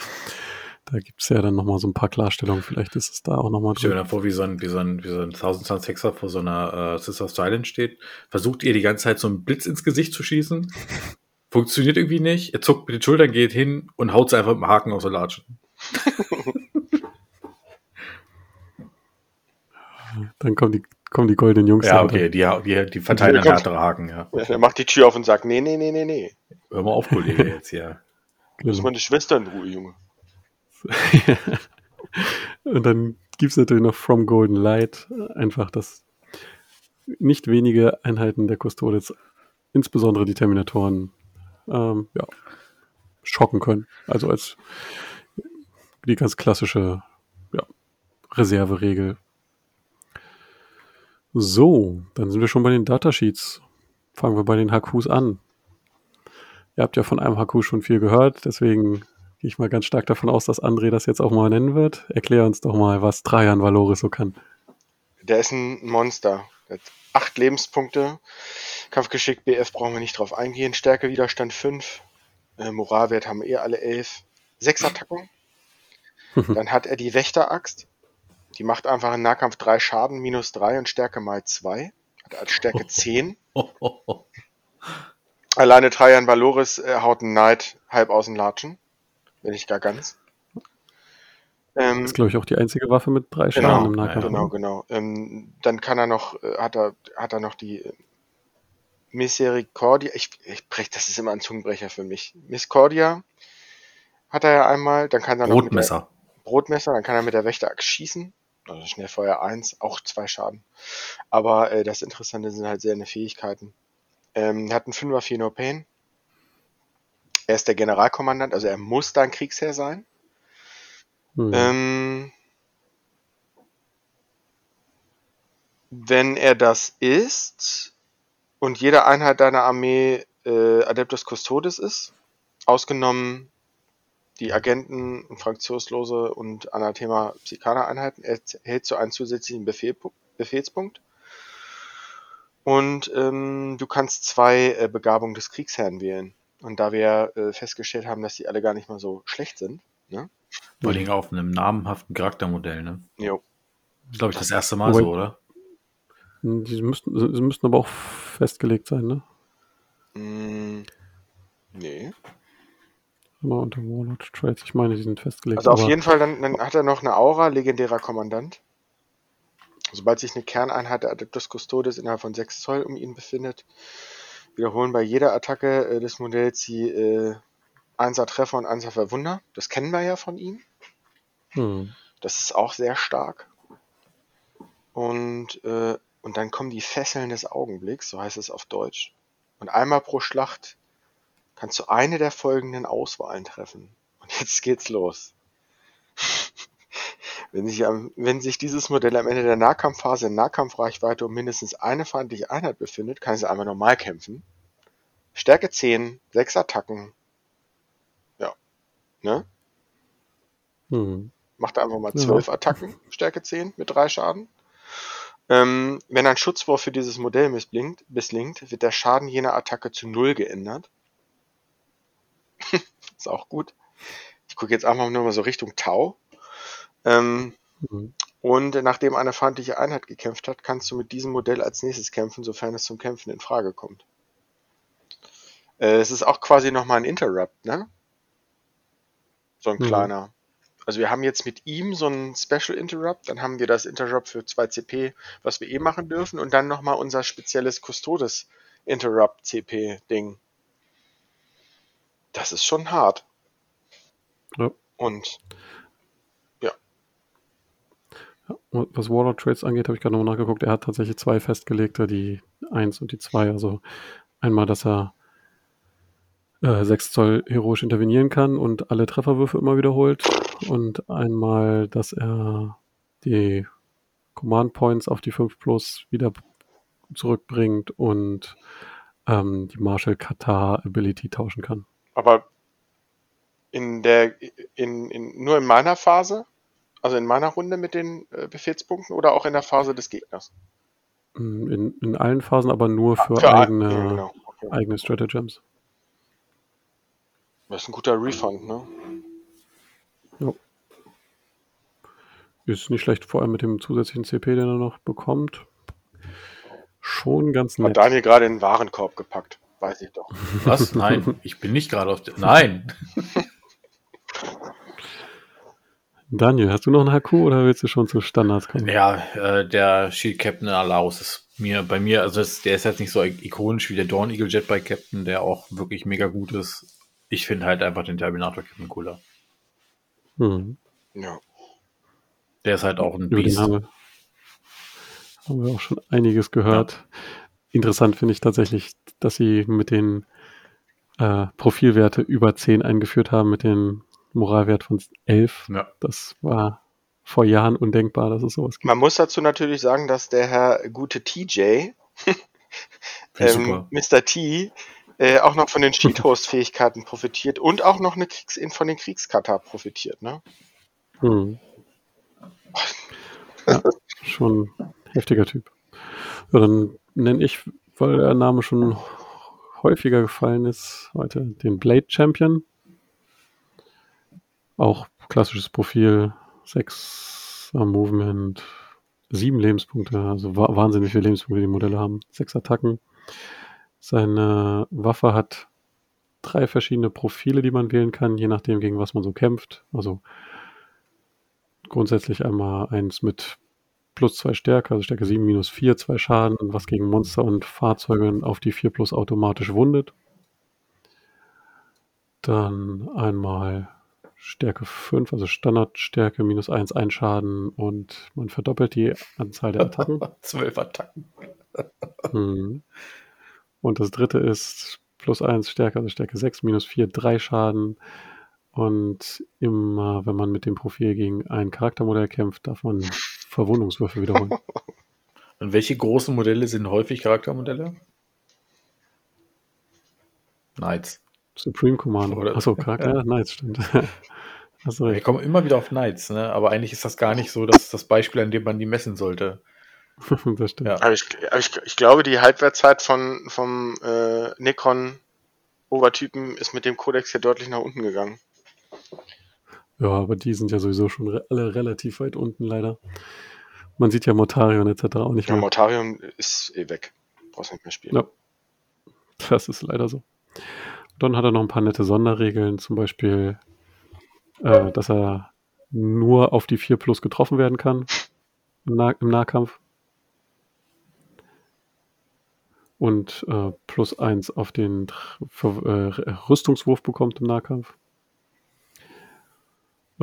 Da gibt's ja dann nochmal so ein paar Klarstellungen. Vielleicht ist es da auch nochmal Stell dir drin. mal vor, wie so ein, wie so ein, wie so ein 1000 Hexer vor so einer äh, Sister of Silence steht. Versucht ihr die ganze Zeit so einen Blitz ins Gesicht zu schießen. Funktioniert irgendwie nicht. Er zuckt mit den Schultern, geht hin und haut sie einfach mit dem Haken aus der Latschen. Dann kommen die, kommen die goldenen Jungs. Ja, okay, die, die, die verteilen Kommt. härtere Haken, ja. Der macht die Tür auf und sagt, nee, nee, nee, nee, nee. Hör mal auf, Kollege, jetzt hier. Lass meine Schwester in Ruhe, Junge. Und dann gibt's natürlich noch From Golden Light, einfach das nicht wenige Einheiten der Custodes, insbesondere die Terminatoren, ähm, ja, schocken können. Also als die ganz klassische ja, Reserveregel. So, dann sind wir schon bei den Datasheets. Fangen wir bei den Hakus an. Ihr habt ja von einem Haku schon viel gehört, deswegen gehe ich mal ganz stark davon aus, dass André das jetzt auch mal nennen wird. Erklär uns doch mal, was Trajan Valoris so kann. Der ist ein Monster. Der hat acht Lebenspunkte. Kampfgeschick BF brauchen wir nicht drauf eingehen. Stärke, Widerstand 5. Äh, Moralwert haben wir eh alle 11. Sechs Attacken. Dann hat er die Wächteraxt. Die macht einfach im Nahkampf 3 Schaden, minus 3 und Stärke mal 2. Hat als Stärke 10. Alleine Trajan Valoris äh, haut einen Knight halb aus dem Latschen. Wenn nicht gar ganz. Ähm, Das ist, glaube ich, auch die einzige Waffe mit drei Schaden Genau, im Nahkampf. Genau, ne? genau. Ähm, dann kann er noch, äh, hat er, hat er noch die äh, Misericordia. Ich, ich brech, das ist immer ein Zungenbrecher für mich. Miscordia hat er ja einmal. Dann kann er noch mit der, Brotmesser. Brotmesser. Dann kann er mit der Wächterachs schießen. Also Schnellfeuer 1, auch zwei Schaden. Aber äh, das Interessante sind halt seine Fähigkeiten. Ähm, er hat einen 5er 4 No Pain. Er ist der Generalkommandant, also er muss dann Kriegsherr sein. Hm. Ähm, wenn er das ist und jede Einheit deiner Armee äh, Adeptus Custodes ist, ausgenommen die Agenten, Fraktionslose und Anathema Psykaner-Einheiten, erhältst du einen zusätzlichen Befehl, Befehlspunkt. Und ähm, du kannst zwei äh, Begabungen des Kriegsherrn wählen. Und da wir äh, festgestellt haben, dass die alle gar nicht mal so schlecht sind, Ne? Vor allem auf einem namhaften Charaktermodell, ne? Jo. Das ist, glaube ich, das erste Mal Wobei- so, oder? Die müssten, sie müssten aber auch festgelegt sein, ne? Mm, nee. Immer unter Warlord Trades. Ich meine, die sind festgelegt. Also auf jeden Fall, dann, dann hat er noch eine Aura, legendärer Kommandant. Sobald sich eine Kerneinheit der Adeptus Custodes innerhalb von 6 Zoll um ihn befindet, wiederholen bei jeder Attacke äh, des Modells die äh, 1er Treffer und 1er Verwunder. Das kennen wir ja von ihm. Hm. Das ist auch sehr stark. Und, äh, und dann kommen die Fesseln des Augenblicks, so heißt es auf Deutsch. Und einmal pro Schlacht kannst du eine der folgenden Auswahlen treffen. Und jetzt geht's los. Wenn sich, wenn sich dieses Modell am Ende der Nahkampfphase in Nahkampfreichweite um mindestens eine feindliche Einheit befindet, kann es einmal normal kämpfen. Stärke 10, 6 Attacken. Ja. Ne? Hm. Macht einfach mal Ja. 12 Attacken, Stärke 10 mit 3 Schaden. Ähm, wenn ein Schutzwurf für dieses Modell misslingt, misslingt, wird der Schaden jener Attacke zu 0 geändert. Ist auch gut. Ich gucke jetzt einfach nur mal so Richtung Tau. Ähm, Hm. und nachdem eine feindliche Einheit gekämpft hat, kannst du mit diesem Modell als nächstes kämpfen, sofern es zum Kämpfen in Frage kommt. Äh, es ist auch quasi nochmal ein Interrupt, ne? So ein Mhm. kleiner. Also wir haben jetzt mit ihm so ein Special Interrupt, dann haben wir das Interrupt für 2 CP, was wir eh machen dürfen, und dann nochmal unser spezielles Custodes Interrupt CP Ding. Das ist schon hart. Ja. Und Ja, und was Warlord Trades angeht, habe ich gerade nochmal nachgeguckt. Er hat tatsächlich zwei festgelegte, die 1 und die 2. Also einmal, dass er äh, 6 Zoll heroisch intervenieren kann und alle Trefferwürfe immer wiederholt. Und einmal, dass er die Command Points auf die 5 Plus wieder zurückbringt und ähm, die Marshall Katar Ability tauschen kann. Aber in der, in, in, nur in meiner Phase, also in meiner Runde mit den äh, Befehlspunkten oder auch in der Phase des Gegners? Mm, In, in allen Phasen, aber nur für, Für eigene, ja, genau. okay. eigene Stratagems. Das ist ein guter Refund, ne? Ist nicht schlecht, vor allem mit dem zusätzlichen CP, den er noch bekommt. Schon ganz Hat nett. Daniel gerade in den Warenkorb gepackt. Weiß ich doch. Was? Nein, ich bin nicht gerade auf der. Nein! Daniel, hast du noch einen HQ oder willst du schon zu Standards kommen? Ja, äh, der Shield Captain Alaus ist mir bei mir, also es, der ist jetzt nicht so ikonisch wie der Dawn Eagle Jetbike Captain, der auch wirklich mega gut ist. Ich finde halt einfach den Terminator Captain cooler. Hm. Ja. Der ist halt auch ein Über Biest. haben wir, haben wir auch schon einiges gehört. Interessant finde ich tatsächlich, dass sie mit den äh, Profilwerte über 10 eingeführt haben, mit dem Moralwert von 11. Ja. Das war vor Jahren undenkbar, dass es sowas gibt. Man muss dazu natürlich sagen, dass der Herr gute TJ, ähm. Mr. T, äh, auch noch von den Cheat Host Fähigkeiten profitiert und auch noch eine Kriegs von den Kriegskata profitiert, ne? Hm. Ja, schon heftiger Typ. Ja, dann nenne ich, weil der Name schon häufiger gefallen ist, heute den Blade Champion. Auch klassisches Profil, 6 Movement, 7 Lebenspunkte, also wa wahnsinnig viele Lebenspunkte die Modelle haben, 6 Attacken. Seine Waffe hat drei verschiedene Profile, die man wählen kann, je nachdem, gegen was man so kämpft. Also grundsätzlich einmal eins mit plus zwei Stärke, also Stärke 7 minus 4, zwei Schaden, was gegen Monster und Fahrzeuge auf die 4 plus automatisch wundet. Dann einmal Stärke 5, also Standardstärke minus 1, ein Schaden und man verdoppelt die Anzahl der Attacken. Zwölf Attacken. Mhm. Und das dritte ist plus 1 Stärke, also Stärke 6, minus 4, 3 Schaden. Und immer, wenn man mit dem Profil gegen ein Charaktermodell kämpft, darf man Verwundungswürfe wiederholen. Und welche großen Modelle sind häufig Charaktermodelle? Knights. Supreme Commander. Oder- Achso, Charakter, ja, nice, stimmt. Achso, Wir kommen immer wieder auf Knights, ne? aber eigentlich ist das gar nicht so das, das Beispiel, an dem man die messen sollte. das stimmt. Ja. Aber ich, aber ich, ich glaube, die Halbwertzeit von, vom äh, Necron Overtypen ist mit dem Codex hier deutlich nach unten gegangen. Ja, aber die sind ja sowieso schon re alle relativ weit unten leider. Man sieht ja Mortarion etc. auch nicht Ja, mehr. Mortarion ist eh weg. Brauchst nicht mehr spielen. Ja. Das ist leider so. Dann hat er noch ein paar nette Sonderregeln, zum Beispiel, äh, dass er nur auf die 4 plus getroffen werden kann im, nah im Nahkampf. Und äh, plus 1 auf den Tr- für, äh, Rüstungswurf bekommt im Nahkampf.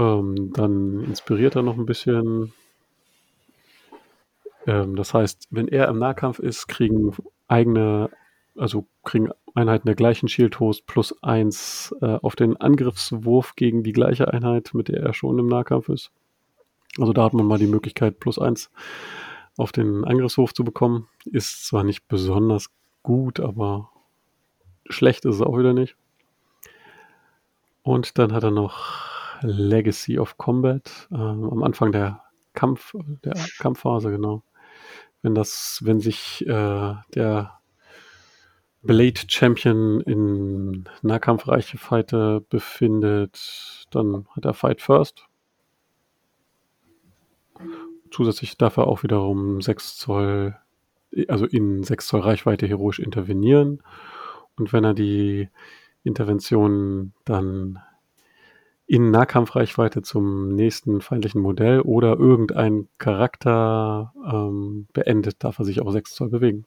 Ähm, dann inspiriert er noch ein bisschen. Ähm, das heißt, wenn er im Nahkampf ist, kriegen eigene, also kriegen Einheiten der gleichen Shield-Host plus 1 äh, auf den Angriffswurf gegen die gleiche Einheit, mit der er schon im Nahkampf ist. Also da hat man mal die Möglichkeit, plus 1 auf den Angriffswurf zu bekommen. Ist zwar nicht besonders gut, aber schlecht ist es auch wieder nicht. Und dann hat er noch Legacy of Combat ähm, am Anfang der Kampf, der Kampfphase, genau. Wenn das, wenn sich äh, der Blade Champion in Nahkampfreichweite befindet, dann hat er Fight First. Zusätzlich darf er auch wiederum 6 Zoll, also in 6 Zoll Reichweite heroisch intervenieren. Und wenn er die Intervention dann in Nahkampfreichweite zum nächsten feindlichen Modell oder irgendein Charakter ähm, beendet, darf er sich auch 6 Zoll bewegen.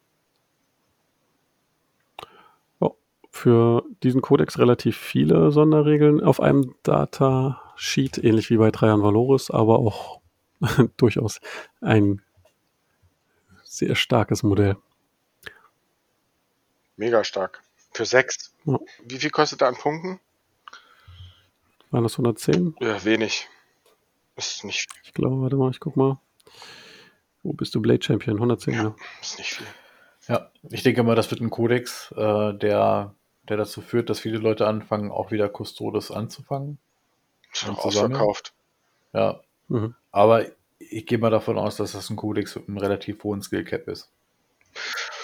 Ja, für diesen Kodex relativ viele Sonderregeln auf einem Datasheet, ähnlich wie bei Trajan Valoris, aber auch durchaus ein sehr starkes Modell. Mega stark. Für sechs. Ja. Wie viel kostet er an Punkten? Waren das 110? Ja, wenig. Ist nicht, Ich glaube, warte mal, ich guck mal. Wo bist du Blade Champion? 110, ja. ist nicht viel. Ja, ich denke mal, das wird ein Kodex, äh, der, der dazu führt, dass viele Leute anfangen, auch wieder Custodes anzufangen. Zusammen? ausverkauft. Ja, Mhm. aber ich gehe mal davon aus, dass das ein Kodex mit einem relativ hohen Skill-Cap ist.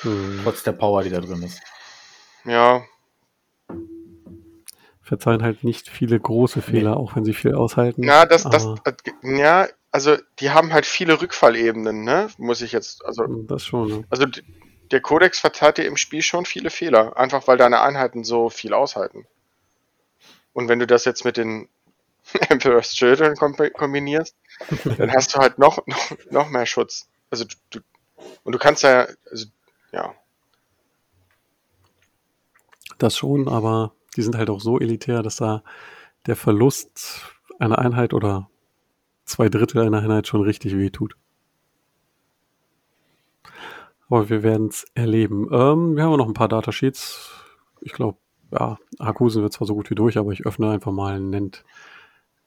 Mhm. Trotz der Power, die da drin ist. Ja, Verzeihen halt nicht viele große Fehler, auch wenn sie viel aushalten. ja, das, das, äh, ja, also die haben halt viele Rückfallebenen, ne? Muss ich jetzt, also, das schon. Ne? also der Kodex verzeiht dir im Spiel schon viele Fehler, einfach weil deine Einheiten so viel aushalten. Und wenn du das jetzt mit den Emperor's Children kombi- kombinierst, dann hast du halt noch, noch, noch mehr Schutz. Also du, du, und du kannst ja, also, ja, Das schon, aber die sind halt auch so elitär, dass da der Verlust einer Einheit oder zwei Drittel einer Einheit schon richtig weh tut. Aber wir werden es erleben. Ähm, wir haben noch ein paar Datasheets. Ich glaube, ja, Hakusen wird zwar so gut wie durch, aber ich öffne einfach mal, nennt,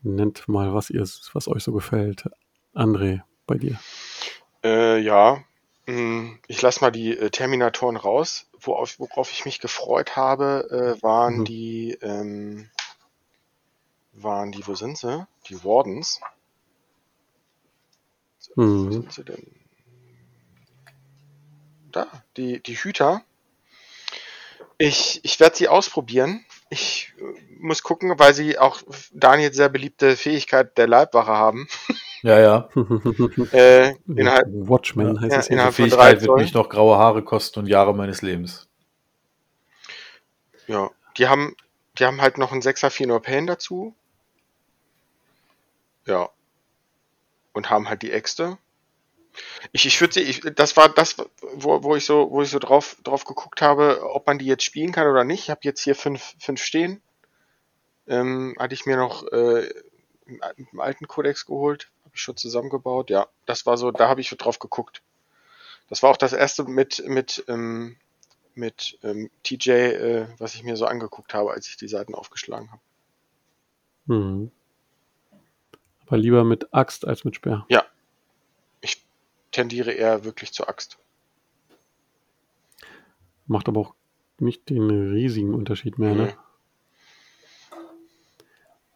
nennt mal, was ihr, was euch so gefällt. André, bei dir. Äh, ja, ich lasse mal die äh, Terminatoren raus. Worauf, worauf ich mich gefreut habe, äh, waren Mhm. die, ähm, waren die, wo sind sie? Die Wardens. So, Wo Mhm. sind sie denn? Da, die, die Hüter. Ich, ich werde sie ausprobieren. Ich äh, muss gucken, weil sie auch Daniel sehr beliebte Fähigkeit der Leibwache haben. Ja, ja. Äh, innerhalb, Watchmen heißt Ja, es hier. innerhalb- Die von drei Fähigkeit wird mich noch graue Haare kosten und Jahre meines Lebens. Ja, die haben, die haben halt noch einen 6er Fino Pain dazu. Ja. Und haben halt die Äxte. Ich, ich würde sie, ich, das war das, wo, wo ich so, wo ich so drauf, drauf geguckt habe, ob man die jetzt spielen kann oder nicht. Ich habe jetzt hier fünf, fünf stehen. Ähm, hatte ich mir noch äh, im, im alten Kodex geholt, habe ich schon zusammengebaut. Ja, das war so, da habe ich drauf geguckt. Das war auch das erste mit, mit, ähm, mit ähm, TJ, äh, was ich mir so angeguckt habe, als ich die Seiten aufgeschlagen habe. Mhm. Aber lieber mit Axt als mit Speer. Ich tendiere eher wirklich zur Axt. Macht aber auch nicht den riesigen Unterschied mehr, ne? Mhm.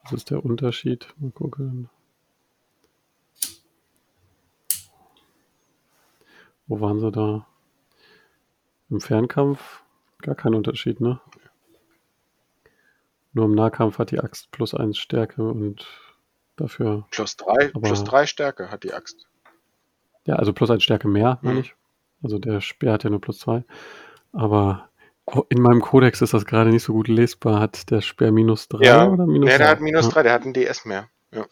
Was ist der Unterschied? Mal gucken. Wo waren sie da? Im Fernkampf gar kein Unterschied, ne? Nur im Nahkampf hat die Axt plus eins Stärke und dafür. Plus drei, Aber- plus drei Stärke hat die Axt. Ja, also plus ein Stärke mehr, meine Mhm. ich. Also der Speer hat ja nur plus zwei. Aber oh, in meinem Kodex ist das gerade nicht so gut lesbar. Hat der Speer minus drei Ja, oder minus Nee, der zwei? hat minus Ja, drei, der hat einen DS mehr. Ja.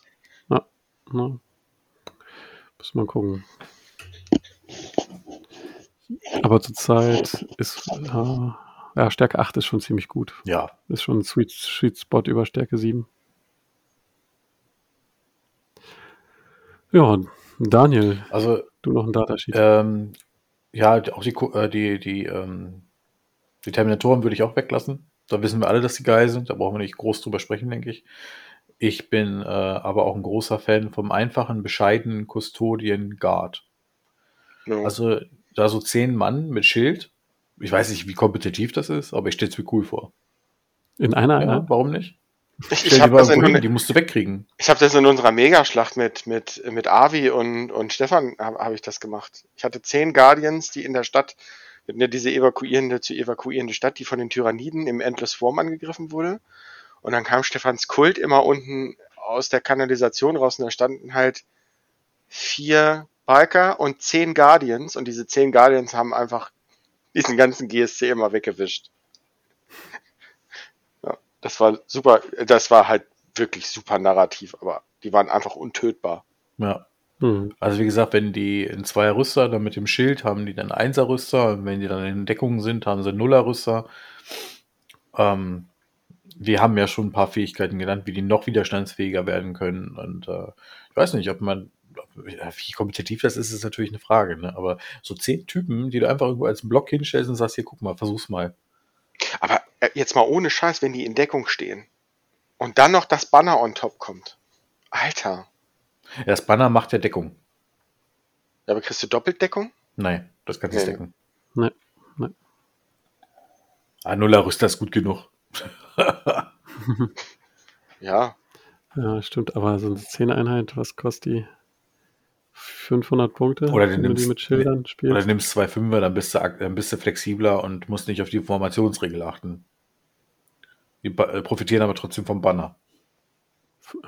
na. Müssen wir gucken. Aber zurzeit ist äh, ja, Stärke 8 ist schon ziemlich gut. Ja, Ist schon ein Sweet, Sweet Spot über Stärke 7. Ja, Daniel, also du noch ein Datasheet. ähm, ja, auch die, äh, die, die, ähm, die Terminatoren würde ich auch weglassen. Da wissen wir alle, dass die geil sind. Da brauchen wir nicht groß drüber sprechen, denke ich. Ich bin äh, aber auch ein großer Fan vom einfachen, bescheidenen Custodian Guard. Ja. Also da so zehn Mann mit Schild. Ich weiß nicht, wie kompetitiv das ist, aber ich stelle es mir cool vor. In einer Ja, Einheit? warum nicht? ich ich die habe das, in- die musst du wegkriegen. ich hab das in unserer Megaschlacht mit, mit, mit Avi und, und Stefan habe hab ich das gemacht. Ich hatte zehn Guardians, die in der Stadt, wir hatten ja diese evakuierende, zu evakuierende Stadt, die von den Tyranniden im Endless Swarm angegriffen wurde. Und dann kam Stefans Kult immer unten aus der Kanalisation raus und da standen halt vier Biker und zehn Guardians und diese zehn Guardians haben einfach diesen ganzen GSC immer weggewischt. Ja, das war super, das war halt wirklich super narrativ, aber die waren einfach untötbar. Ja. Hm. Also wie gesagt, wenn die in zweier Rüster, dann mit dem Schild haben die dann Einser Rüster, und wenn die dann in Deckung sind, haben sie Nuller Rüster. Ähm, wir haben ja schon ein paar Fähigkeiten genannt, wie die noch widerstandsfähiger werden können. Und äh, ich weiß nicht, ob man, wie kompetitiv das ist, ist natürlich eine Frage. Ne? Aber so zehn Typen, die du einfach irgendwo als Block hinstellst und sagst, hier, guck mal, versuch's mal. Aber äh, jetzt mal ohne Scheiß, wenn die in Deckung stehen und dann noch das Banner on top kommt. Alter. Das Banner macht ja Deckung. Ja, aber kriegst du Doppeldeckung? Nein, das kannst du nicht Nee. decken. Nee, nee. Ah, Nuller Rüster ist gut genug. Ja. Ja, stimmt, aber so eine 10 Einheit, was kostet die? 500 Punkte, Oder du wenn du die nimmst- mit Schildern Oder spielst. du nimmst zwei Fünfer, dann bist du, dann bist du flexibler und musst nicht auf die Formationsregel achten. Die äh, profitieren aber trotzdem vom Banner.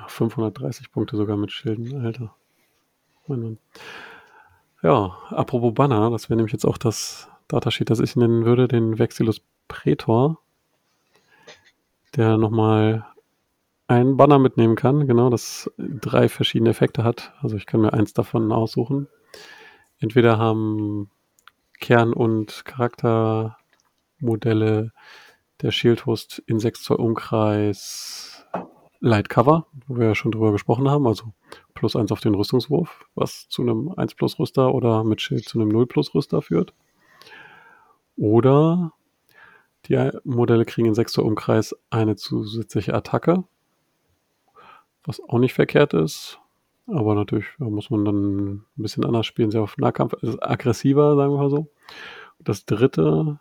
530 Punkte sogar mit Schilden, Alter. Mein Mann. Ja, apropos Banner, das wäre nämlich jetzt auch das Datasheet, das ich nennen würde, den Vexilus Praetor, der nochmal einen Banner mitnehmen kann, genau, das drei verschiedene Effekte hat. Also ich kann mir eins davon aussuchen. Entweder haben Kern- und Charaktermodelle der Shieldhost in 6 Zoll Umkreis Light Cover, wo wir ja schon drüber gesprochen haben, also plus 1 auf den Rüstungswurf, was zu einem 1 plus Rüster oder mit Schild zu einem 0 plus Rüster führt. Oder die Modelle kriegen in 6 Zoll Umkreis eine zusätzliche Attacke, was auch nicht verkehrt ist. Aber natürlich muss man dann ein bisschen anders spielen, sehr auf Nahkampf, also aggressiver, sagen wir mal so. Das dritte,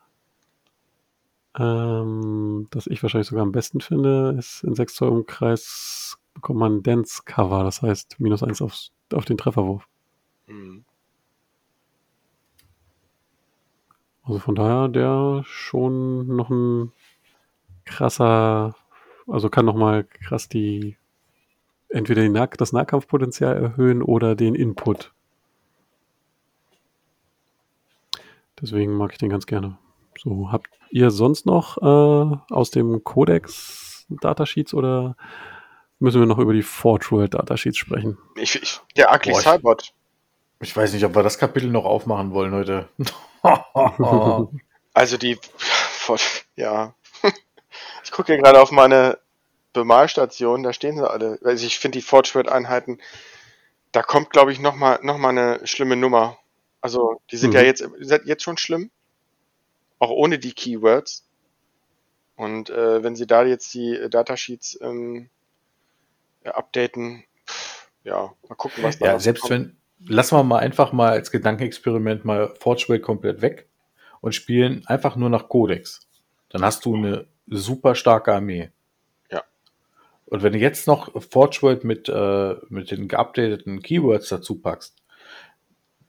ähm, das ich wahrscheinlich sogar am besten finde, ist in 6 Zoll Umkreis bekommt man Dance Cover, das heißt minus 1 aufs, auf den Trefferwurf. Hm. Also von daher der schon noch ein krasser, also kann noch mal krass die entweder nah das Nahkampfpotenzial erhöhen oder den Input. Deswegen mag ich den ganz gerne. So, habt ihr sonst noch äh, aus dem Codex Datasheets oder müssen wir noch über die Forge World Datasheets sprechen? Ich, ich, der Ugly Boah, ich- Cybot. Ich weiß nicht, ob wir das Kapitel noch aufmachen wollen heute. Also die, ja. Ich gucke hier gerade auf meine Bemalstation, da stehen sie alle. Also ich finde die Fortschritt-Einheiten, da kommt, glaube ich, nochmal noch mal eine schlimme Nummer. Also die sind Mhm. ja jetzt, sind jetzt schon schlimm. Auch ohne die Keywords. Und äh, wenn sie da jetzt die äh, Datasheets ähm, ja, updaten, pff, ja, mal gucken, was da ja, selbst kommt. wenn, lassen wir mal einfach mal als Gedankenexperiment mal World komplett weg und spielen einfach nur nach Codex. Dann hast du eine super starke Armee. Ja. Und wenn du jetzt noch Forge World mit, äh, mit den geupdateten Keywords dazu packst,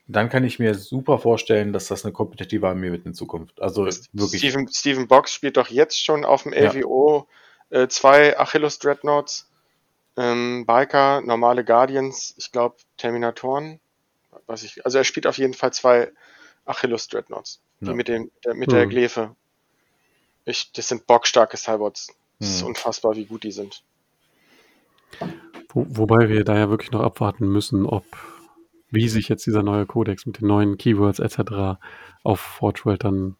dann kann ich mir super vorstellen, dass das eine kompetitive Armee wird in Zukunft. Also wirklich. Steven, Steven Box spielt doch jetzt schon auf dem Ja. LWO äh, zwei Achilles Dreadnoughts ähm, Biker, normale Guardians, ich glaube Terminatoren. Was ich, also er spielt auf jeden Fall zwei Achilles Dreadnoughts. Die Ja. mit, dem, der, mit der Hm. Glefe. Ich, das sind bockstarke Cybots. Das ist Hm. unfassbar, wie gut die sind. Wo, wobei wir da ja wirklich noch abwarten müssen, ob wie sich jetzt dieser neue Codex mit den neuen Keywords etc. auf Forge World dann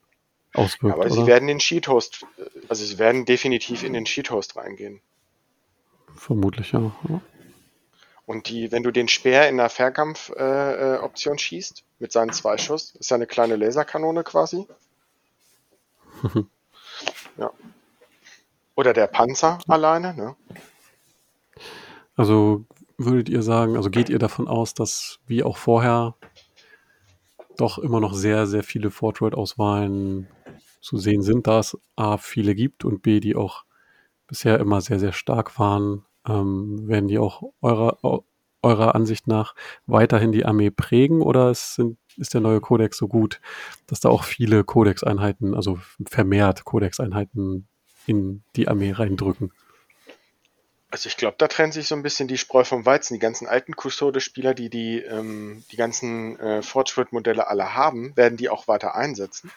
auswirkt. Aber oder? sie werden den Cheat Host, also sie werden definitiv in den Cheat Host reingehen. Vermutlich, ja. ja. Und die, wenn du den Speer in der Fernkampf-Option äh, äh, schießt, mit seinen zwei Schuss, ist ja eine kleine Laserkanone quasi. ja. Oder der Panzer alleine, ne? Also würdet ihr sagen, also geht ihr davon aus, dass wie auch vorher doch immer noch sehr, sehr viele Forge World Auswahlen zu sehen sind, da es A viele gibt und B, die auch bisher immer sehr, sehr stark waren, ähm, werden die auch eurer, eu- eurer Ansicht nach weiterhin die Armee prägen oder sind, ist der neue Kodex so gut, dass da auch viele Codex-Einheiten, also vermehrt Codex-Einheiten in die Armee reindrücken? Also ich glaube, da trennt sich so ein bisschen die Spreu vom Weizen. Die ganzen alten Custode-Spieler, die die, ähm, die ganzen äh, Fortschritt-Modelle alle haben, werden die auch weiter einsetzen.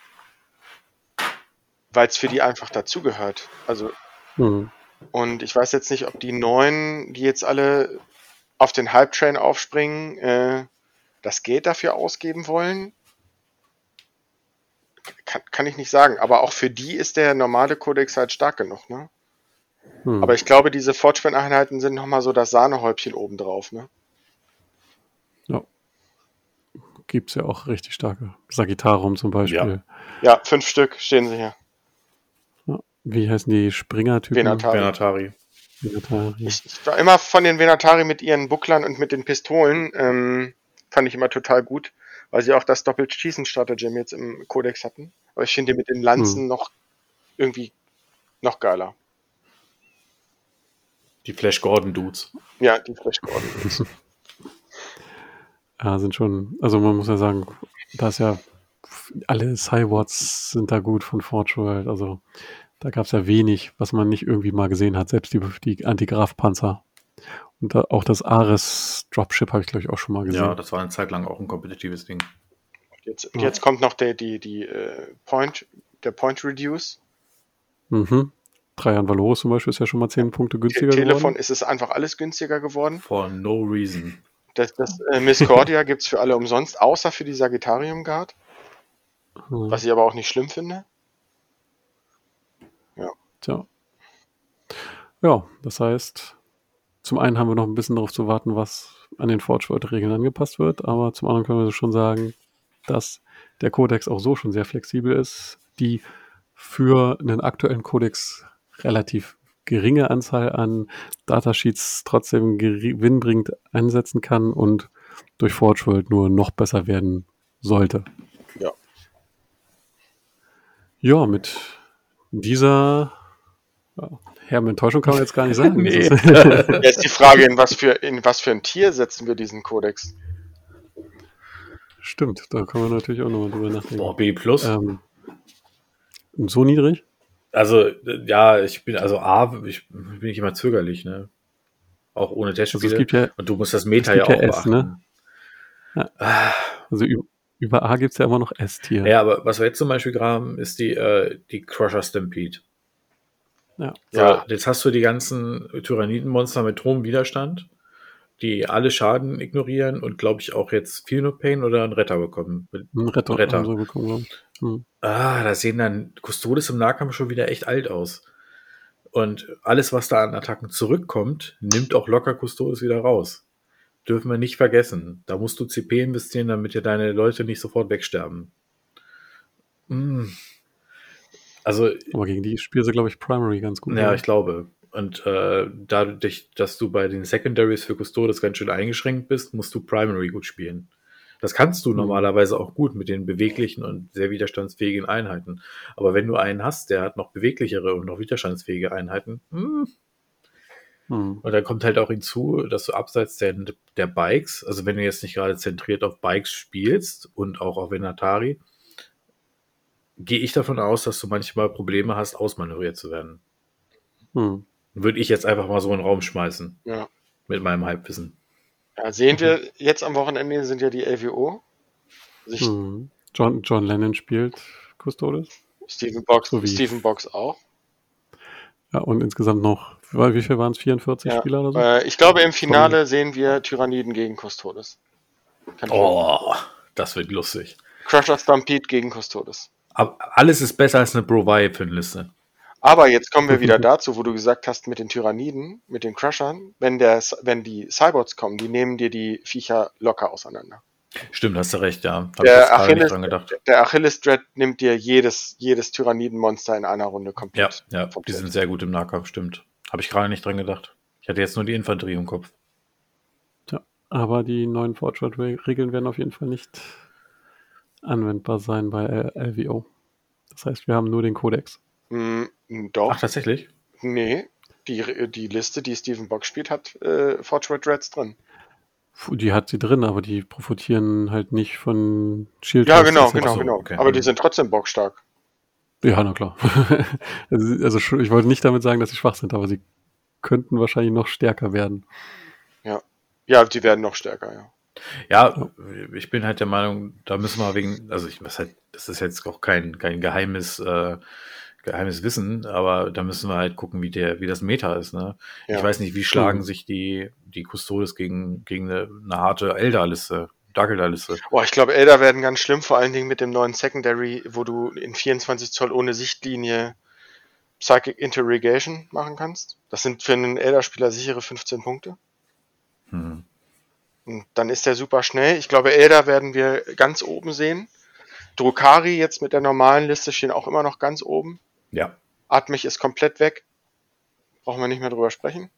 Weil es für die einfach dazugehört. Also, Hm. und ich weiß jetzt nicht, ob die neuen, die jetzt alle auf den Hype-Train aufspringen, äh, das Geld dafür ausgeben wollen. Kann, kann ich nicht sagen. Aber auch für die ist der normale Codex halt stark genug, ne? Hm. Aber ich glaube, diese Fortspin-Einheiten sind nochmal so das Sahnehäubchen obendrauf, ne? gibt es ja auch richtig starke. Sagittarum zum Beispiel. Ja, fünf Stück stehen sie hier. Ja. Wie heißen die Springer-Typen? Venatari. Benatari. Venatari. Ich, ich war immer von den Venatari mit ihren Bucklern und mit den Pistolen, ähm, fand ich immer total gut, weil sie auch das Doppelt-Schießen-Stratagem jetzt im Codex hatten. Aber ich finde die mit den Lanzen noch irgendwie noch geiler. Die Flash Gordon Dudes. Ja, die Flash Gordon. Ja, sind schon, also man muss ja sagen, da ist ja alle Cywards sind da gut von Forge World. Also da gab es ja wenig, was man nicht irgendwie mal gesehen hat. Selbst die, die Antigraf-Panzer. Und da, auch das Ares Dropship habe ich, glaube ich, auch schon mal gesehen. Ja, das war eine Zeit lang auch ein kompetitives Ding. Jetzt, Ja. jetzt kommt noch der, die, die, äh, Point, der Point Reduce. Mhm. Trajan Valorus zum Beispiel ist ja schon mal 10 Punkte Te günstiger Telefon geworden. ist es einfach alles günstiger geworden. For no reason. Das, das äh, Miscordia gibt's für alle umsonst, außer für die Sagittarium Guard, Mhm. was ich aber auch nicht schlimm finde. Tja. Ja, das heißt, zum einen haben wir noch ein bisschen darauf zu warten, was an den Forge World Regeln angepasst wird, aber zum anderen können wir schon sagen, dass der Codex auch so schon sehr flexibel ist, die für einen aktuellen Codex relativ geringe Anzahl an Datasheets trotzdem gewinnbringend einsetzen kann und durch Forge World nur noch besser werden sollte. Ja. Ja, mit dieser ja, mit Enttäuschung kann man jetzt gar nicht sagen. Nee. Jetzt die Frage, in was für, in was für ein Tier setzen wir diesen Kodex? Stimmt, da können wir natürlich auch nochmal drüber nachdenken. Boah, B plus. Ähm, so niedrig? Also, ja, ich bin, also A, ich bin ich immer zögerlich, ne? Auch ohne Also es Testspiele. gibt ja, Und du musst das Meta es ja auch ja S, beachten. ne? also über, über A gibt es ja immer noch S-Tier. Ja, aber was wir jetzt zum Beispiel gerade haben, ist die, äh, die Crusher Stampede. Ja. So, Ja. Jetzt hast du die ganzen Tyrannidenmonster mit hohem Widerstand, die alle Schaden ignorieren und glaube ich auch jetzt viel nur Pain oder einen Retter bekommen. Ein Retter, Retter. sie bekommen, glaube ich. Hm. Ah, da sehen dann Custodes im Nahkampf schon wieder echt alt aus. Und alles, was da an Attacken zurückkommt, nimmt auch locker Custodes wieder raus. Dürfen wir nicht vergessen. Da musst du CP investieren, damit dir deine Leute nicht sofort wegsterben. Mm. Also, Aber gegen die spielen sie, glaube ich, Primary ganz gut. ja, ne? ich glaube. Und äh, dadurch, dass du bei den Secondaries für Custodes ganz schön eingeschränkt bist, musst du Primary gut spielen. Das kannst du Mhm. normalerweise auch gut mit den beweglichen und sehr widerstandsfähigen Einheiten. Aber wenn du einen hast, der hat noch beweglichere und noch widerstandsfähige Einheiten, hm, Hm. und dann kommt halt auch hinzu, dass du abseits der, der Bikes, also wenn du jetzt nicht gerade zentriert auf Bikes spielst und auch auf Venatari, gehe ich davon aus, dass du manchmal Probleme hast, ausmanövriert zu werden. Hm. Würde ich jetzt einfach mal so in den Raum schmeißen. Ja. Mit meinem Halbwissen. ja sehen wir jetzt am Wochenende sind ja die LWO. Sich Mhm. John, John Lennon spielt Custodes. Stephen Box, So wie- Stephen Box auch. Ja, und insgesamt noch, weil- wie viel waren es? 44 Ja. Spieler oder so? Äh, ich glaube, im Finale sehen wir Tyranniden gegen Custodes. Kann Oh, das wird lustig. Crusher Stampede gegen Custodes. Aber alles ist besser als eine Bro-Liste. Aber jetzt kommen wir wieder dazu, wo du gesagt hast, mit den Tyranniden, mit den Crushern, wenn, der, wenn die Cyborgs kommen, die nehmen dir die Viecher locker auseinander. Stimmt, hast du recht, ja. Hab ich Der jetzt gerade nicht Achilles, dran gedacht. der Achilles Dread nimmt dir jedes, jedes Tyrannidenmonster in einer Runde Ja, komplett. ja, die komplett. sind sehr gut im Nahkampf, stimmt. Habe ich gerade nicht dran gedacht. Ich hatte jetzt nur die Infanterie im Kopf. Tja, aber die neuen Fortschritt-Regeln werden auf jeden Fall nicht anwendbar sein bei LWO. Das heißt, wir haben nur den Kodex. Mm, doch, Ach, tatsächlich? nee. Die, die Liste, die Stephen Box spielt, hat äh, Fortune Dreads drin. Die hat sie drin, aber die profitieren halt nicht von Shield. Ja, genau, genau, so, genau. okay. Aber die sind trotzdem bockstark. Ja, na klar. also, also schon- ich wollte nicht damit sagen, dass sie schwach sind, aber sie könnten wahrscheinlich noch stärker werden. Ja, die werden noch stärker, ja. Ja, ich bin halt der Meinung, da müssen wir wegen, also ich was halt, das ist jetzt auch kein, kein geheimes, äh, geheimes Wissen, aber da müssen wir halt gucken, wie der, wie das Meta ist, ne? Ja. Ich weiß nicht, wie schlagen Mhm. sich die, die Custodes gegen, gegen eine, eine harte Elder-Liste, Dark Elder-Liste. Boah, ich glaube, Elder werden ganz schlimm, vor allen Dingen mit dem neuen Secondary, wo du in 24 Zoll ohne Sichtlinie Psychic Interrogation machen kannst. Das sind für einen Elder-Spieler sichere 15 Punkte. Hm. Und dann ist der super schnell. Ich glaube, Elder werden wir ganz oben sehen. Drukari jetzt mit der normalen Liste stehen auch immer noch ganz oben. Ja. Atmich ist komplett weg. Brauchen wir nicht mehr drüber sprechen.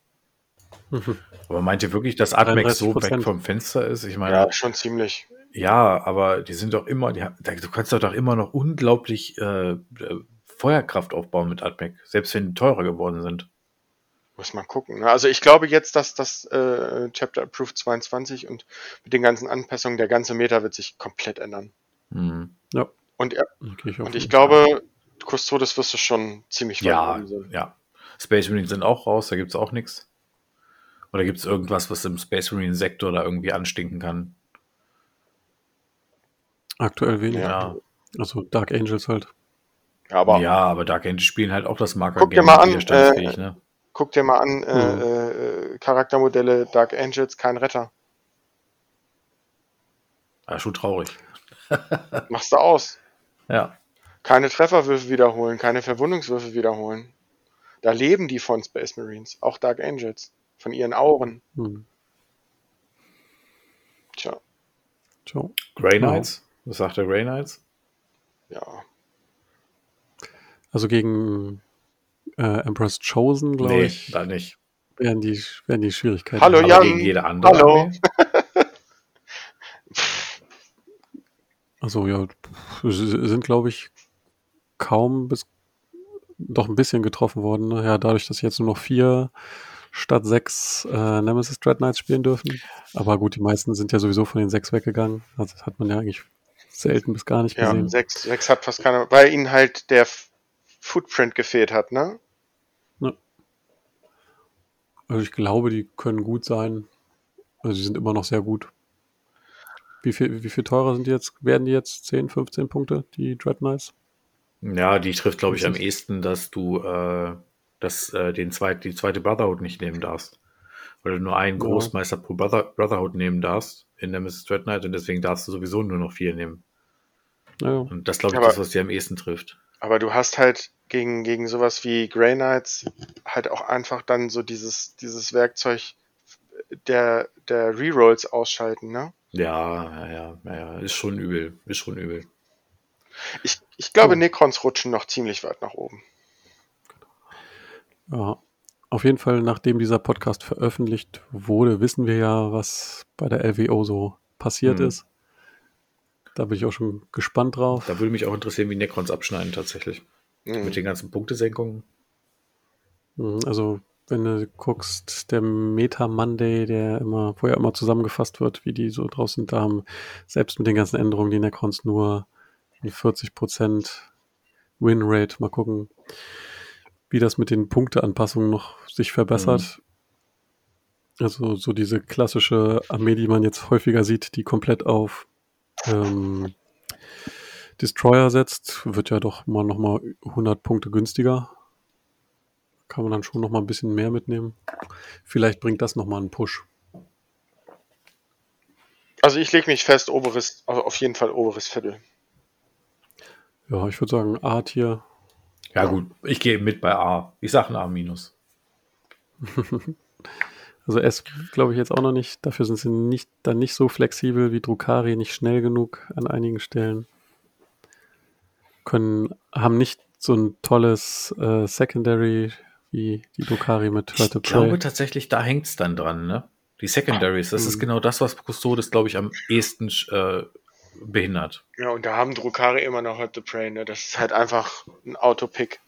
Aber meint ihr wirklich, dass Admex so 33%? weg vom Fenster ist? Ich meine, Ja, schon ziemlich. Ja, aber die sind doch immer, die, du kannst doch, doch immer noch unglaublich äh, äh, Feuerkraft aufbauen mit Admec, selbst wenn die teurer geworden sind. Muss man gucken. ne? Also ich glaube jetzt, dass das äh, Chapter Approved 22 und mit den ganzen Anpassungen der ganze Meter wird sich komplett ändern. Hm. Ja, Und, er- ich und ich glaube, Custodes wirst du schon ziemlich weit Ja, sehen. ja. Space Marines sind auch raus, da gibt's auch nichts. Oder gibt's irgendwas, was im Space Marine Sektor da irgendwie anstinken kann? Aktuell wenig. Ja. Also Dark Angels halt. Ja, aber ja, aber Dark Angels spielen halt auch das Marker Guck dir mal an, widerstandsfähig, ne? guck dir mal an, äh, Hm. äh, Charaktermodelle Dark Angels, kein Retter. Ja, schon traurig. Machst du aus. Ja. Keine Trefferwürfe wiederholen, keine Verwundungswürfe wiederholen. Da leben die von Space Marines, auch Dark Angels, von ihren Auren. Hm. Tja, Ciao. Grey Ja. Knights? Was sagt der Grey Knights? ja. Also gegen äh, Empress Chosen, glaube Nee, ich, da nicht. werden die, werden die Schwierigkeiten. Hallo, Jan. gegen jede andere Hallo. Also ja, sind, glaube ich, kaum bis doch ein bisschen getroffen worden. Ne? Ja, dadurch, dass jetzt nur noch vier statt sechs äh, Nemesis Dread Knights spielen dürfen. Aber gut, die meisten sind ja sowieso von den sechs weggegangen. Also das hat man ja eigentlich selten bis gar nicht Ja, gesehen. sechs, sechs hat fast keiner, weil ihnen halt der F- Footprint gefehlt hat, ne? Also ich glaube, die können gut sein. Also sie sind immer noch sehr gut. Wie viel, wie viel teurer sind die jetzt? Werden die jetzt 10, 15 Punkte, die Dread Knights? Ja, die trifft, glaube ich, am ehesten, dass du äh, dass, äh, den zweit, die zweite Brotherhood nicht nehmen darfst. Weil du nur einen Ja. Großmeister pro Brother, Brotherhood nehmen darfst in Nemesis Dread Knight und deswegen darfst du sowieso nur noch vier nehmen. Naja. Und das glaube ich, Aber- das, was dir am ehesten trifft. Aber du hast halt gegen, gegen sowas wie Grey Knights halt auch einfach dann so dieses, dieses Werkzeug der, der Rerolls ausschalten, ne? Ja, ja, ja, ja, ja, ist schon übel, ist schon übel. Ich, ich glaube, Oh. Necrons rutschen noch ziemlich weit nach oben. Ja, auf jeden Fall, nachdem dieser Podcast veröffentlicht wurde, wissen wir ja, was bei der LWO so passiert Mhm. ist. Da bin ich auch schon gespannt drauf. Da würde mich auch interessieren, wie Necrons abschneiden tatsächlich. Mhm. Mit den ganzen Punktesenkungen. Mhm, Also, wenn du guckst, der Meta Monday, der immer, ja immer zusammengefasst wird, wie die so draußen sind, da haben selbst mit den ganzen Änderungen die Necrons nur eine 40% Winrate. Mal gucken, wie das mit den Punkteanpassungen noch sich verbessert. Also so diese klassische Armee, die man jetzt häufiger sieht, die komplett auf ähm, Destroyer setzt, wird ja doch mal nochmal 100 Punkte günstiger. Kann man dann schon nochmal ein bisschen mehr mitnehmen. Vielleicht bringt das nochmal einen Push. Also ich lege mich fest, oberes, also auf jeden Fall oberes Viertel. Ja, ich würde sagen A-Tier. Ja, gut, ich gehe mit bei A. Ich sage ein A minus. Also S glaube ich jetzt auch noch nicht. Dafür sind sie nicht, dann nicht so flexibel wie Drukari, nicht schnell genug an einigen Stellen. Können, haben nicht so ein tolles äh, Secondary wie die Drukari mit Ich Hurt to glaube tatsächlich, da hängt es dann dran, ne? Die Secondaries, das ist Mhm. genau das, was Custodes, glaube ich, am ehesten äh, behindert. Ja, und da haben Drukari immer noch Hurt the Prey, ne? Das ist halt einfach ein Autopick.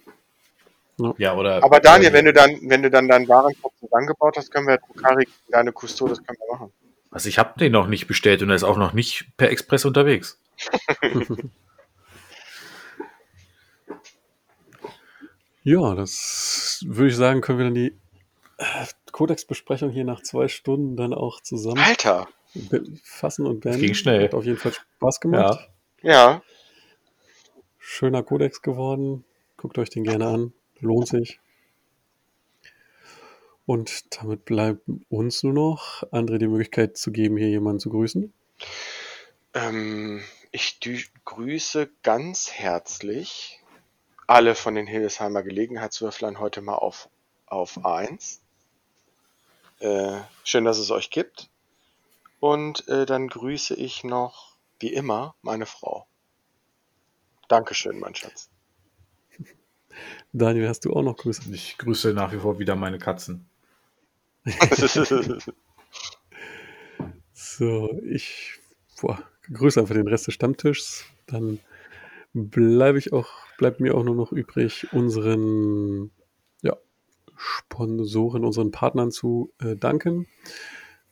Ja, oder. Aber Daniel, wenn du dann, wenn du dann deinen Warenkorb zusammengebaut hast, können wir Drukari deine Custodes können wir machen. Also ich habe den noch nicht bestellt und er ist auch noch nicht per Express unterwegs. Ja, das würde ich sagen, können wir dann die äh, Codex-Besprechung hier nach zwei Stunden dann auch zusammen Alter! Fassen und beenden. ging schnell. Hat auf jeden Fall Spaß gemacht. Ja. Ja, Schöner Codex geworden. Guckt euch den gerne an. Lohnt sich. Und damit bleibt uns nur noch, André die Möglichkeit zu geben, hier jemanden zu grüßen. ähm, ich grüße ganz herzlich alle von den Hildesheimer Gelegenheitswürflern heute mal auf, auf A1. Äh, schön, dass es euch gibt. Und äh, dann grüße ich noch, wie immer, meine Frau. Dankeschön, mein Schatz. Daniel, hast du auch noch Grüße? Ich grüße nach wie vor wieder meine Katzen. So, ich boah, grüße einfach den Rest des Stammtischs. Dann bleibe ich auch, bleibt mir auch nur noch übrig, unseren ja, Sponsoren, unseren Partnern zu äh, danken.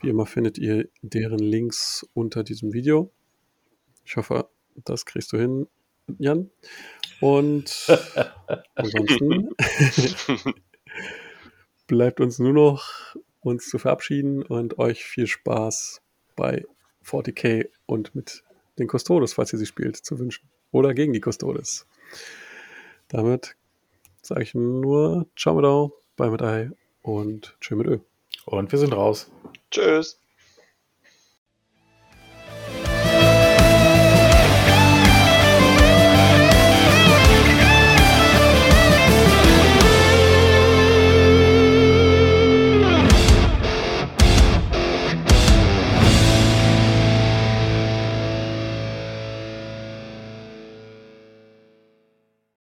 Wie immer findet ihr deren Links unter diesem Video. Ich hoffe, das kriegst du hin, Jan. Und ansonsten bleibt uns nur noch, uns zu verabschieden und euch viel Spaß bei 40k und mit den Custodes, falls ihr sie spielt, zu wünschen. Oder gegen die Custodes. Damit sage ich nur Ciao mit Au, Bye mit Ei und Tschö mit Ö. Und wir sind raus. Tschüss.